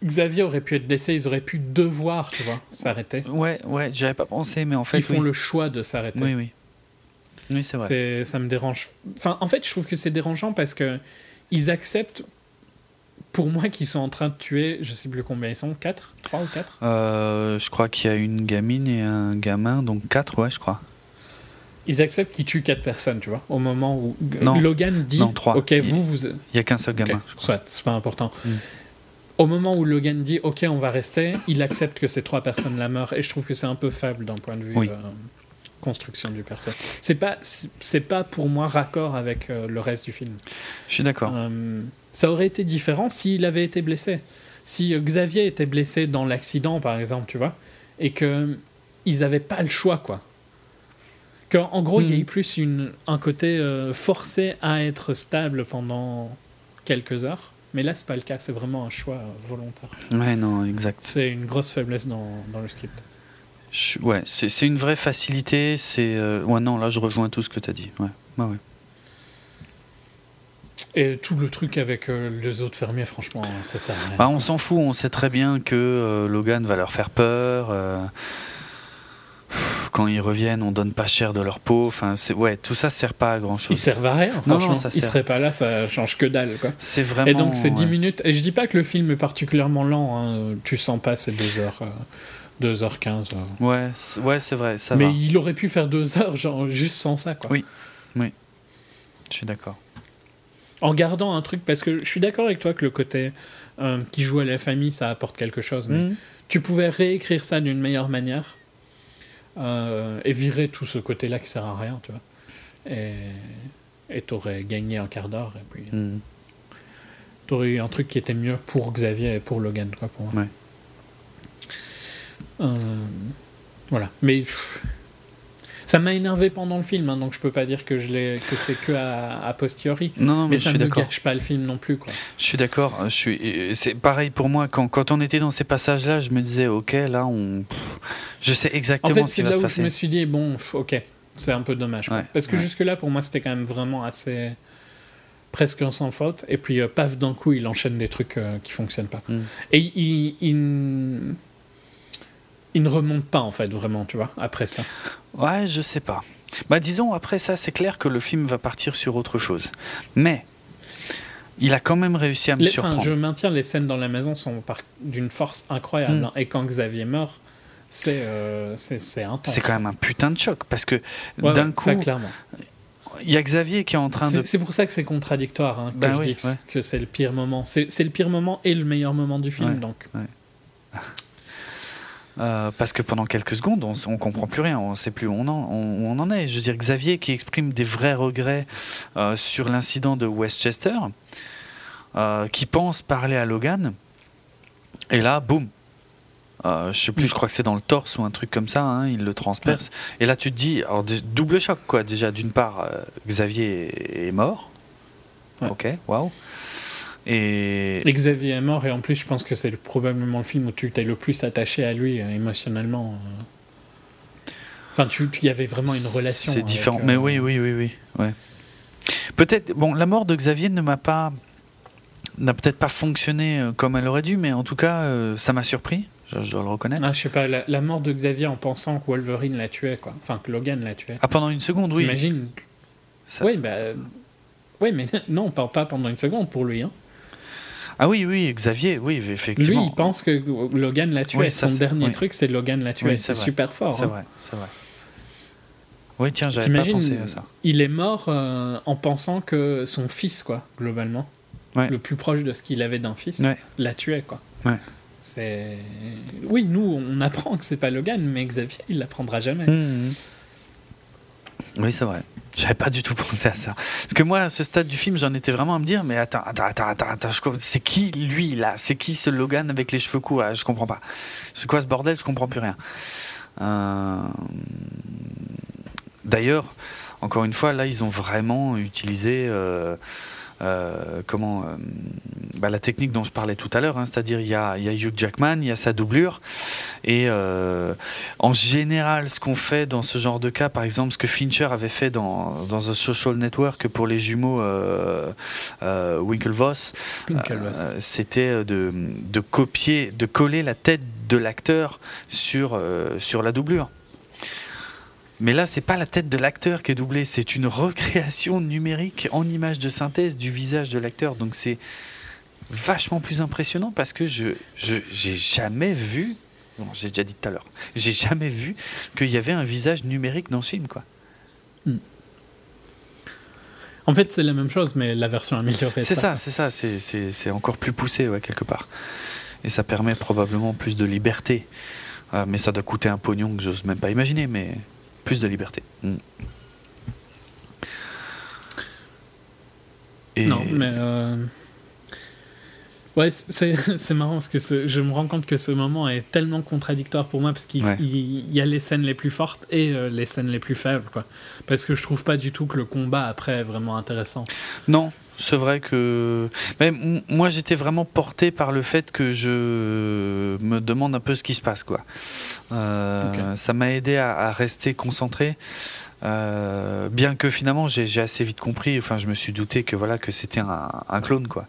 Xavier aurait pu être blessé, ils auraient pu devoir, tu vois, s'arrêter. Ouais, ouais, j'avais pas pensé, mais en fait, Ils font oui. le choix de s'arrêter. Oui, oui. Oui, c'est vrai. Ça me dérange. Enfin, en fait, je trouve que c'est dérangeant parce que ils acceptent, pour moi, qu'ils sont en train de tuer, je sais plus combien ils sont, 4 3 ou 4 Euh, je crois qu'il y a une gamine et un gamin, donc quatre, ouais, je crois. Ils acceptent qu'ils tuent 4 personnes, tu vois, au moment où Non. Logan dit Non, trois. Ok, Il- vous, vous. Il y a qu'un seul gamin, je crois. soit, c'est pas important. Mm. Au moment où Logan dit Ok, on va rester, il accepte que ces trois personnes-là meurent, et je trouve que c'est un peu faible d'un point de vue Oui. euh, construction du perso. C'est pas, c'est pas pour moi raccord avec euh, le reste du film. Je suis d'accord. Euh, ça aurait été différent s'il avait été blessé. Si Xavier était blessé dans l'accident, par exemple, tu vois, et que ils avaient pas le choix, quoi. Qu'en en gros, il y a eu plus une, un côté euh, forcé à être stable pendant quelques heures. Mais là, c'est pas le cas, c'est vraiment un choix volontaire. Ouais, non, exact. C'est une grosse faiblesse dans, dans le script. Je- ouais, c'est c'est une vraie facilité. C'est euh, ouais, non, là, je rejoins tout ce que tu as dit. Ouais, ouais, ouais. Et tout le truc avec euh, les autres fermiers, franchement, ça sert à rien. Bah, on s'en fout. On sait très bien que euh, Logan va leur faire peur. Quand ils reviennent, on donne pas cher de leur peau. Enfin, c'est ouais, tout ça sert pas à grand chose. Ils servent à rien, Non, non, franchement. ça Ils sert. seraient pas là, ça change que dalle, quoi. C'est vraiment. Et donc c'est 10 ouais. minutes. Et je dis pas que le film est particulièrement lent. hein. Tu sens pas ces 2 heures, euh, 2h15. euh. Ouais, c'est- ouais, c'est vrai, ça Mais va. il aurait pu faire 2 heures, genre juste sans ça, quoi. Oui. Je suis d'accord. En gardant un truc, parce que je suis d'accord avec toi que le côté euh, qui joue à la famille, ça apporte quelque chose. Mais Mhm. tu pouvais réécrire ça d'une meilleure manière euh, et virer tout ce côté-là qui sert à rien, tu vois. Et t'aurais gagné un quart d'heure et puis Mhm. t'aurais eu un truc qui était mieux pour Xavier et pour Logan, quoi, pour moi. Ouais. Euh, voilà. Mais pff, ça m'a énervé pendant le film, hein, donc je peux pas dire que je l'ai que c'est que à, a posteriori. Non, non, mais, Mais je ça suis ne gâche pas le film non plus, quoi. Je suis d'accord. Je suis. C'est pareil pour moi. Quand, quand on était dans ces passages-là, je me disais, ok, là, on. Je sais En exactement fait, ce qui c'est va là se où je passer. me suis dit, bon, ok, c'est un peu dommage. Ouais, Parce que ouais. jusque-là, pour moi, c'était quand même vraiment assez. presque un sans faute. Et puis, euh, paf, d'un coup, il enchaîne des trucs euh, qui fonctionnent pas. Mm. Et il, il, il ne remonte pas, en fait, vraiment, tu vois, après ça. Ouais, je sais pas. Bah, disons, après ça, c'est clair que le film va partir sur autre chose. Mais. Il a quand même réussi à me Les- surprendre. je maintiens, les scènes dans la maison sont d'une force incroyable. Mm. hein. Et quand Xavier meurt, c'est euh, c'est c'est intense. C'est quand même un putain de choc parce que Ouais, d'un ouais, coup, ça, clairement. il y a Xavier qui est en train de C'est pour ça que c'est contradictoire, hein, que Ben je oui, dis que, ouais. c'est le pire moment. C'est le pire moment et le meilleur moment du film, donc. Euh, parce que pendant quelques secondes, on, on comprend plus rien, on sait plus où on en, on- où on en est. Je veux dire, Xavier qui exprime des vrais regrets euh, sur l'incident de Westchester, euh, qui pense parler à Logan, et là, boum. Je sais plus, je crois que c'est dans le torse ou un truc comme ça, hein, il le transperce. Et là, tu te dis, alors double choc, quoi. Déjà, d'une part, Xavier est mort. Ouais. Ok, waouh. Et, Et Xavier est mort, et en plus, je pense que c'est le- probablement le film où tu t'es le plus attaché à lui euh, émotionnellement. euh. Enfin, tu, tu y avait vraiment une relation. C'est différent. euh, Mais oui, oui, oui, oui. Ouais. Peut-être. Bon, la mort de Xavier ne m'a pas n'a peut-être pas fonctionné comme elle aurait dû, mais en tout cas, ça m'a surpris. Je, dois le reconnaître. Ah, je sais pas, la, la mort de Xavier en pensant que Wolverine l'a tué, quoi. Enfin, que Logan l'a tué. Ah, pendant une seconde, oui. T'imagines? Ça- Oui, bah. Oui, mais non, pas, pas pendant une seconde pour lui. Hein. Ah oui, oui, Xavier, oui, Lui, effectivement. il pense que Logan l'a tué. Oui, Son dernier oui. truc, c'est Logan l'a tué. Oui, c'est super fort. C'est hein. vrai, c'est vrai. Oui, tiens, j'avais pas pensé à ça. il est mort euh, en pensant que son fils, quoi, globalement, Ouais. le plus proche de ce qu'il avait d'un fils, Ouais. l'a tué, quoi. Ouais. C'est. Oui, nous, on apprend que c'est pas Logan, mais Xavier, il l'apprendra jamais. Mhm. Oui, c'est vrai. J'avais pas du tout pensé à ça. Parce que moi, à ce stade du film, j'en étais vraiment à me dire, mais attends, attends, attends, attends, attends, c'est qui lui là? C'est qui ce Logan avec les cheveux courts? Là Je comprends pas. C'est quoi ce bordel? Je comprends plus rien. Euh, D'ailleurs, encore une fois, là, ils ont vraiment utilisé euh, euh, comment euh, bah, la technique dont je parlais tout à l'heure, hein, c'est-à-dire il y a, il y a Hugh Jackman, il y a sa doublure, et euh, en général, ce qu'on fait dans ce genre de cas, par exemple, ce que Fincher avait fait dans, dans The Social Network pour les jumeaux Winklevoss, Winklevoss. c'était de, de copier, de coller la tête de l'acteur sur, sur la doublure. Mais là, c'est pas la tête de l'acteur qui est doublée, c'est une recréation numérique en image de synthèse du visage de l'acteur. Donc c'est vachement plus impressionnant parce que je je- j'ai jamais vu, bon, j'ai déjà dit tout à l'heure, j'ai jamais vu qu'il y avait un visage numérique dans ce film, quoi. En fait, c'est la même chose, mais la version améliorée. C'est ça, c'est ça, c'est encore plus poussé, ouais, quelque part. Et ça permet probablement plus de liberté. Euh, mais ça doit coûter un pognon que j'ose même pas imaginer, mais plus de liberté. Mm. Et Non, mais. euh, Ouais, c'est c'est marrant parce que ce- je me rends compte que ce moment est tellement contradictoire pour moi parce qu'il Ouais. il- il y a les scènes les plus fortes et euh, les scènes les plus faibles, quoi. Parce que je trouve pas du tout que le combat après est vraiment intéressant. Non, c'est vrai que. Moi, j'étais vraiment porté par le fait que je me demande un peu ce qui se passe, quoi. Euh. Ça m'a aidé à, à rester concentré. Euh, bien que finalement j'ai assez vite compris, enfin je me suis douté que voilà que c'était un, un clone quoi.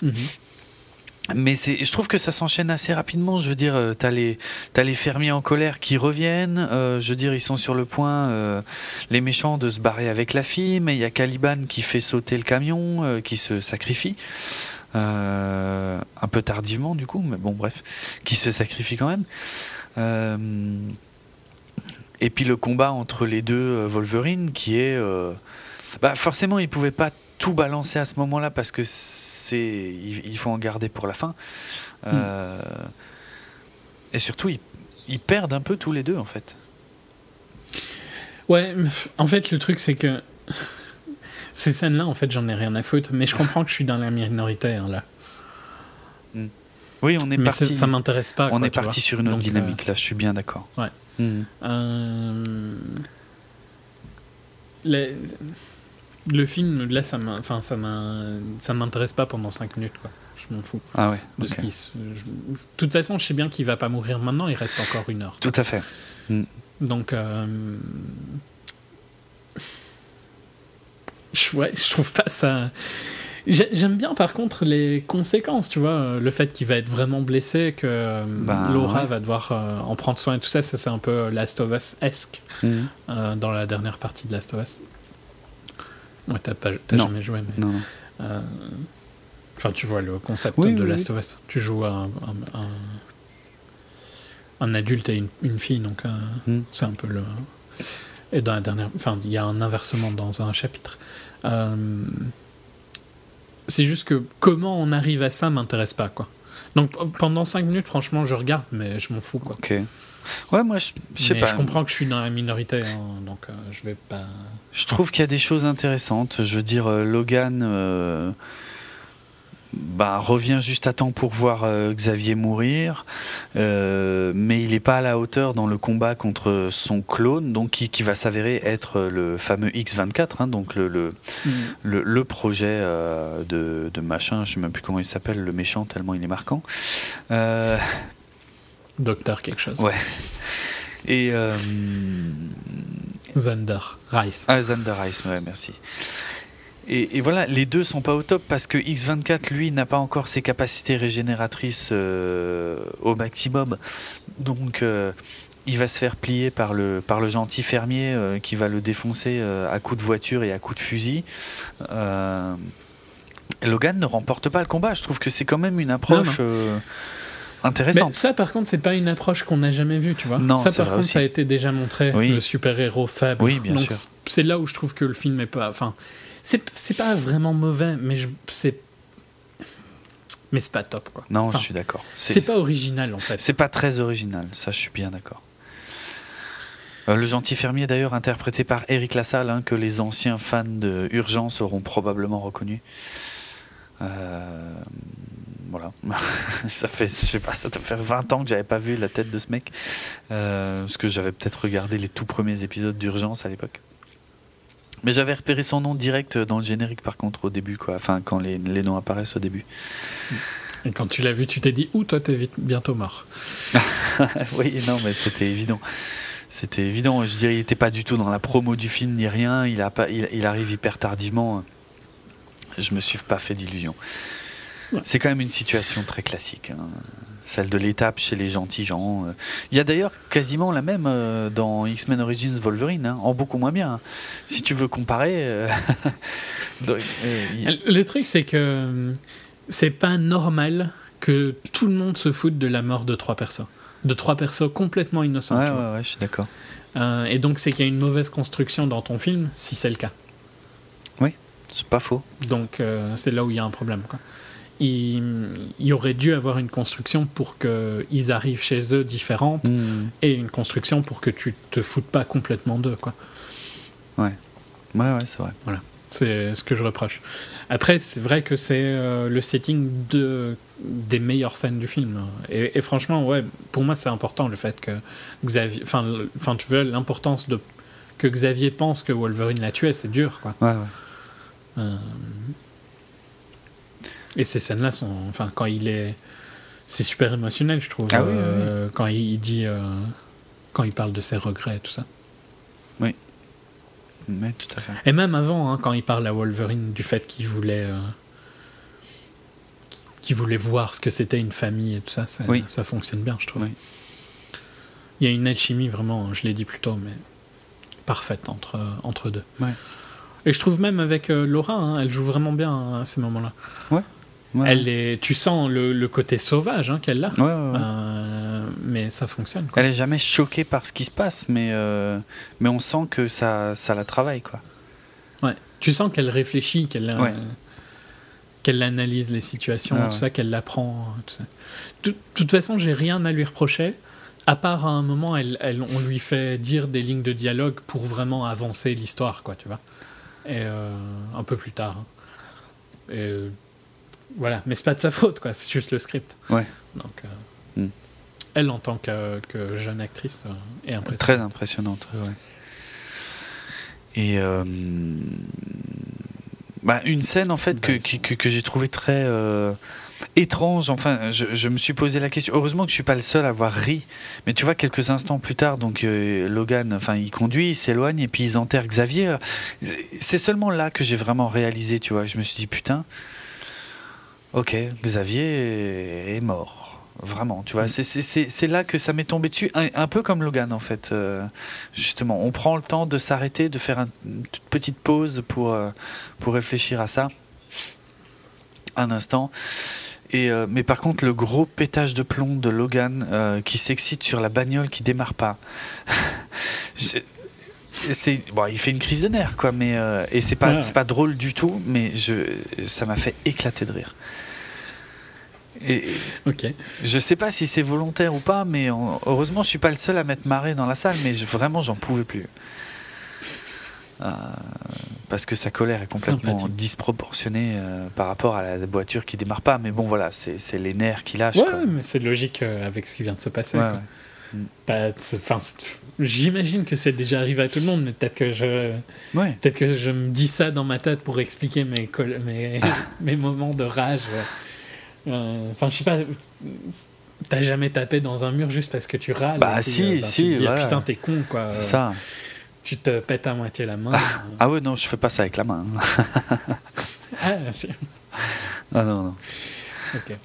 Mhm. Mais je trouve que ça s'enchaîne assez rapidement. Je veux dire, euh, t'as les, t'as les fermiers en colère qui reviennent. euh, je veux dire, ils sont sur le point, euh, les méchants, de se barrer avec la fille. Mais il y a Caliban qui fait sauter le camion, qui se sacrifie. Un peu tardivement, du coup, mais bon, bref, qui se sacrifie quand même. Et puis le combat entre les deux Wolverine, qui est. bah, forcément, ils pouvaient pas tout balancer à ce moment-là parce que il, il faut en garder pour la fin. Euh, Et surtout, ils, ils perdent un peu tous les deux en fait. Ouais, en fait, le truc, c'est que ces scènes-là, en fait, j'en ai rien à foutre, mais je comprends que je suis dans la minorité, hein, là. Oui, on est mais parti. ça, m'intéresse pas. on quoi, est parti sur une autre Donc, euh, dynamique. Là, je suis bien d'accord. Ouais. Mhm. Euh, les- Le film, là, ça enfin, ça m'intéresse pas pendant 5 minutes, quoi. Je m'en fous Ah ouais. de ce qui se- je- De toute façon, je sais bien qu'il va pas mourir maintenant, il reste encore une heure. Tout à fait. Donc, euh, je, ouais, je trouve pas ça. J'ai- J'aime bien par contre les conséquences, tu vois, euh, le fait qu'il va être vraiment blessé, que euh, Ben, Laura ouais. va devoir euh, en prendre soin et tout ça, ça c'est un peu Last of Us-esque euh, dans la dernière partie de Last of Us. Ouais, t'as pas- t'as Non. jamais joué, mais. Non, non. euh, Enfin, tu vois le concept Oui, de oui, Last of Us. Tu joues un, un, un- un adulte et une, une fille, donc euh, Hmm. c'est un peu le. Et dans la dernière. Enfin, il y a un inversement dans un chapitre. Euh, C'est juste que comment on arrive à ça m'intéresse pas, quoi. Donc pendant 5 minutes, franchement, je regarde, mais je m'en fous, quoi. Ok. Ouais, moi, je, sais pas. je comprends que je suis dans la minorité, hein, donc euh, je vais pas. Je trouve qu'il y a des choses intéressantes. Je veux dire, euh, Logan euh, bah, revient juste à temps pour voir euh, Xavier mourir, euh, mais il n'est pas à la hauteur dans le combat contre son clone, donc qui, qui va s'avérer être le fameux X24, hein, donc le, le, le, le projet euh, de, de machin, je sais même plus comment il s'appelle, le méchant, tellement il est marquant. Euh, Docteur quelque chose. ouais. Et. Zander, Rice. Ah, Zander Rice, ouais, merci. Et, et voilà, les deux sont pas au top parce que X24, lui, n'a pas encore ses capacités régénératrices euh, au maximum. Donc, euh, il va se faire plier par le, par le gentil fermier euh, qui va le défoncer à coups de voiture et à coups de fusil. Logan ne remporte pas le combat. Je trouve que c'est quand même une approche intéressante. ça, par contre, c'est pas une approche qu'on n'a jamais vue, tu vois. Non, ça, par contre, aussi. ça a été déjà montré, Oui. le super-héros faible. Oui, bien Donc, c'est là où je trouve que le film est pas. Enfin, c'est c'est pas vraiment mauvais, mais je- c'est. Mais c'est pas top, quoi. non, Enfin, je suis d'accord. C'est pas original, en fait. C'est pas très original, ça je suis bien d'accord. Euh, le gentil fermier d'ailleurs interprété par Eric Lassalle, hein, que les anciens fans de Urgence auront probablement reconnu. Euh, voilà, ça fait, je sais pas, ça doit faire 20 ans que j'avais pas vu la tête de ce mec, Euh, parce que j'avais peut-être regardé les tout premiers épisodes d'Urgence à l'époque. Mais j'avais repéré son nom direct dans le générique par contre au début, quoi. Enfin, quand les, les noms apparaissent au début. Et quand tu l'as vu, tu t'es dit, ouh, toi, t'es vite- bientôt mort. oui, non, mais c'était évident. C'était évident. Je dirais, il n'était pas du tout dans la promo du film ni rien. Il, a pas, il, il arrive hyper tardivement. Je me suis pas fait d'illusions. Ouais. C'est quand même une situation très classique. hein. Celle de l'étape chez les gentils gens. euh. Il y a d'ailleurs quasiment la même euh, dans X-Men Origins Wolverine, hein, en beaucoup moins bien. hein. Si tu veux comparer. euh, donc, Le truc, c'est que c'est pas normal que tout le monde se foute de la mort de trois persos. De trois persos complètement innocents. Ouais, ouais, ouais, je suis d'accord. Euh, et donc, c'est qu'il y a une mauvaise construction dans ton film, si c'est le cas. C'est pas faux. Donc, euh, c'est là où il y a un problème. Quoi. Il, il aurait dû avoir une construction pour qu'ils arrivent chez eux différentes Hmm. et une construction pour que tu te foutes pas complètement d'eux. Quoi. Ouais, ouais, c'est vrai. C'est ce que je reproche. Après, c'est vrai que c'est euh, le setting de, des meilleures scènes du film. Et, et franchement, ouais, pour moi, c'est important le fait que Xavier. Enfin, tu veux, l'importance de que Xavier pense que Wolverine l'a tué, c'est dur, quoi. Ouais, ouais. Euh, Et ces scènes-là sont. Enfin, quand il est. C'est super émotionnel, je trouve. Ah oui, oui, euh, Quand il, il dit. euh, Quand il parle de ses regrets et tout ça. Mais tout à fait. Et même avant, hein, quand il parle à Wolverine du fait qu'il voulait. euh, qui voulait voir ce que c'était une famille et tout ça, ça, Oui. ça fonctionne bien, je trouve. Oui. Il y a une alchimie vraiment, je l'ai dit plus tôt, mais parfaite entre, entre deux. Ouais. Et je trouve même avec Laura, hein, elle joue vraiment bien à ces moments-là. Ouais, Elle est, tu sens le, le côté sauvage hein, qu'elle a, Ouais, ouais, ouais. Euh, mais ça fonctionne. Quoi. Elle est jamais choquée par ce qui se passe, mais, euh, mais on sent que ça, ça la travaille, quoi. Ouais. Tu sens qu'elle réfléchit, qu'elle euh, qu'elle analyse les situations, Ah tout ça, qu'elle l'apprend. tout. De toute façon, j'ai rien à lui reprocher. À part à un moment, elle, elle- on lui fait dire des lignes de dialogue pour vraiment avancer l'histoire, quoi, tu vois. Et un peu plus tard. hein. Et, voilà, mais c'est pas de sa faute, quoi. C'est juste le script. Ouais. Donc, euh, Hmm. elle en tant que, que jeune actrice euh, est impressionnante. Très impressionnante, ouais. Et euh, bah, une scène en fait que, Bah, que, que- que j'ai trouvé très euh, étrange. Enfin, je, je me suis posé la question. Heureusement que je suis pas le seul à avoir ri. Mais tu vois, quelques instants plus tard, donc euh, Logan, enfin, il conduit, il s'éloigne et puis ils enterrent Xavier. C'est seulement là que j'ai vraiment réalisé. Tu vois, je me suis dit putain. Ok, Xavier est mort. Vraiment, tu vois, Mm. c'est- là que ça m'est tombé dessus, un, un peu comme Logan en fait. euh, justement, on prend le temps de s'arrêter, de faire un- une petite pause pour, euh, pour réfléchir à ça. Un instant. Et, euh, mais par contre, le gros pétage de plomb de Logan qui s'excite sur la bagnole qui démarre pas. C'est- bon, il fait une crise de nerfs quoi, mais et c'est pas Ouais. pas drôle du tout, mais je ça m'a fait éclater de rire. Et, Ok. je sais pas si c'est volontaire ou pas, mais en- heureusement, je suis pas le seul à m'être marré dans la salle, mais je- vraiment, j'en pouvais plus. Euh, parce que sa colère est complètement disproportionnée euh, par rapport à la voiture qui démarre pas. Mais bon, voilà, c'est les nerfs qui lâchent. Ouais, quoi. mais c'est logique euh, avec ce qui vient de se passer. Ouais, ouais. Bah, j'imagine que c'est déjà arrivé à tout le monde, mais peut-être que je, Ouais. peut-être que je me dis ça dans ma tête pour expliquer mes, mes moments de rage. Euh, Enfin, je sais pas. T'as jamais tapé dans un mur juste parce que tu râles. Bah, puis, si, euh, bah, si, Tu te dis, ah, voilà. putain, t'es con, quoi. C'est ça. Tu te pètes à moitié la main. Ah ouais, non, je fais pas ça avec la main. hein. ah, si. Ah non, non. Ok.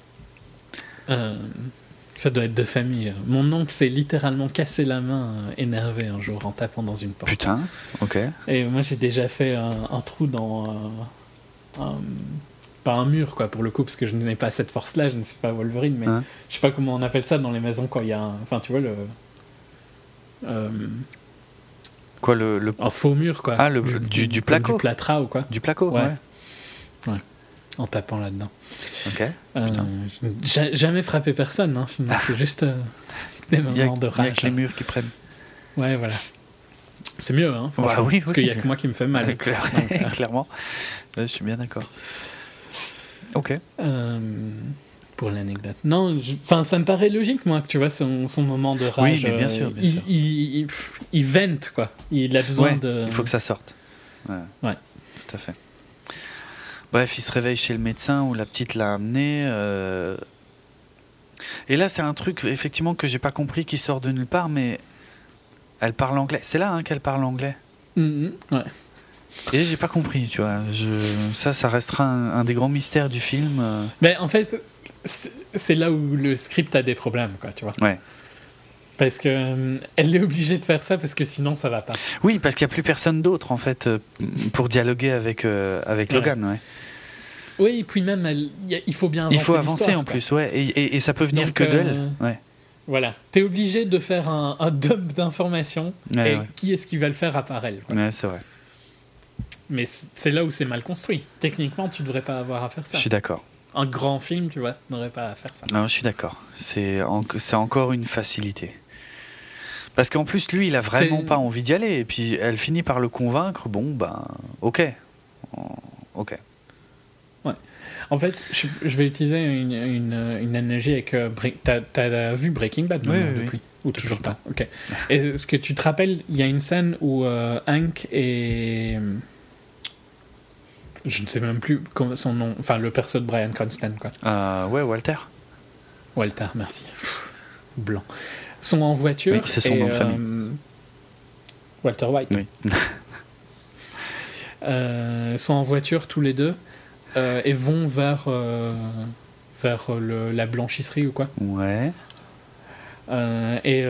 Euh, ça doit être de famille. Mon oncle s'est littéralement cassé la main euh, énervé un jour en tapant dans une porte. Putain, ok. Et moi, j'ai déjà fait un, un trou dans. euh, un- pas un mur, quoi, pour le coup, parce que je n'ai pas cette force-là, je ne suis pas Wolverine, mais Hein je sais pas comment on appelle ça dans les maisons quand il y a un. Enfin, tu vois, le. euh, Quoi, le, le- un faux mur, quoi. Ah, le- du- du comme placo. Du plâtras ou quoi, du placo Ouais. ouais. en tapant là-dedans. Ok. Euh, j'ai jamais frappé personne, hein, sinon c'est juste euh, des y a, moments de il y a rage. que les murs qui prennent. Ouais, voilà. C'est mieux, hein, franchement, Bah oui, parce oui. qu'il y a que moi qui me fait mal. Ouais, clair- Donc, euh, clairement. Ouais, je suis bien d'accord. Ok. Euh, pour l'anecdote. Non, enfin, ça me paraît logique, moi, que tu vois, son, son moment de rage. Oui, mais bien euh, sûr, bien il, sûr. Il, il, vente, quoi. Il a besoin Ouais, de. Il faut que ça sorte. Ouais. Ouais. Tout à fait. Bref, il se réveille chez le médecin où la petite l'a amené. euh, Et là, c'est un truc, effectivement, que j'ai pas compris qui sort de nulle part, mais elle parle anglais. C'est là hein, qu'elle parle anglais. Mhm, ouais. Et j'ai pas compris, tu vois. Je... Ça, ça restera un, un des grands mystères du film. euh. Mais en fait, c'est là où le script a des problèmes, quoi, tu vois. Ouais. Parce que euh, elle est obligée de faire ça parce que sinon ça va pas. Oui, parce qu'il n'y a plus personne d'autre, en fait, euh, pour dialoguer avec, euh, avec Ouais. Logan. Ouais. Oui, et puis même, elle- y a- il faut bien avancer. Il faut avancer en quoi. plus, ouais. Et, et- et ça peut venir Donc, que euh, d'elle. Ouais. Voilà. T'es obligé de faire un, un dump d'informations. Et qui est-ce qui va le faire à part elle. Ouais, c'est vrai. Mais c'est là où c'est mal construit. Techniquement, tu devrais pas avoir à faire ça. Je suis d'accord. Un grand film, tu vois, n'aurait pas à faire ça. Non, je suis d'accord. C'est en- c'est encore une facilité. Parce qu'en plus, lui, il a vraiment pas envie d'y aller. Et puis, elle finit par le convaincre. Bon, ben, ok. Ok. En fait, je, je vais utiliser une, une, une analogie avec. euh, T'as vu Breaking Bad Oui, oui, oui. depuis? Ou toujours pas? Ok. Et ce que tu te rappelles, il y a une scène où euh, Hank et. Je ne sais même plus comment son nom. Enfin, le perso de Brian Cranston, quoi. Euh, ouais, Walter. Walter, merci. Blanc. Sont en voiture. Oui, c'est son et, nom de famille. euh, Walter White. Oui. Euh, sont en voiture tous les deux euh, et vont vers. euh, vers le- la blanchisserie ou quoi. Ouais. Et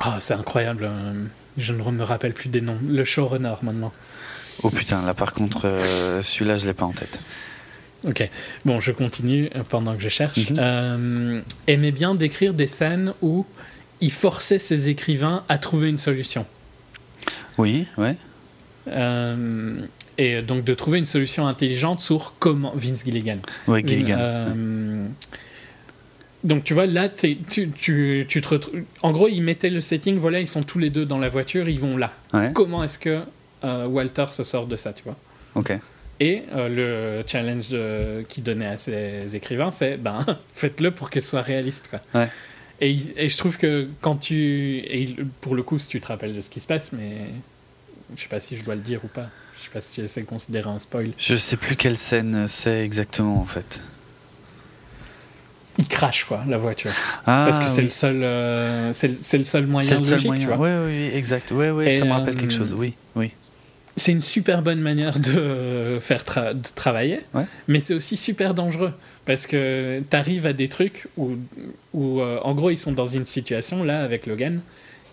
ah, c'est incroyable. je ne me rappelle plus des noms. Le showrunner maintenant. Oh putain, là par contre, euh, celui-là, je l'ai pas en tête. Ok, bon, je continue pendant que je cherche. Mhm. Euh, aimait bien décrire des scènes où il forçait ses écrivains à trouver une solution. Oui, ouais. Euh, et donc de trouver une solution intelligente sur comment Vince Gilligan. Ouais, Gilligan. Euh, donc tu vois là tu, tu, tu te retrouves en gros ils mettaient le setting voilà ils sont tous les deux dans la voiture ils vont là Ouais, comment est-ce que Walter se sort de ça tu vois ok. et euh, le challenge de- qu'il donnait à ses écrivains c'est ben faites-le pour que ce soit réaliste quoi Ouais. et, et je trouve que quand tu et pour le coup si tu te rappelles de ce qui se passe mais je sais pas si je dois le dire ou pas je sais pas si tu essaies de considérer un spoil Je sais plus quelle scène c'est exactement en fait. il crache quoi la voiture Ah, parce que c'est le seul euh, c'est le- c'est le seul moyen C'est le seul logique moyen. tu vois Oui, oui, exact. Oui, oui, Et, ça me rappelle quelque euh, chose. Oui, oui. C'est une super bonne manière de faire tra- de travailler, Ouais. mais c'est aussi super dangereux parce que tu arrives à des trucs où, où euh, en gros, ils sont dans une situation là avec Logan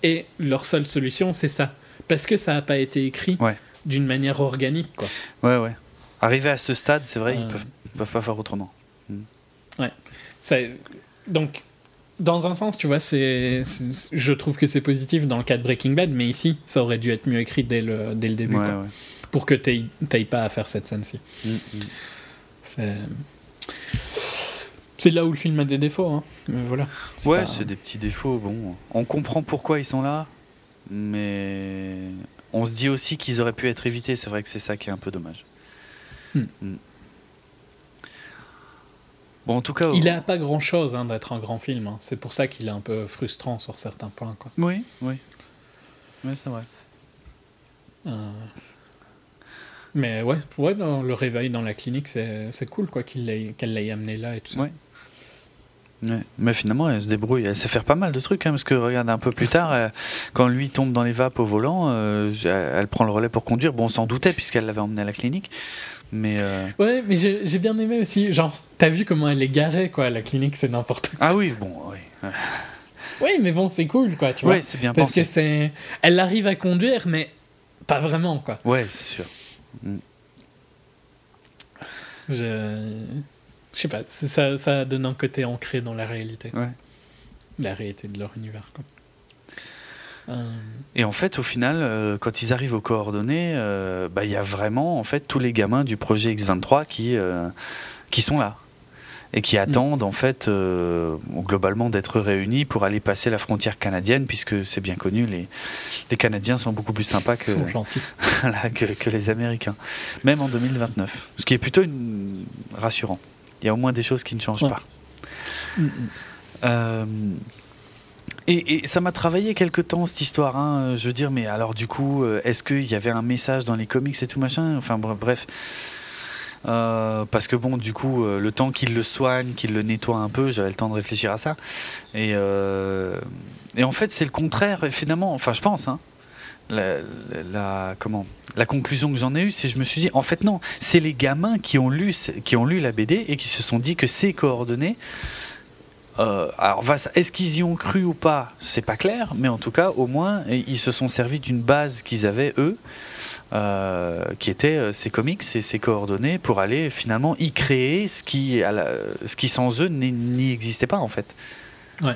et leur seule solution, c'est ça. Parce que ça n'a pas été écrit Ouais. d'une manière organique. Quoi. Ouais, ouais. Arrivé à ce stade, c'est vrai, ils Euh. peuvent, ils peuvent pas faire autrement. Ça- donc, dans un sens, tu vois, c'est, je trouve que c'est positif dans le cas de Breaking Bad, mais ici, ça aurait dû être mieux écrit dès le, dès le début Ouais, quoi, ouais. pour que tu n'ailles pas à faire cette scène-ci. Mm, mm. C'est... Là où le film a des défauts, hein. Mais voilà. Ouais, pas- c'est des petits défauts. Bon, on comprend pourquoi ils sont là, mais on se dit aussi qu'ils auraient pu être évités. C'est vrai que c'est ça qui est un peu dommage. Mm. Bon, en tout cas, Il a pas grand chose d'être un grand film. hein. C'est pour ça qu'il est un peu frustrant sur certains points. Quoi. oui, oui, oui, c'est vrai. Euh, Mais ouais, ouais dans le réveil dans la clinique, c'est, cool quoi, qu'il l'ait, qu'elle l'ait amené là et tout ça. Ouais. Ouais. Mais finalement, elle se débrouille. Elle sait faire pas mal de trucs, hein, parce que regarde un peu plus tard, euh, quand lui tombe dans les vapes au volant, euh, elle elle prend le relais pour conduire. Bon, on s'en doutait puisqu'elle l'avait emmené à la clinique, mais euh, Ouais, mais j'ai, bien aimé aussi. Genre, t'as vu comment elle est garée quoi, la clinique, c'est n'importe quoi. ah oui, bon, oui, Oui, mais bon, c'est cool quoi, tu vois. ouais, c'est bien Parce pensé. que c'est. Elle arrive à conduire, mais pas vraiment quoi. Ouais, c'est sûr. Je. Je sais pas, ça, ça donne un côté ancré dans la réalité. Ouais. La réalité de leur univers, quoi. Euh, Et en fait, au final, euh, quand ils arrivent aux coordonnées, euh, bah, il y a vraiment en fait tous les gamins du projet X23 qui euh, qui sont là et qui attendent en fait globalement d'être réunis pour aller passer la frontière canadienne, puisque c'est bien connu, les les Canadiens sont beaucoup plus sympas que que, que les Américains, même en 2029, ce qui est plutôt une- rassurant. Il y a au moins des choses qui ne changent Ouais. pas. Mm, mm. Et, ça m'a travaillé quelque temps cette histoire. hein. Je veux dire, mais alors du coup, euh, est-ce qu'il y avait un message dans les comics et tout machin? Enfin br- bref. Euh, parce que bon, du coup, euh, le temps qu'il le soigne, qu'il le nettoie un peu, j'avais le temps de réfléchir à ça. Et, et en fait, c'est le contraire. Et finalement, enfin, je pense. Hein, la, la- la- comment? La conclusion que j'en ai eue, c'est je me suis dit, en fait non, c'est les gamins qui ont lu, qui ont lu la BD et qui se sont dit que ces coordonnées euh, alors, est-ce qu'ils y ont cru ou pas C'est pas clair, mais en tout cas, au moins, ils se sont servis d'une base qu'ils avaient, eux, euh, qui était euh, ces comics et ces coordonnées, pour aller finalement y créer ce qui, à la- ce qui sans eux n'y existait pas, en fait. Ouais.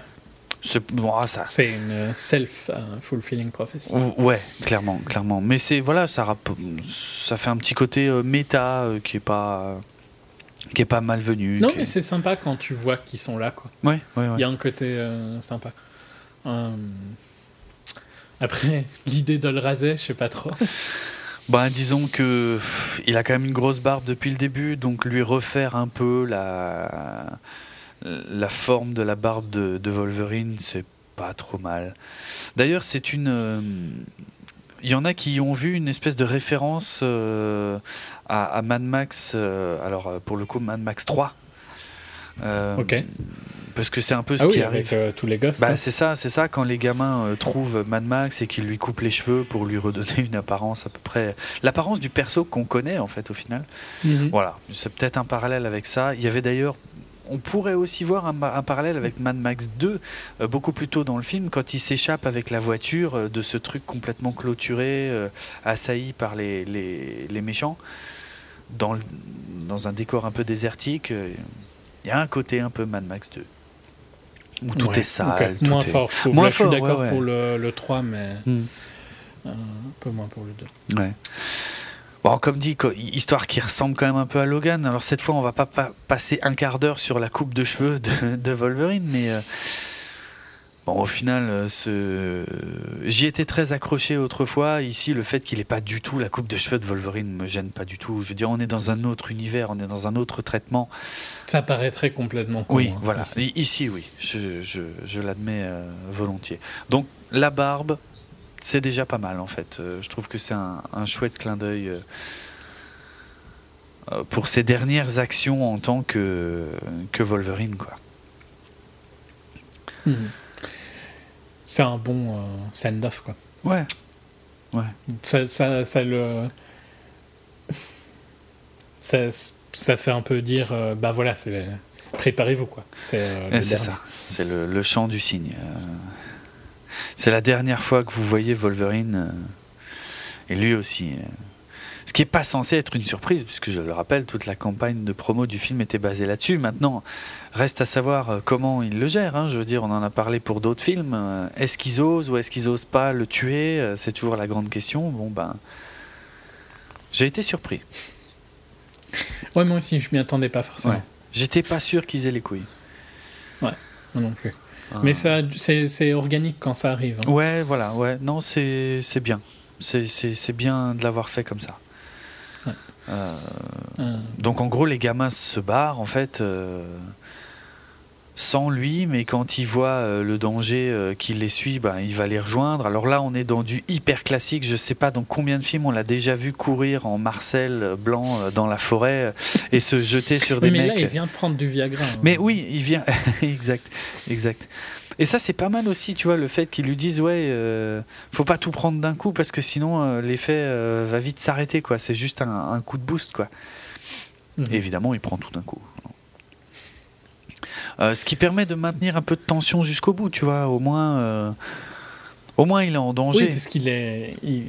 C'est- Bon, ah, ça, une self-fulfilling prophecy. Ouais, clairement, clairement. Mais c'est voilà, ça, ça fait un petit côté euh, méta euh, qui est pas qui est pas malvenu. Non, est- mais c'est sympa quand tu vois qu'ils sont là, quoi. ouais, ouais, ouais. Il y a un côté euh, sympa. Euh, Après, l'idée de le raser, je sais pas trop. Bah, disons que pff, il a quand même une grosse barbe depuis le début, donc lui refaire un peu la la forme de la barbe de, de Wolverine, c'est pas trop mal. D'ailleurs, c'est une euh, il y en a qui ont vu une espèce de référence euh, à, à Mad Max, euh, alors euh, pour le coup Mad Max 3. Euh, Ok. parce que c'est un peu ce Ah qui oui, arrive. avec tous les gosses. Bah, quoi. c'est ça, c'est ça quand les gamins trouvent Mad Max et qu'ils lui coupent les cheveux pour lui redonner une apparence à peu près l'apparence du perso qu'on connaît en fait au final. Mhm. Voilà, c'est peut-être un parallèle avec ça. Il y avait d'ailleurs on pourrait aussi voir un, un parallèle avec Mad Max 2, euh, beaucoup plus tôt dans le film, quand il s'échappe avec la voiture euh, de ce truc complètement clôturé, euh, assailli par les, les, les méchants, dans, le- dans un décor un peu désertique. Il y a un côté un peu Mad Max 2, où tout Ouais, est sale. ok. tout Moins est- fort, je trouve. Moins Là, je suis d'accord ouais, ouais. pour le, le 3, mais Hmm. un peu moins pour le 2. Ouais. Bon, comme dit, histoire qui ressemble quand même un peu à Logan. Alors cette fois, on va pas, pa- passer un quart d'heure sur la coupe de cheveux de, de Wolverine, mais euh, bon, au final, euh, ce... j'y étais très accroché autrefois. Ici, le fait qu'il ait pas du tout la coupe de cheveux de Wolverine me gêne pas du tout. Je veux dire, on est dans un autre univers, on est dans un autre traitement. Ça paraîtrait complètement con. Oui, hein, voilà. Ici, oui, je, je, je l'admets euh, volontiers. Donc, la barbe, c'est déjà pas mal en fait. Euh, je trouve que c'est un, un chouette clin d'œil euh, euh, pour ses dernières actions en tant que, que Wolverine, quoi. Mhm. C'est un bon euh, send-off, quoi. Ouais. Ça, ça, ça le. Ça, ça fait un peu dire, euh, bah voilà, c'est préparez-vous, quoi. C'est euh, dernier. ça. C'est le, le chant du cygne. C'est la dernière fois que vous voyez Wolverine euh, et lui aussi. euh. Ce qui n'est pas censé être une surprise, puisque je le rappelle, toute la campagne de promo du film était basée là-dessus. Maintenant, reste à savoir euh, comment il le gère. hein. Je veux dire, on en a parlé pour d'autres films. Est-ce qu'ils osent ou est-ce qu'ils osent pas le tuer C'est toujours la grande question. Bon, ben. J'ai été surpris. Ouais, moi aussi, je m'y attendais pas forcément. Ouais. J'étais pas sûr qu'ils aient les couilles. Moi non plus. Ah. Mais ça, c'est organique quand ça arrive. hein. Ouais, voilà, ouais. Non, c'est c'est bien. C'est- C'est c'est bien de l'avoir fait comme ça. Ouais. Euh, Euh, donc en gros, les gamins se barrent en fait euh, sans lui, mais quand il voit euh, le danger euh, qui les suit, ben, il va les rejoindre. Alors là, on est dans du hyper classique. Je sais pas dans combien de films on l'a déjà vu courir en Marcel blanc euh, dans la forêt et se jeter sur des oui, mais mecs. là, il vient de prendre du Viagra. hein. Mais oui, il vient. exact, exact. Et ça, c'est pas mal aussi, tu vois, le fait qu'ils lui disent ouais, euh, faut pas tout prendre d'un coup parce que sinon euh, l'effet euh, va vite s'arrêter, quoi. C'est juste un, un coup de boost, quoi. Mhm. Évidemment, il prend tout d'un coup. Euh, ce qui permet de maintenir un peu de tension jusqu'au bout, tu vois. Au moins, euh, au moins, il est en Oui, danger. parce qu'il est. Il...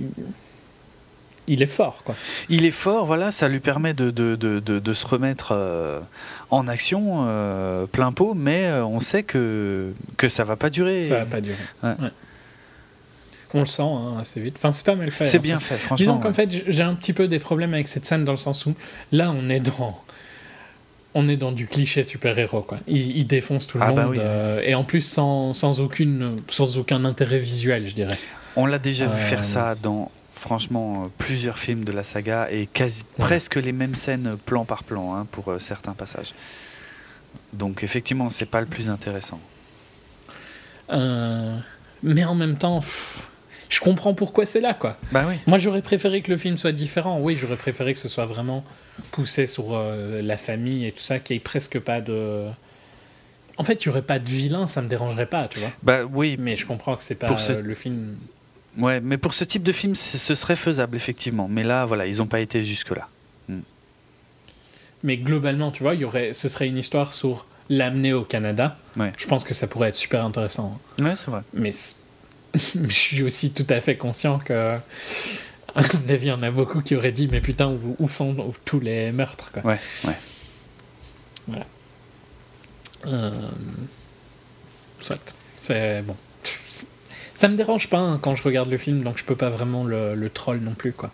il est fort, quoi. Il est fort, voilà, ça lui permet de, de, de, de, de se remettre euh, en action euh, plein pot, mais euh, on sait que, que ça va pas durer. Ça va pas durer. Ouais. Ouais. On le sent hein, assez vite. Enfin, c'est pas mal fait. C'est hein, bien ça. fait, franchement. Disons qu'en ouais. fait, j'ai un petit peu des problèmes avec cette scène dans le sens où là, on est dans. On est dans du cliché super-héros, quoi. Il, il défonce tout le Ah monde. bah oui, euh, et en plus, sans, sans, aucune, sans aucun intérêt visuel, je dirais. On l'a déjà vu Euh, faire ça dans, franchement, euh, plusieurs films de la saga et quasi, Ouais. presque les mêmes scènes euh, plan par plan hein, pour euh, certains passages. Donc effectivement, c'est pas le plus intéressant. Euh, mais en même temps, pff, je comprends pourquoi c'est là, quoi. Bah oui. Moi, j'aurais préféré que le film soit différent. Oui, j'aurais préféré que ce soit vraiment poussé sur euh, la famille et tout ça, qu'il n'y ait presque pas de. En fait, il n'y aurait pas de vilain, ça me dérangerait pas, tu vois. Bah oui. Mais je comprends que c'est pas ce- le film. Ouais, mais pour ce type de film, ce serait faisable effectivement. Mais là, voilà, ils ont pas été jusque là. Mais globalement, tu vois, il y aurait, ce serait une histoire sur l'amener au Canada. Ouais. Je pense que ça pourrait être super intéressant. Ouais, c'est vrai. Mais je suis aussi tout à fait conscient que. À mon avis, il y en a beaucoup qui auraient dit Mais putain, où, où sont tous les meurtres quoi. Ouais, ouais. Euh, Soit. C'est bon. Ça me dérange pas hein, quand je regarde le film, donc je peux pas vraiment le, le troll non plus, quoi.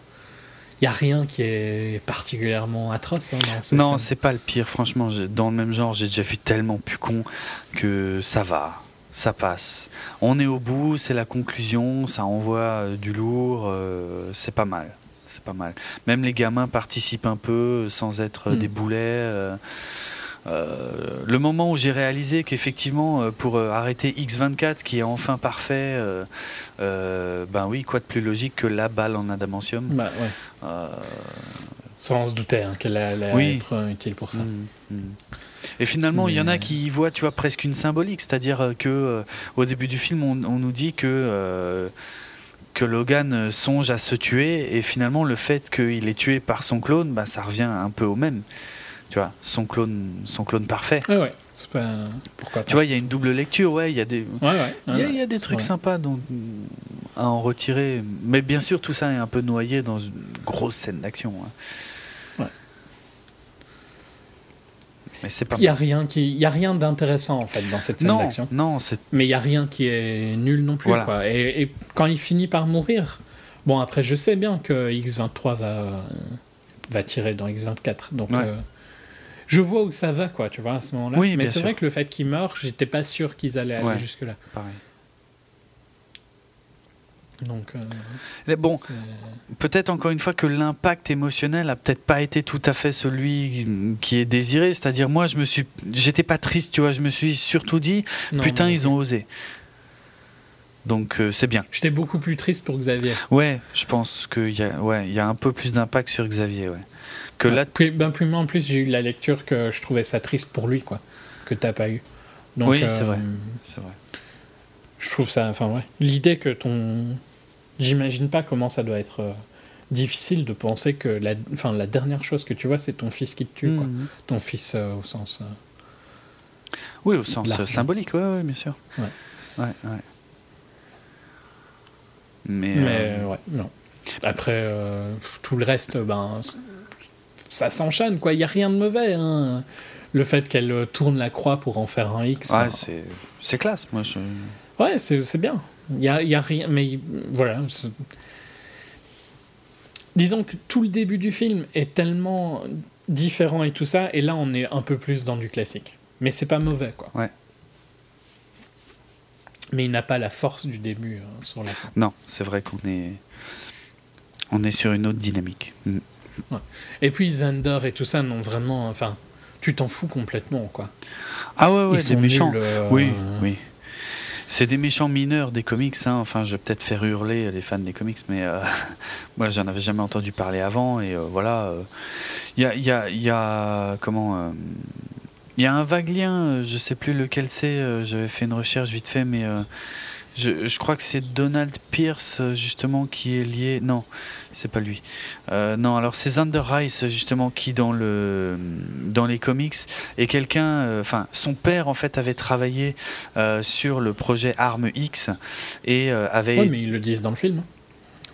Il y a rien qui est particulièrement atroce hein, Non, c'est pas le pire. Franchement, dans le même genre, j'ai déjà vu tellement plus con que ça va, ça passe. On est au bout, c'est la conclusion, ça envoie euh, du lourd, euh, c'est pas mal. C'est pas mal. Même les gamins participent un peu sans être euh, Mm. des boulets. euh, euh, le moment où j'ai réalisé qu'effectivement, euh, pour euh, arrêter X24, qui est enfin parfait, euh, euh, ben oui, quoi de plus logique que la balle en adamantium Bah, ouais. euh, Ça, on se doutait hein, qu'elle allait Oui. être euh, utile pour ça. Mm, mm. Et finalement, il y en a qui y voient, tu vois, presque une symbolique, c'est-à-dire euh, que euh, au début du film, on, on nous dit que euh, que Logan songe à se tuer, et finalement, le fait qu'il est tué par son clone, bah, ça revient un peu au même. Tu vois, son clone, son clone parfait. Ouais, ouais. Pas. Pourquoi pas Tu vois, il y a une double lecture, ouais, il y a des, Ouais, ouais. il y a, ouais, y a des trucs vrai. sympas à en retirer. Mais bien sûr, tout ça est un peu noyé dans une grosse scène d'action. hein. Ouais. Mais c'est pas Il y a rien qui, il y a rien d'intéressant en fait dans cette scène d'action. non, c'est Mais il y a rien qui est nul non plus Voilà. quoi. Et, et quand il finit par mourir, bon après je sais bien que X23 va va tirer dans X24, donc Ouais. euh, je vois où ça va quoi, tu vois à ce moment-là. Oui, Mais c'est vrai que le fait qu'il meure, j'étais pas sûr qu'ils allaient aller Ouais. jusque là. pareil. Donc euh, bon, peut-être encore une fois que l'impact émotionnel a peut-être pas été tout à fait celui qui est désiré. C'est-à-dire, moi, je me suis, j'étais pas triste, tu vois. Je me suis surtout dit, non, putain, ils ont osé. Donc euh, c'est bien. J'étais beaucoup plus triste pour Xavier. Ouais, je pense qu'il y a, ouais, il y a un peu plus d'impact sur Xavier, ouais. Que Ouais. là, Puis, ben, plus moi, en plus, j'ai eu la lecture que je trouvais ça triste pour lui, quoi, que t'as pas eu. Donc, Oui, euh, c'est vrai. c'est vrai. Je trouve ça, enfin ouais, l'idée que ton, j'imagine pas comment ça doit être euh, difficile de penser que la, enfin la dernière chose que tu vois, c'est ton fils qui te tue, quoi. Mhm. Ton fils euh, au sens. euh, Oui, au sens symbolique, ouais, ouais, bien sûr. Ouais. Ouais, ouais. Mais, Mais ouais, non. Après tout le reste, ben ça s'enchaîne, quoi. Il y a rien de mauvais. Hein. Le fait qu'elle tourne la croix pour en faire un X. ouais, ben, c'est, c'est classe, moi. Je... Ouais, c'est c'est bien. Il y a, y a rien, mais il- voilà. c'est- Disons que tout le début du film est tellement différent et tout ça, et là on est un peu plus dans du classique. Mais c'est pas mauvais, quoi. Ouais. Mais il n'a pas la force du début euh, sur la fin. Non, c'est vrai qu'on est, on est sur une autre dynamique. Mm. Et puis Xander et tout ça, non, vraiment, enfin, tu t'en fous complètement, quoi. Ah ouais, ouais, méchants. nuls, euh, Oui, oui. C'est des méchants mineurs des comics. Hein. Enfin, je vais peut-être faire hurler les fans des comics, mais euh, moi, j'en avais jamais entendu parler avant. Et euh, voilà, euh, il y, a, y, a, comment Il y a un vague lien. Je sais plus lequel c'est. J'avais fait une recherche vite fait, mais je, je crois que c'est Donald Pierce euh, justement qui est lié. Non, c'est pas lui. Euh, non, alors c'est Xander Rice justement qui dans le dans les comics est quelqu'un. euh, Enfin, son père en fait avait travaillé euh, sur le projet Arme X et avait. Ouais, mais ils le disent dans le film.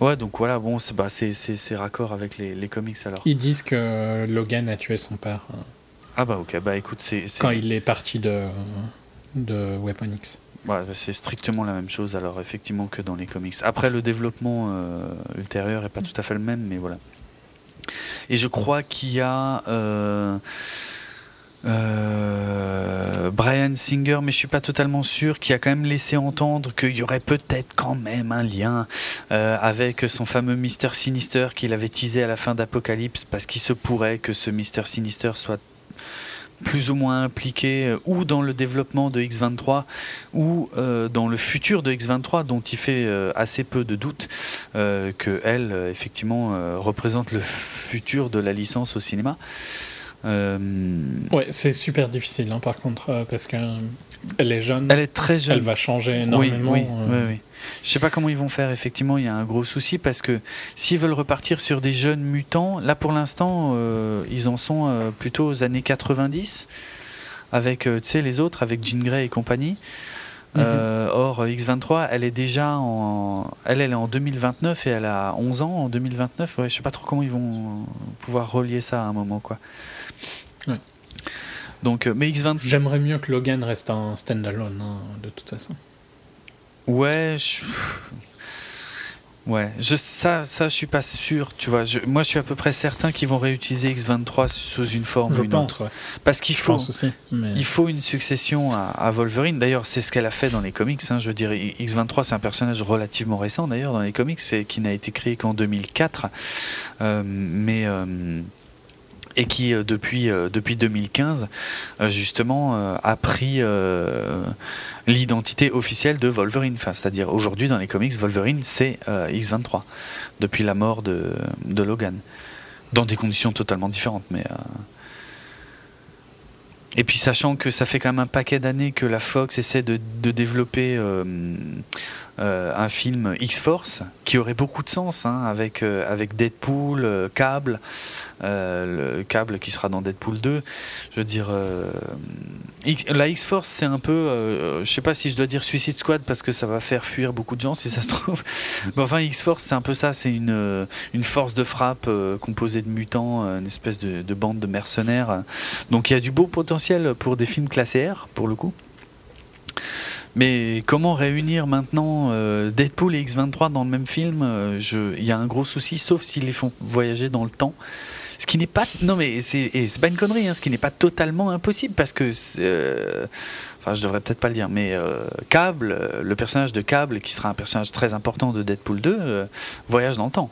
Ouais, donc voilà, bon, c'est bah, raccord avec les, les comics alors. Ils disent que Logan a tué son père euh, Ah bah ok, bah écoute, c'est c'est- quand il est parti de, de Weapon X. Bah, c'est strictement la même chose alors effectivement que dans les comics. Après le développement euh, ultérieur est pas tout à fait le même, mais voilà. Et je crois qu'il y a euh, euh, Brian Singer, mais je suis pas totalement sûr, qui a quand même laissé entendre qu'il y aurait peut-être quand même un lien avec son fameux Mister Sinister qu'il avait teasé à la fin d'Apocalypse, parce qu'il se pourrait que ce Mister Sinister soit plus ou moins impliqué euh, ou dans le développement de X23 ou euh, dans le futur de X23 dont il fait euh, assez peu de doute que elle effectivement représente le futur de la licence au cinéma. Euh, Ouais, c'est super difficile, hein, par contre, euh, parce que euh, elle est jeune, elle elle, est très jeune. va changer énormément. oui, oui, oui. Je sais pas comment ils vont faire. Effectivement, il y a un gros souci parce que s'ils veulent repartir sur des jeunes mutants, là pour l'instant, euh, ils en sont euh, plutôt aux années 90 avec, euh, tu sais, les autres, avec Jean Grey et compagnie. Mhm. Or, X23, elle est déjà en, elle, elle est en 2029 et elle a 11 ans en 2029. Ouais, je sais pas trop comment ils vont pouvoir relier ça à un moment, quoi. Ouais. Donc, mais X23, J'aimerais mieux que Logan reste un standalone, hein, de toute façon. Ouais, je... ouais, je, ça, ça, je suis pas sûr. Tu vois, je, moi, je suis à peu près certain qu'ils vont réutiliser X23 sous une forme Je ou une pense, autre, ouais. parce qu'il Je faut, pense aussi. Mais... il faut une succession à, à Wolverine. D'ailleurs, c'est ce qu'elle a fait dans les comics. hein. Je veux dire, X23, c'est un personnage relativement récent d'ailleurs dans les comics, et qui n'a été créé qu'en 2004, euh, mais euh, et qui euh, depuis euh, depuis 2015 euh, justement a pris l'identité officielle de Wolverine. Enfin, c'est-à-dire aujourd'hui dans les comics, Wolverine c'est euh, X23 depuis la mort de, de Logan, dans des conditions totalement différentes, mais et puis sachant que ça fait quand même un paquet d'années que la Fox essaie de, de développer euh, un film X-Force qui aurait beaucoup de sens hein, avec, euh, avec Deadpool, euh, Cable, le Cable qui sera dans Deadpool 2. Je veux dire, la X-Force c'est un peu, je sais pas si je dois dire Suicide Squad parce que ça va faire fuir beaucoup de gens si ça se trouve. Mais enfin X-Force c'est un peu ça, c'est une, une force de frappe composée de mutants, une espèce de, de bande de mercenaires. Donc il y a du beau potentiel pour des films classés R pour le coup. Mais comment réunir maintenant euh, Deadpool et X23 dans le même film euh, Il y a un gros souci, sauf s'ils les font voyager dans le temps. Ce qui n'est pas. Non, mais c'est pas une connerie, hein, ce qui n'est pas totalement impossible parce que. euh, Enfin, je devrais peut-être pas le dire, mais Cable, le personnage de Cable, qui sera un personnage très important de Deadpool 2, euh, voyage dans le temps.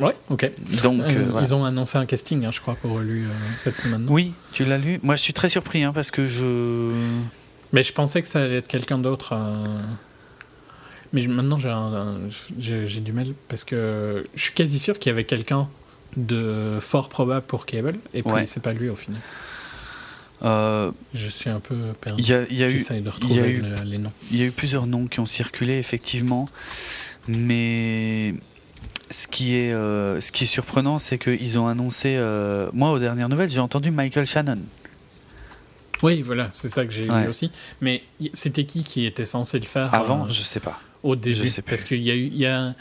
Ouais, ok. Donc, Euh, euh, voilà. Ils ont annoncé un casting, hein, je crois, pour lui euh, cette semaine. Oui, tu l'as lu. Moi, je suis très surpris hein, parce que je. Mais je pensais que ça allait être quelqu'un d'autre. Mais maintenant, j'ai du mal parce que je suis quasi sûr qu'il y avait quelqu'un de fort probable pour Cable et puis c'est pas lui au final. euh, Je suis un peu perdu. Il y a, il y a eu. J'essaye de il y a retrouver eu- le- les noms. Il y a eu plusieurs noms qui ont circulé, effectivement. Mais ce qui est, euh, ce qui est surprenant, c'est qu'ils ont annoncé. euh, moi, aux dernières nouvelles, j'ai entendu Michael Shannon. Oui, voilà, c'est ça que j'ai Ouais. aussi. Mais c'était qui qui était censé le faire Avant, euh, je sais pas. au début? Sais plus. Parce qu'il y a eu, il y a,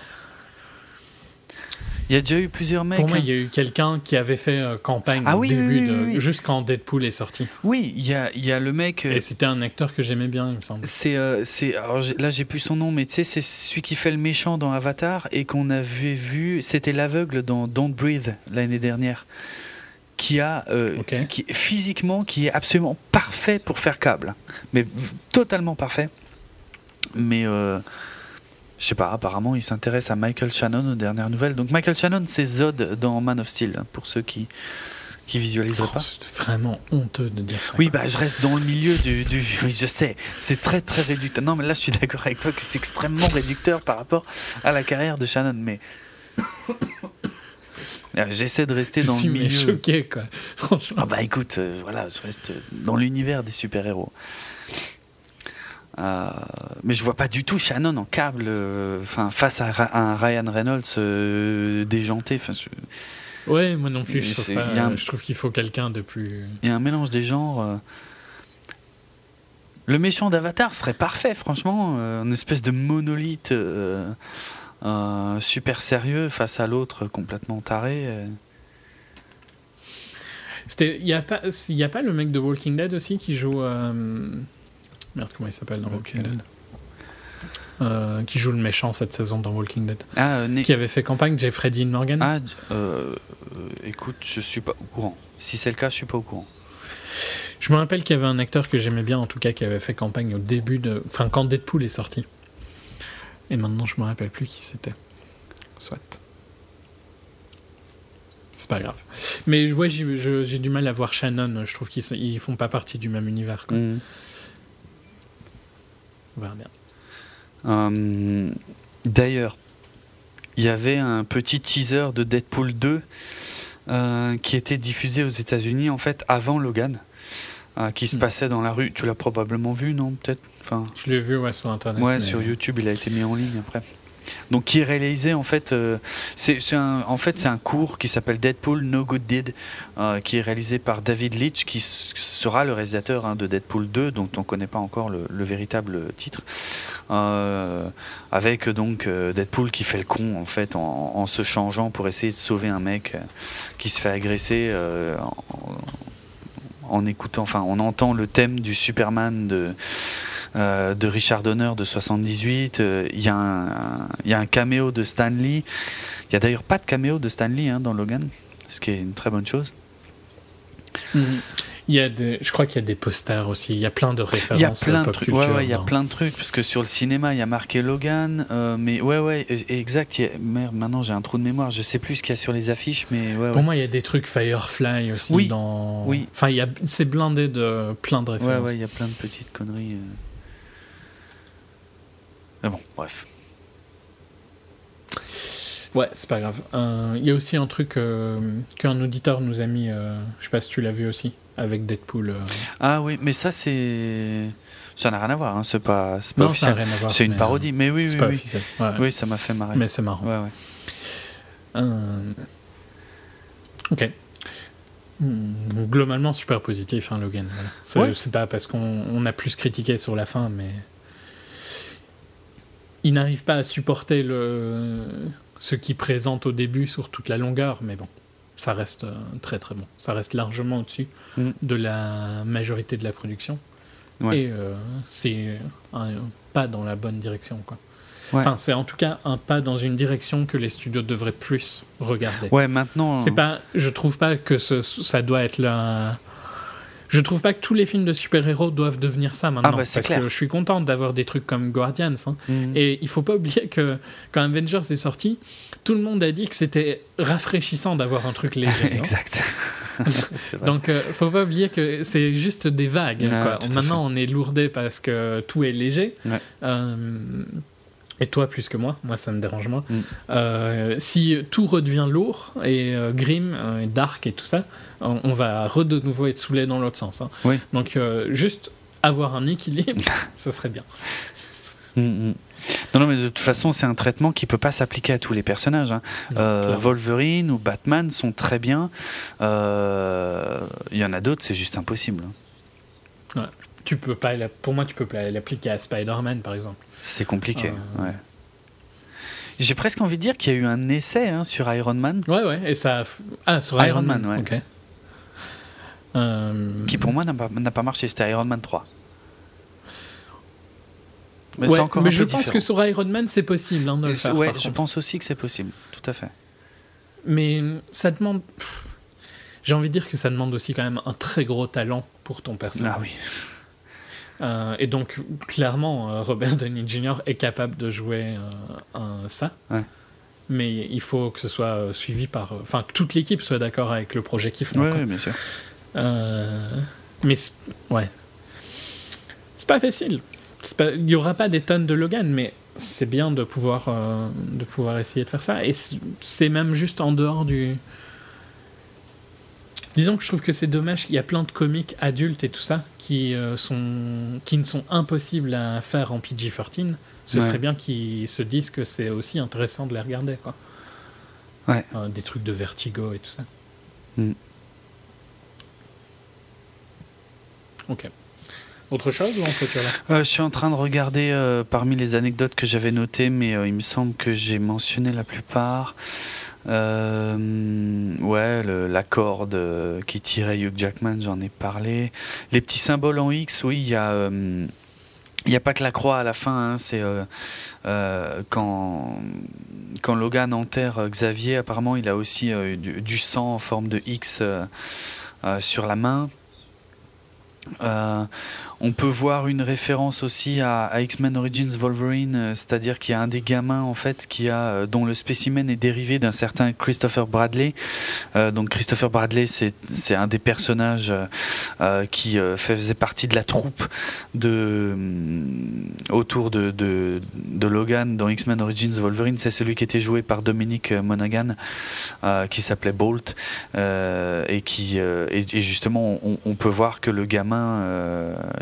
Il y a déjà eu plusieurs mecs. pour moi, hein. il y a eu quelqu'un qui avait fait euh, campagne Ah au oui, début, oui, juste quand Deadpool est sorti. Oui, il y a, il y a le mec. euh, Et c'était un acteur que j'aimais bien, il me semble. C'est, euh, c'est, là j'ai plus son nom, mais tu sais, c'est celui qui fait le méchant dans Avatar et qu'on avait vu, c'était l'aveugle dans Don't Breathe l'année dernière, qui a, euh, qui physiquement, qui est absolument parfait pour faire câble, mais totalement parfait. Mais je sais pas, apparemment il s'intéresse à Michael Shannon aux dernières nouvelles. Donc Michael Shannon, c'est Zod dans Man of Steel, pour ceux qui qui visualiseraient Oh, pas. c'est vraiment honteux de dire ça. Oui, bah, je reste dans le milieu du. du oui, je sais, c'est très très réducteur. Non, mais là, je suis d'accord avec toi que c'est extrêmement réducteur par rapport à la carrière de Shannon, mais. Euh, J'essaie de rester dans suis le milieu. choqué, quoi. Franchement. Ah bah écoute, euh, voilà, je reste dans l'univers des super-héros. Euh, mais je vois pas du tout Shannon en câble, euh, face à, un Ryan Reynolds euh, déjanté. Enfin, je- Ouais, moi non plus, je trouve, pas- il y a un- je trouve qu'il faut quelqu'un de plus. Il y a un mélange des genres. Le méchant d'Avatar serait parfait, franchement. une espèce de monolithe super sérieux face à l'autre complètement taré. C'était, il y a pas, il y a pas le mec de Walking Dead aussi qui joue. Merde, comment il s'appelle dans Walking Dead Euh, Qui joue le méchant cette saison dans Walking Dead. Ah, euh, Qui avait fait campagne, Jeffrey Dean Morgan. ah, euh, euh, écoute, je suis pas au courant. Si c'est le cas, je suis pas au courant. Je me rappelle qu'il y avait un acteur que j'aimais bien, en tout cas, qui avait fait campagne au début de. Enfin, quand Deadpool est sorti. Et maintenant, je me rappelle plus qui c'était. Soit. C'est pas grave. Mais ouais, j'ai du mal à voir Shannon. Je trouve qu'ils font pas partie du même univers. Quoi. Mhm. On verra bien. Euh, D'ailleurs, il y avait un petit teaser de Deadpool 2 euh, qui était diffusé aux États-Unis en fait avant Logan, euh, qui se Hmm. passait dans la rue. Tu l'as probablement vu, non Peut-être? Enfin, Je l'ai vu ouais, sur internet. ouais, mais- sur YouTube, il a été mis en ligne après. Donc, qui est réalisé en fait, euh, c'est un, en fait c'est un cours qui s'appelle Deadpool No Good Deed, euh, qui est réalisé par David Leitch, qui sera le réalisateur hein, de Deadpool 2, dont on connaît pas encore le, le véritable titre. Euh, avec donc Deadpool qui fait le con en fait en, se changeant pour essayer de sauver un mec qui se fait agresser en, en écoutant, enfin on entend le thème du Superman de euh, de Richard Donner de 78. euh, Il y, a un- y a un caméo de Stan Lee. Il y a d'ailleurs pas de caméo de Stan Lee hein, dans Logan, ce qui est une très bonne chose. Mhm. Il y a des, je crois qu'il y a des posters aussi. Il y a plein de références Il y a plein de trucs. Ouais, ouais, il y a plein de trucs parce que sur le cinéma, il y a marqué Logan, euh, mais ouais, ouais, e- exact. a- Merde, maintenant j'ai un trou de mémoire. Je sais plus ce qu'il y a sur les affiches, mais ouais, Pour ouais. moi, il y a des trucs Firefly aussi Oui. dans. Oui. Enfin, il y a, c'est blindé de plein de Ouais, références. ouais, il y a plein de petites conneries. euh. Mais bon, bref. Ouais, c'est pas grave. Euh, Il y a aussi un truc euh, qu'un auditeur nous a mis, euh, je sais pas si tu l'as vu aussi, avec Deadpool. euh. Ah oui, mais ça c'est. Ça n'a rien à voir, hein, c'est pas, Non, officiel. C'est une parodie, mais oui, euh, C'est oui, pas oui. officiel. Ouais. Oui, ça m'a fait marrer. Mais c'est marrant. Ouais, ouais. Euh, Ok. Globalement, super positif, hein, Logan. voilà. C'est pas parce qu'on on a plus critiqué sur la fin, mais. Il n'arrive pas à supporter le... ce qu'il présente au début sur toute la longueur, mais bon, ça reste euh, très très bon. Ça reste largement au-dessus Mm. de la majorité de la production. Ouais. Et euh, c'est un pas dans la bonne direction, quoi. Ouais. Enfin, c'est en tout cas un pas dans une direction que les studios devraient plus regarder. Ouais, maintenant. C'est pas, je trouve pas que ce, ça doit être là. Je trouve pas que tous les films de super-héros doivent devenir ça maintenant. Ah bah, parce clair. que je suis content d'avoir des trucs comme Guardians. hein. Mhm. Et il faut pas oublier que quand Avengers est sorti, tout le monde a dit que c'était rafraîchissant d'avoir un truc léger. exact. Donc, euh, faut pas oublier que c'est juste des vagues. Ouais, quoi. tout à Maintenant, on est lourdé parce que tout est léger. Ouais. Euh, et toi, plus que moi, moi, ça me dérange moins. Mm. Euh, si tout redevient lourd et euh, grim, euh, et dark et tout ça, on, on va re de nouveau être saoulé dans l'autre sens. hein. Oui. Donc, euh, juste avoir un équilibre, ce serait bien. Mhm. Non, non, mais de toute façon, c'est un traitement qui peut pas s'appliquer à tous les personnages. hein. Euh. Wolverine ou Batman sont très bien. Euh, Il y en a d'autres, c'est juste impossible. Tu peux pas, pour moi, tu peux pas l'appliquer à Spider-Man, par exemple. C'est compliqué. Euh. ouais. J'ai presque envie de dire qu'il y a eu un essai hein, sur Iron Man, Ouais, ouais. Et ça. Ah, sur Iron Iron, Man, Man, ouais. Euh, qui pour moi n'a pas, marché. C'était Iron Man 3. Mais ouais, encore mais je pense que sur Iron Man, c'est possible hein, de le faire. ouais, je pense aussi que c'est possible. Tout à fait. Mais ça demande. J'ai envie de dire que ça demande aussi quand même un très gros talent pour ton personnage. Ah oui. Euh, et donc, clairement, euh, Robert Downey Jr. est capable de jouer euh, un- ça. Ouais. Mais il faut que ce soit suivi par. Enfin, que toute l'équipe soit d'accord avec le projet qu'ils font. Bien sûr. Mais ouais. C'est pas facile. Pas- Il y aura pas des tonnes de Logan, mais c'est bien de pouvoir, euh, de pouvoir essayer de faire ça. Et c'est même juste en dehors du. Disons que je trouve que c'est dommage qu'il y a plein de comics adultes et tout ça qui, euh, sont, qui ne sont impossibles à faire en PG-13. Ce Ouais. serait bien qu'ils se disent que c'est aussi intéressant de les regarder. Quoi. Ouais. Euh, des trucs de vertigo et tout ça. Mm. Ok. Autre chose ou on Euh, je suis en train de regarder euh, parmi les anecdotes que j'avais notées, mais euh, il me semble que j'ai mentionné la plupart. Euh, ouais, la corde euh, qui tirait Hugh Jackman, j'en ai parlé. Les petits symboles en X, oui, il y a. euh, il n'y a pas que la croix à la fin, hein, c'est quand, quand Logan enterre Xavier, apparemment il a aussi du, sang en forme de X sur la main. On peut voir une référence aussi à, X-Men Origins Wolverine, euh, c'est-à-dire qu'il y a un des gamins en fait qui a euh, dont le spécimen est dérivé d'un certain Christopher Bradley. Euh, donc Christopher Bradley, c'est un des personnages qui faisait partie de la troupe de autour de, Logan dans X-Men Origins Wolverine. C'est celui qui était joué par Dominic Monaghan, qui s'appelait Bolt, et qui et, justement on, peut voir que le gamin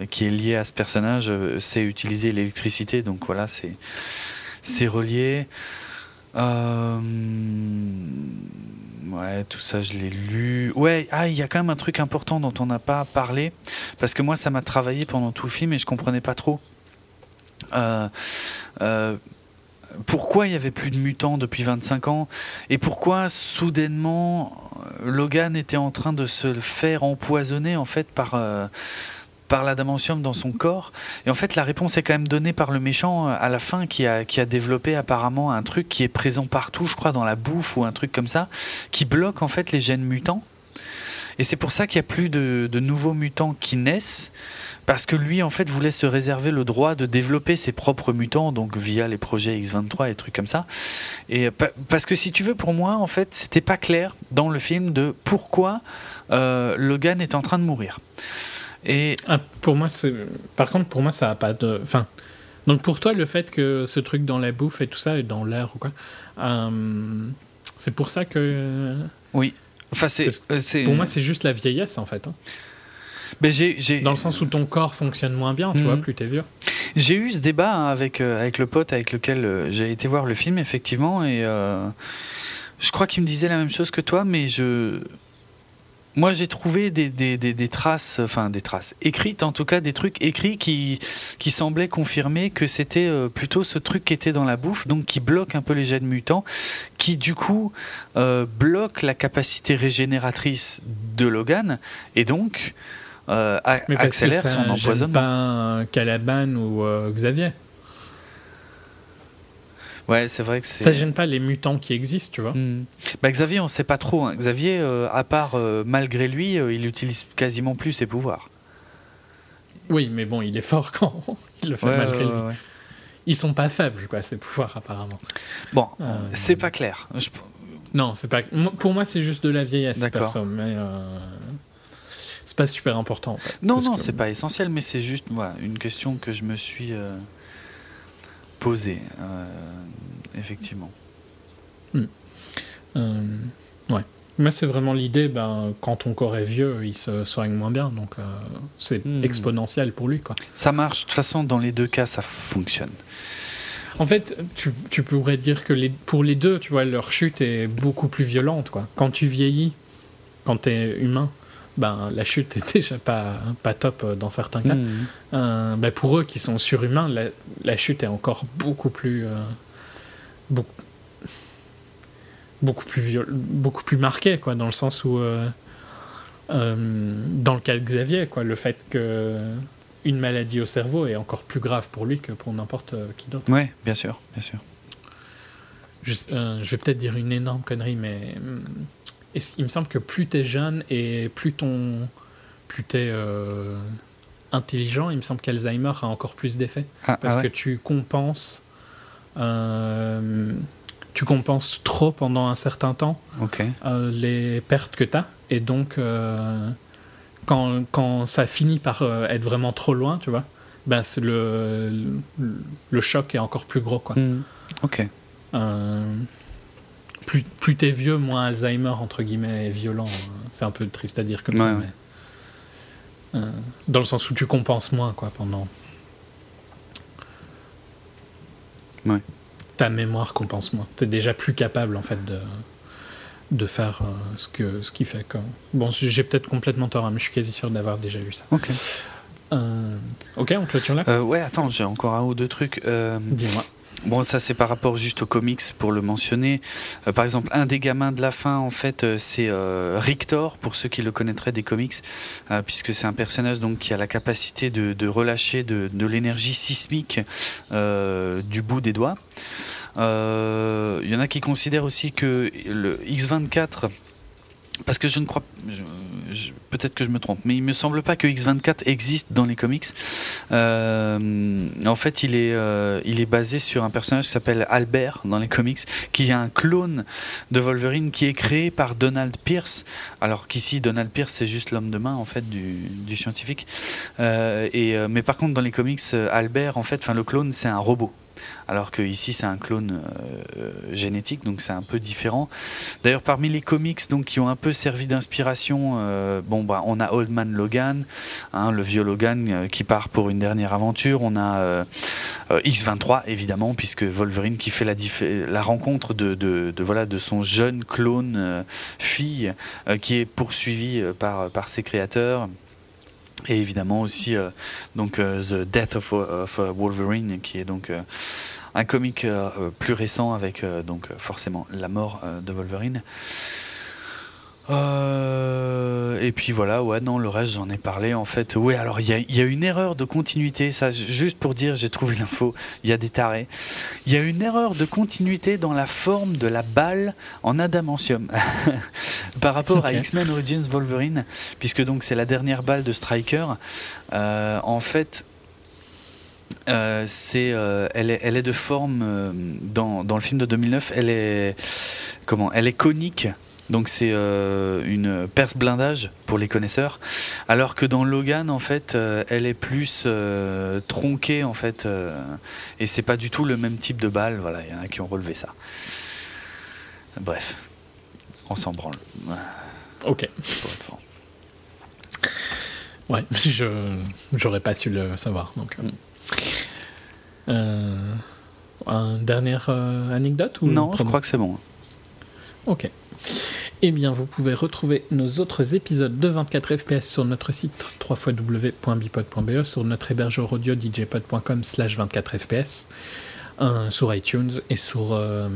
qui est lié à ce personnage euh, sait utiliser l'électricité. Donc voilà, c'est c'est relié. Euh, ouais, tout ça, je l'ai lu. Ouais, ah, il y a quand même un truc important dont on n'a pas parlé, parce que moi, ça m'a travaillé pendant tout le film et je comprenais pas trop. Euh, euh, pourquoi il y avait plus de mutants depuis 25 ans et pourquoi soudainement euh, Logan était en train de se faire empoisonner en fait par euh, par l'adamantium dans son corps et en fait la réponse est quand même donnée par le méchant euh, à la fin qui a qui a développé apparemment un truc qui est présent partout je crois dans la bouffe ou un truc comme ça qui bloque en fait les gènes mutants et c'est pour ça qu'il n'y a plus de, nouveaux mutants qui naissent parce que lui, en fait, voulait se réserver le droit de développer ses propres mutants, donc via les projets X23 et trucs comme ça. Et pa- parce que si tu veux, pour moi, en fait, c'était pas clair dans le film de pourquoi euh, Logan est en train de mourir. Et Ah, pour moi. Par contre, pour moi, ça a pas de. Enfin, Donc pour toi, le fait que ce truc dans la bouffe et tout ça, et dans l'air ou quoi, euh, c'est pour ça que. Oui. Enfin, c'est, euh, c'est- Pour moi, c'est juste la vieillesse en fait. hein. Mais j'ai, j'ai, Dans le sens où ton corps fonctionne moins bien, tu Mhm. vois, plus t'es vieux. J'ai eu ce débat hein, avec, euh, avec le pote avec lequel j'ai été voir le film, effectivement, et je crois qu'il me disait la même chose que toi, mais je. Moi, j'ai trouvé des, des, des, des traces, enfin des traces écrites, en tout cas des trucs écrits qui, qui semblaient confirmer que c'était euh, plutôt ce truc qui était dans la bouffe, donc qui bloque un peu les gènes mutants, qui du coup euh, bloque la capacité régénératrice de Logan, et donc euh, Mais parce accélère que ça son empoisonnement. pas un Calaban ou euh, Xavier. Ouais, c'est vrai que c'est. Ça gêne pas les mutants qui existent, tu vois. Hmm. Bah, Xavier, on sait pas trop. hein. Xavier, euh, à part euh, malgré lui, euh, il utilise quasiment plus ses pouvoirs. Oui, mais bon, il est fort quand il le fait Ouais, malgré lui. ouais. Ils sont pas faibles, quoi, ces pouvoirs, apparemment. Bon, Euh, c'est pas clair. Je- Non, c'est pas. Pour moi, c'est juste de la vieillesse, perso, mais c'est pas super important. En fait, Non, non, que- c'est pas essentiel, mais c'est juste voilà, une question que je me suis euh, posée. euh, effectivement. Euh, ouais. Mais c'est vraiment l'idée, ben, quand ton corps est vieux, il se soigne moins bien, donc euh, c'est Hmm. exponentiel pour lui, quoi. Ça marche. De toute façon, dans les deux cas, ça fonctionne. En fait, tu, tu pourrais dire que les, pour les deux, tu vois, leur chute est beaucoup plus violente, quoi. Quand tu vieillis, quand tu es humain, ben, la chute est déjà pas, pas top euh, dans certains cas. Hmm. Euh, ben, pour eux qui sont surhumains, la, la chute est encore beaucoup plus. euh, beaucoup, beaucoup plus viol- beaucoup plus marquée, quoi, dans le sens où. euh, euh, dans le cas de Xavier, quoi, le fait que une maladie au cerveau est encore plus grave pour lui que pour n'importe euh, qui d'autre. Ouais, bien sûr, bien sûr. Je, euh, je vais peut-être dire une énorme connerie, mais et c- il me semble que plus t'es jeune et plus ton plus t'es intelligent, il me semble qu'Alzheimer a encore plus d'effet Ah, parce ah ouais. que tu compenses tu compenses trop pendant un certain temps euh, les pertes que tu as et donc euh, quand, quand ça finit par euh, être vraiment trop loin, tu vois, ben c'est le, le le choc est encore plus gros quoi. Hmm. Ok. Euh, plus plus t'es vieux, moins Alzheimer entre guillemets est violent. C'est un peu triste à dire comme ça, ouais. mais euh, dans le sens où tu compenses moins quoi pendant. Ouais. Ta mémoire compense moins. T'es déjà plus capable en fait de de faire euh, ce que ce qui fait que. Bon, j'ai peut-être complètement tort, hein, mais je suis quasi sûr d'avoir déjà vu ça. Ok. Euh, ok, on clôture là? Euh, ouais, attends, j'ai encore un ou deux trucs. Dis-moi. Bon, ça c'est par rapport juste aux comics pour le mentionner. Euh, par exemple, un des gamins de la fin, en fait, euh, c'est euh, Rictor, pour ceux qui le connaîtraient des comics, puisque c'est un personnage donc qui a la capacité de, relâcher de, l'énergie sismique du bout des doigts. Il y en a qui considèrent aussi que le X24 parce que je ne crois peut-être que je me trompe mais il me semble pas que X24 existe dans les comics. Euh, en fait il est euh, il est basé sur un personnage qui s'appelle Albert dans les comics qui est un clone de Wolverine qui est créé par Donald Pierce. Alors qu'ici Donald Pierce c'est juste l'homme de main en fait du, du scientifique. Euh, et mais par contre dans les comics Albert en fait enfin le clone c'est un robot alors que ici c'est un clone euh, génétique, donc c'est un peu différent. D'ailleurs, parmi les comics donc qui ont un peu servi d'inspiration, euh, bon bah on a Old Man Logan, hein, le vieux Logan euh, qui part pour une dernière aventure. On a euh, euh, X23 évidemment, puisque Wolverine qui fait la, rencontre de, voilà de son jeune clone fille qui est poursuivi par ses créateurs. Et évidemment aussi euh, euh, The Death of, euh, Wolverine, qui est donc un comic plus récent avec donc forcément la mort de Wolverine. Euh, et puis voilà, ouais, non, le reste j'en ai parlé en fait. Oui, alors il y a, il y a une erreur de continuité, ça, juste pour dire, j'ai trouvé l'info, il y a des tarés. Il y a une erreur de continuité dans la forme de la balle en adamantium par rapport à. X-Men Origins Wolverine, puisque donc c'est la dernière balle de Striker. Euh, en fait, euh, c'est, euh, elle, est, elle est de forme euh, dans, dans le film de 2009. Elle est comment Elle est conique Donc c'est euh, une perce blindage pour les connaisseurs, alors que dans Logan en fait, euh, elle est plus euh, tronquée en fait, et c'est pas du tout le même type de balle. Voilà, il y en a qui ont relevé ça. Bref, on s'en branle. Ok. Ouais, je j'aurais pas su le savoir. Donc, euh. Euh, un dernière anecdote ou Non, je crois que c'est bon. Ok. Eh bien, vous pouvez retrouver nos autres épisodes de 24 FPS sur notre site www.bipod.be, sur notre hébergeur audio djpod.com slash 24 FPS, sur iTunes et sur euh,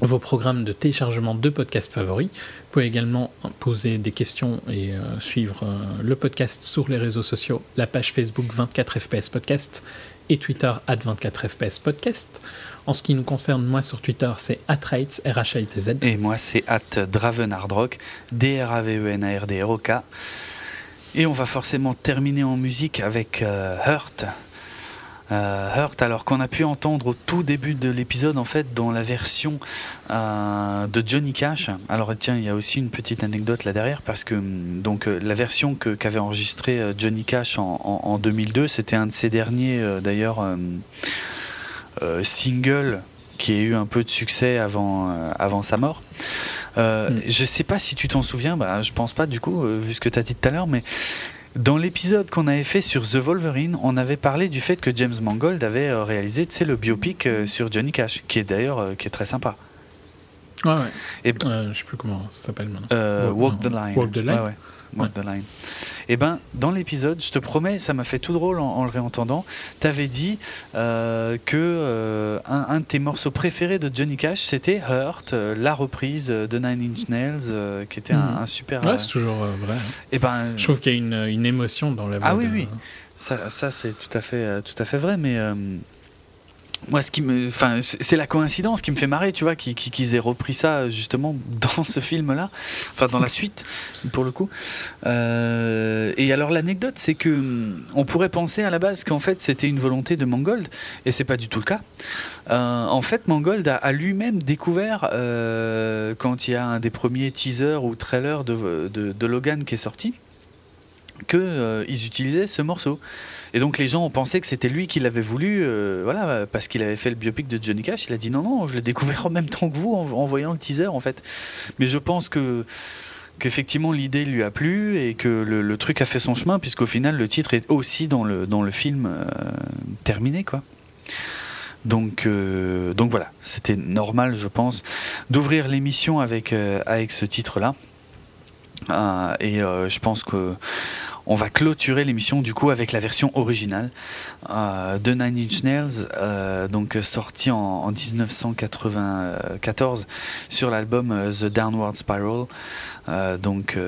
vos programmes de téléchargement de podcasts favoris. Vous pouvez également poser des questions et euh, suivre euh, le podcast sur les réseaux sociaux, la page Facebook 24 FPS Podcast et Twitter at 24 FPS Podcast. En ce qui nous concerne, moi sur Twitter, c'est atraitz, r h i t z Et moi, c'est at D-R-A-V-E-N-A-R-D-R-O-K. Et on va forcément terminer en musique avec euh, Hurt. Euh, Hurt, alors qu'on a pu entendre au tout début de l'épisode, en fait, dans la version euh, de Johnny Cash. Alors, tiens, il y a aussi une petite anecdote là derrière, parce que hum, donc la version que- qu'avait enregistrée Johnny Cash en, en- en 2002, c'était un de ses derniers, d'ailleurs, euh, singles qui a eu un peu de succès avant, euh, avant sa mort. Euh, Mm. Je sais pas si tu t'en souviens, bah, je pense pas du coup, euh, vu ce que tu as dit tout à l'heure, mais dans l'épisode qu'on avait fait sur The Wolverine, on avait parlé du fait que James Mangold avait réalisé le biopic sur Johnny Cash, qui est d'ailleurs qui est très sympa. Ouais, ouais. Et- Euh, je sais plus comment ça s'appelle maintenant. Euh, Walk- Walk the Line. Walk the Line. Ouais, ouais. Walk the Line. Et ben, dans l'épisode, je te promets, ça m'a fait tout drôle en, en le réentendant. T'avais dit euh, que euh, un, un de tes morceaux préférés de Johnny Cash, c'était Hurt, euh, la reprise de Nine Inch Nails, qui était un, un super. Ouais, c'est toujours vrai. hein. et ben, Je trouve qu'il y a une, une émotion dans la voix. Ah oui, de- oui. Ça, ça c'est tout à fait, tout à fait vrai, mais moi, ce qui me, enfin, c'est la coïncidence qui me fait marrer, tu vois, qu'ils qu'ils- qu'ils aient repris ça justement dans ce film-là, enfin dans la suite, pour le coup. Euh, et alors l'anecdote, c'est que on pourrait penser à la base qu'en fait c'était une volonté de Mangold, et c'est pas du tout le cas. Euh, en fait, Mangold a, lui-même découvert euh, quand il y a un des premiers teasers ou trailers de, de, Logan qui est sorti que euh, ils utilisaient ce morceau. Et donc les gens ont pensé que c'était lui qui l'avait voulu, euh, voilà, parce qu'il avait fait le biopic de Johnny Cash. Il a dit non, non, je l'ai découvert en même temps que vous en, voyant le teaser en fait. Mais je pense que qu'effectivement l'idée lui a plu et que le, truc a fait son chemin, puisqu'au final le titre est aussi dans le, dans le film euh, terminé quoi. Donc, euh, donc voilà, c'était normal, je pense, d'ouvrir l'émission avec, avec ce titre-là. Euh, et je pense que on va clôturer l'émission du coup avec la version originale euh, de Nine Inch Nails, euh, donc sortie en, en 1994 sur l'album euh, The Downward Spiral, euh, donc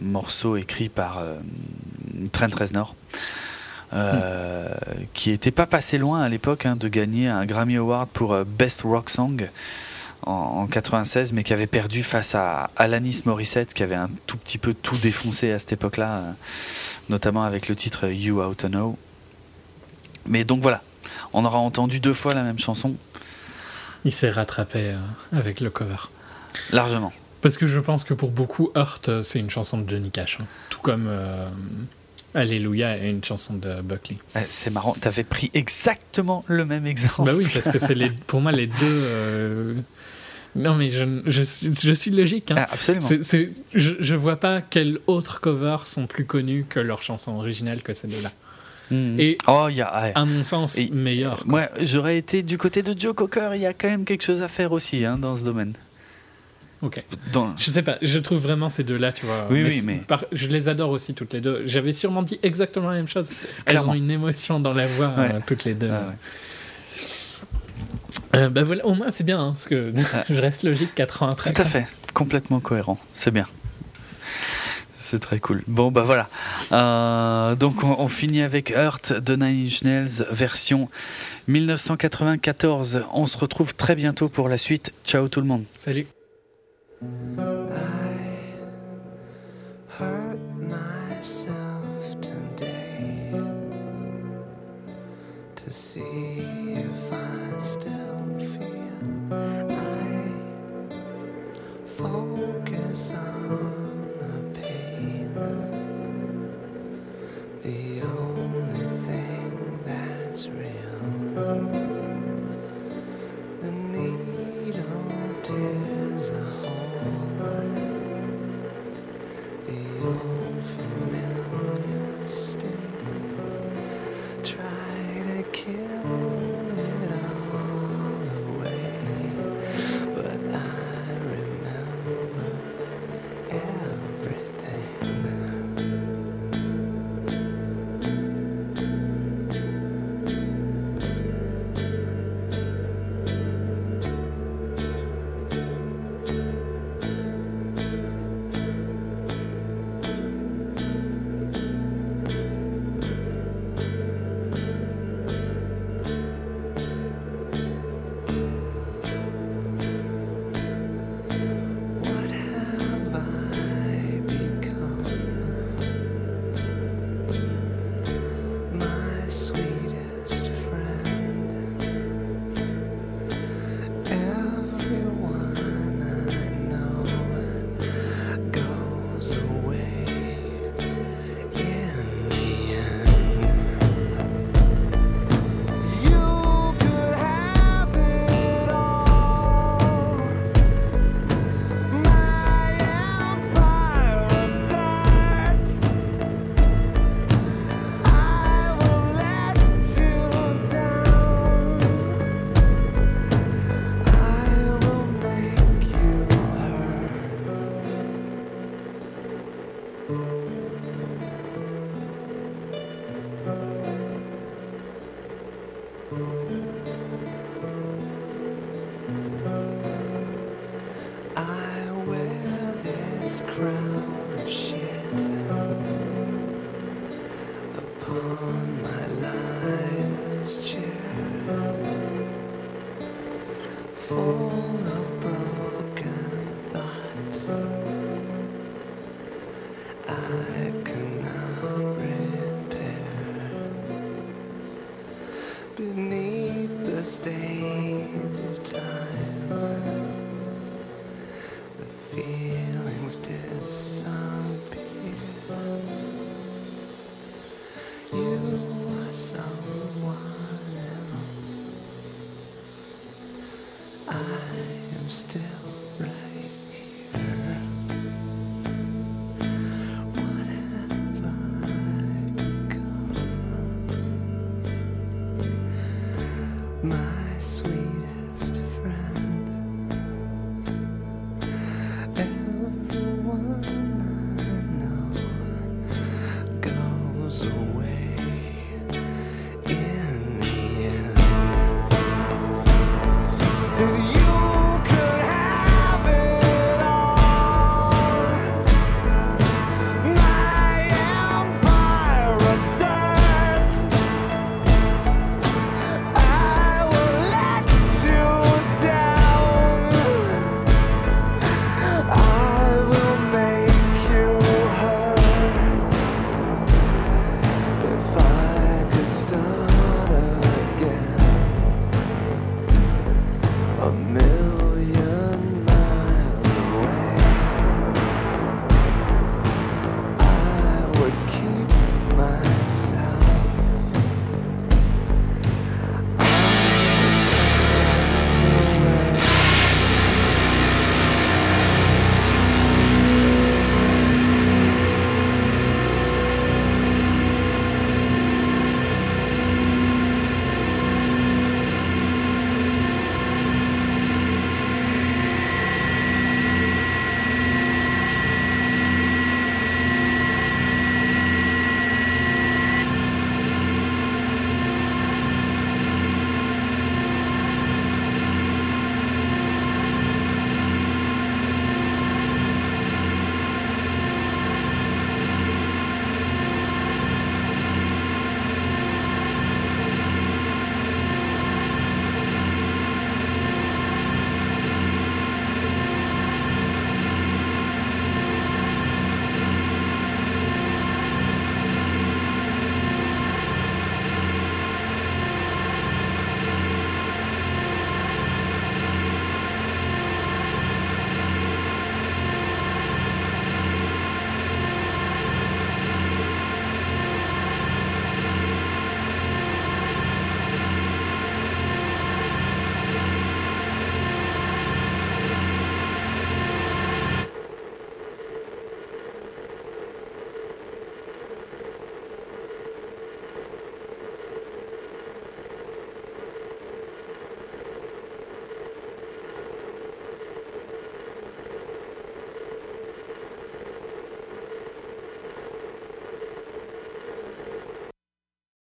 morceau écrit par Trent Reznor. euh, qui était pas passé loin à l'époque hein, de gagner un Grammy Award pour euh, Best Rock Song en, en 96, mais qui avait perdu face à Alanis Morissette, qui avait un tout petit peu tout défoncé à cette époque-là, euh, notamment avec le titre You Out to Know. Mais donc voilà, on aura entendu deux fois la même chanson, Il s'est rattrapé euh, avec le cover. largement. Parce que je pense que pour beaucoup, Hurt, euh, c'est une chanson de Johnny Cash. hein. Tout comme euh, Alléluia est une chanson de Buckley. Euh, C'est marrant, t'avais pris exactement le même exemple. Bah oui, parce que c'est pour moi les deux. euh, Non, mais je, je, suis- je suis logique. hein. Ah, absolument. Je, je vois pas quels autres covers sont plus connus que leur chanson originale que ces deux-là. Mhm. Et oh, y a. ouais. à mon sens, Et- meilleur. quoi. Moi, j'aurais été du côté de Joe Cocker. Il y a quand même quelque chose à faire aussi hein, dans ce domaine. Ok. Dans... Je sais pas, je trouve vraiment ces deux-là, tu vois. Oui, oui, mais- par- je les adore aussi toutes les deux. J'avais sûrement dit exactement la même chose. Elles ont une émotion dans la voix, Ouais. euh, toutes les deux. Ah. Euh, bah voilà, au moins c'est bien, hein, parce que je reste logique 4 ans après. Tout à fait, complètement cohérent, c'est bien. C'est très cool. Bon, bah voilà. Euh, donc, on, on finit avec Hurt de Nine Inch Nails, version 1994. On se retrouve très bientôt pour la suite. Ciao tout le monde. Salut.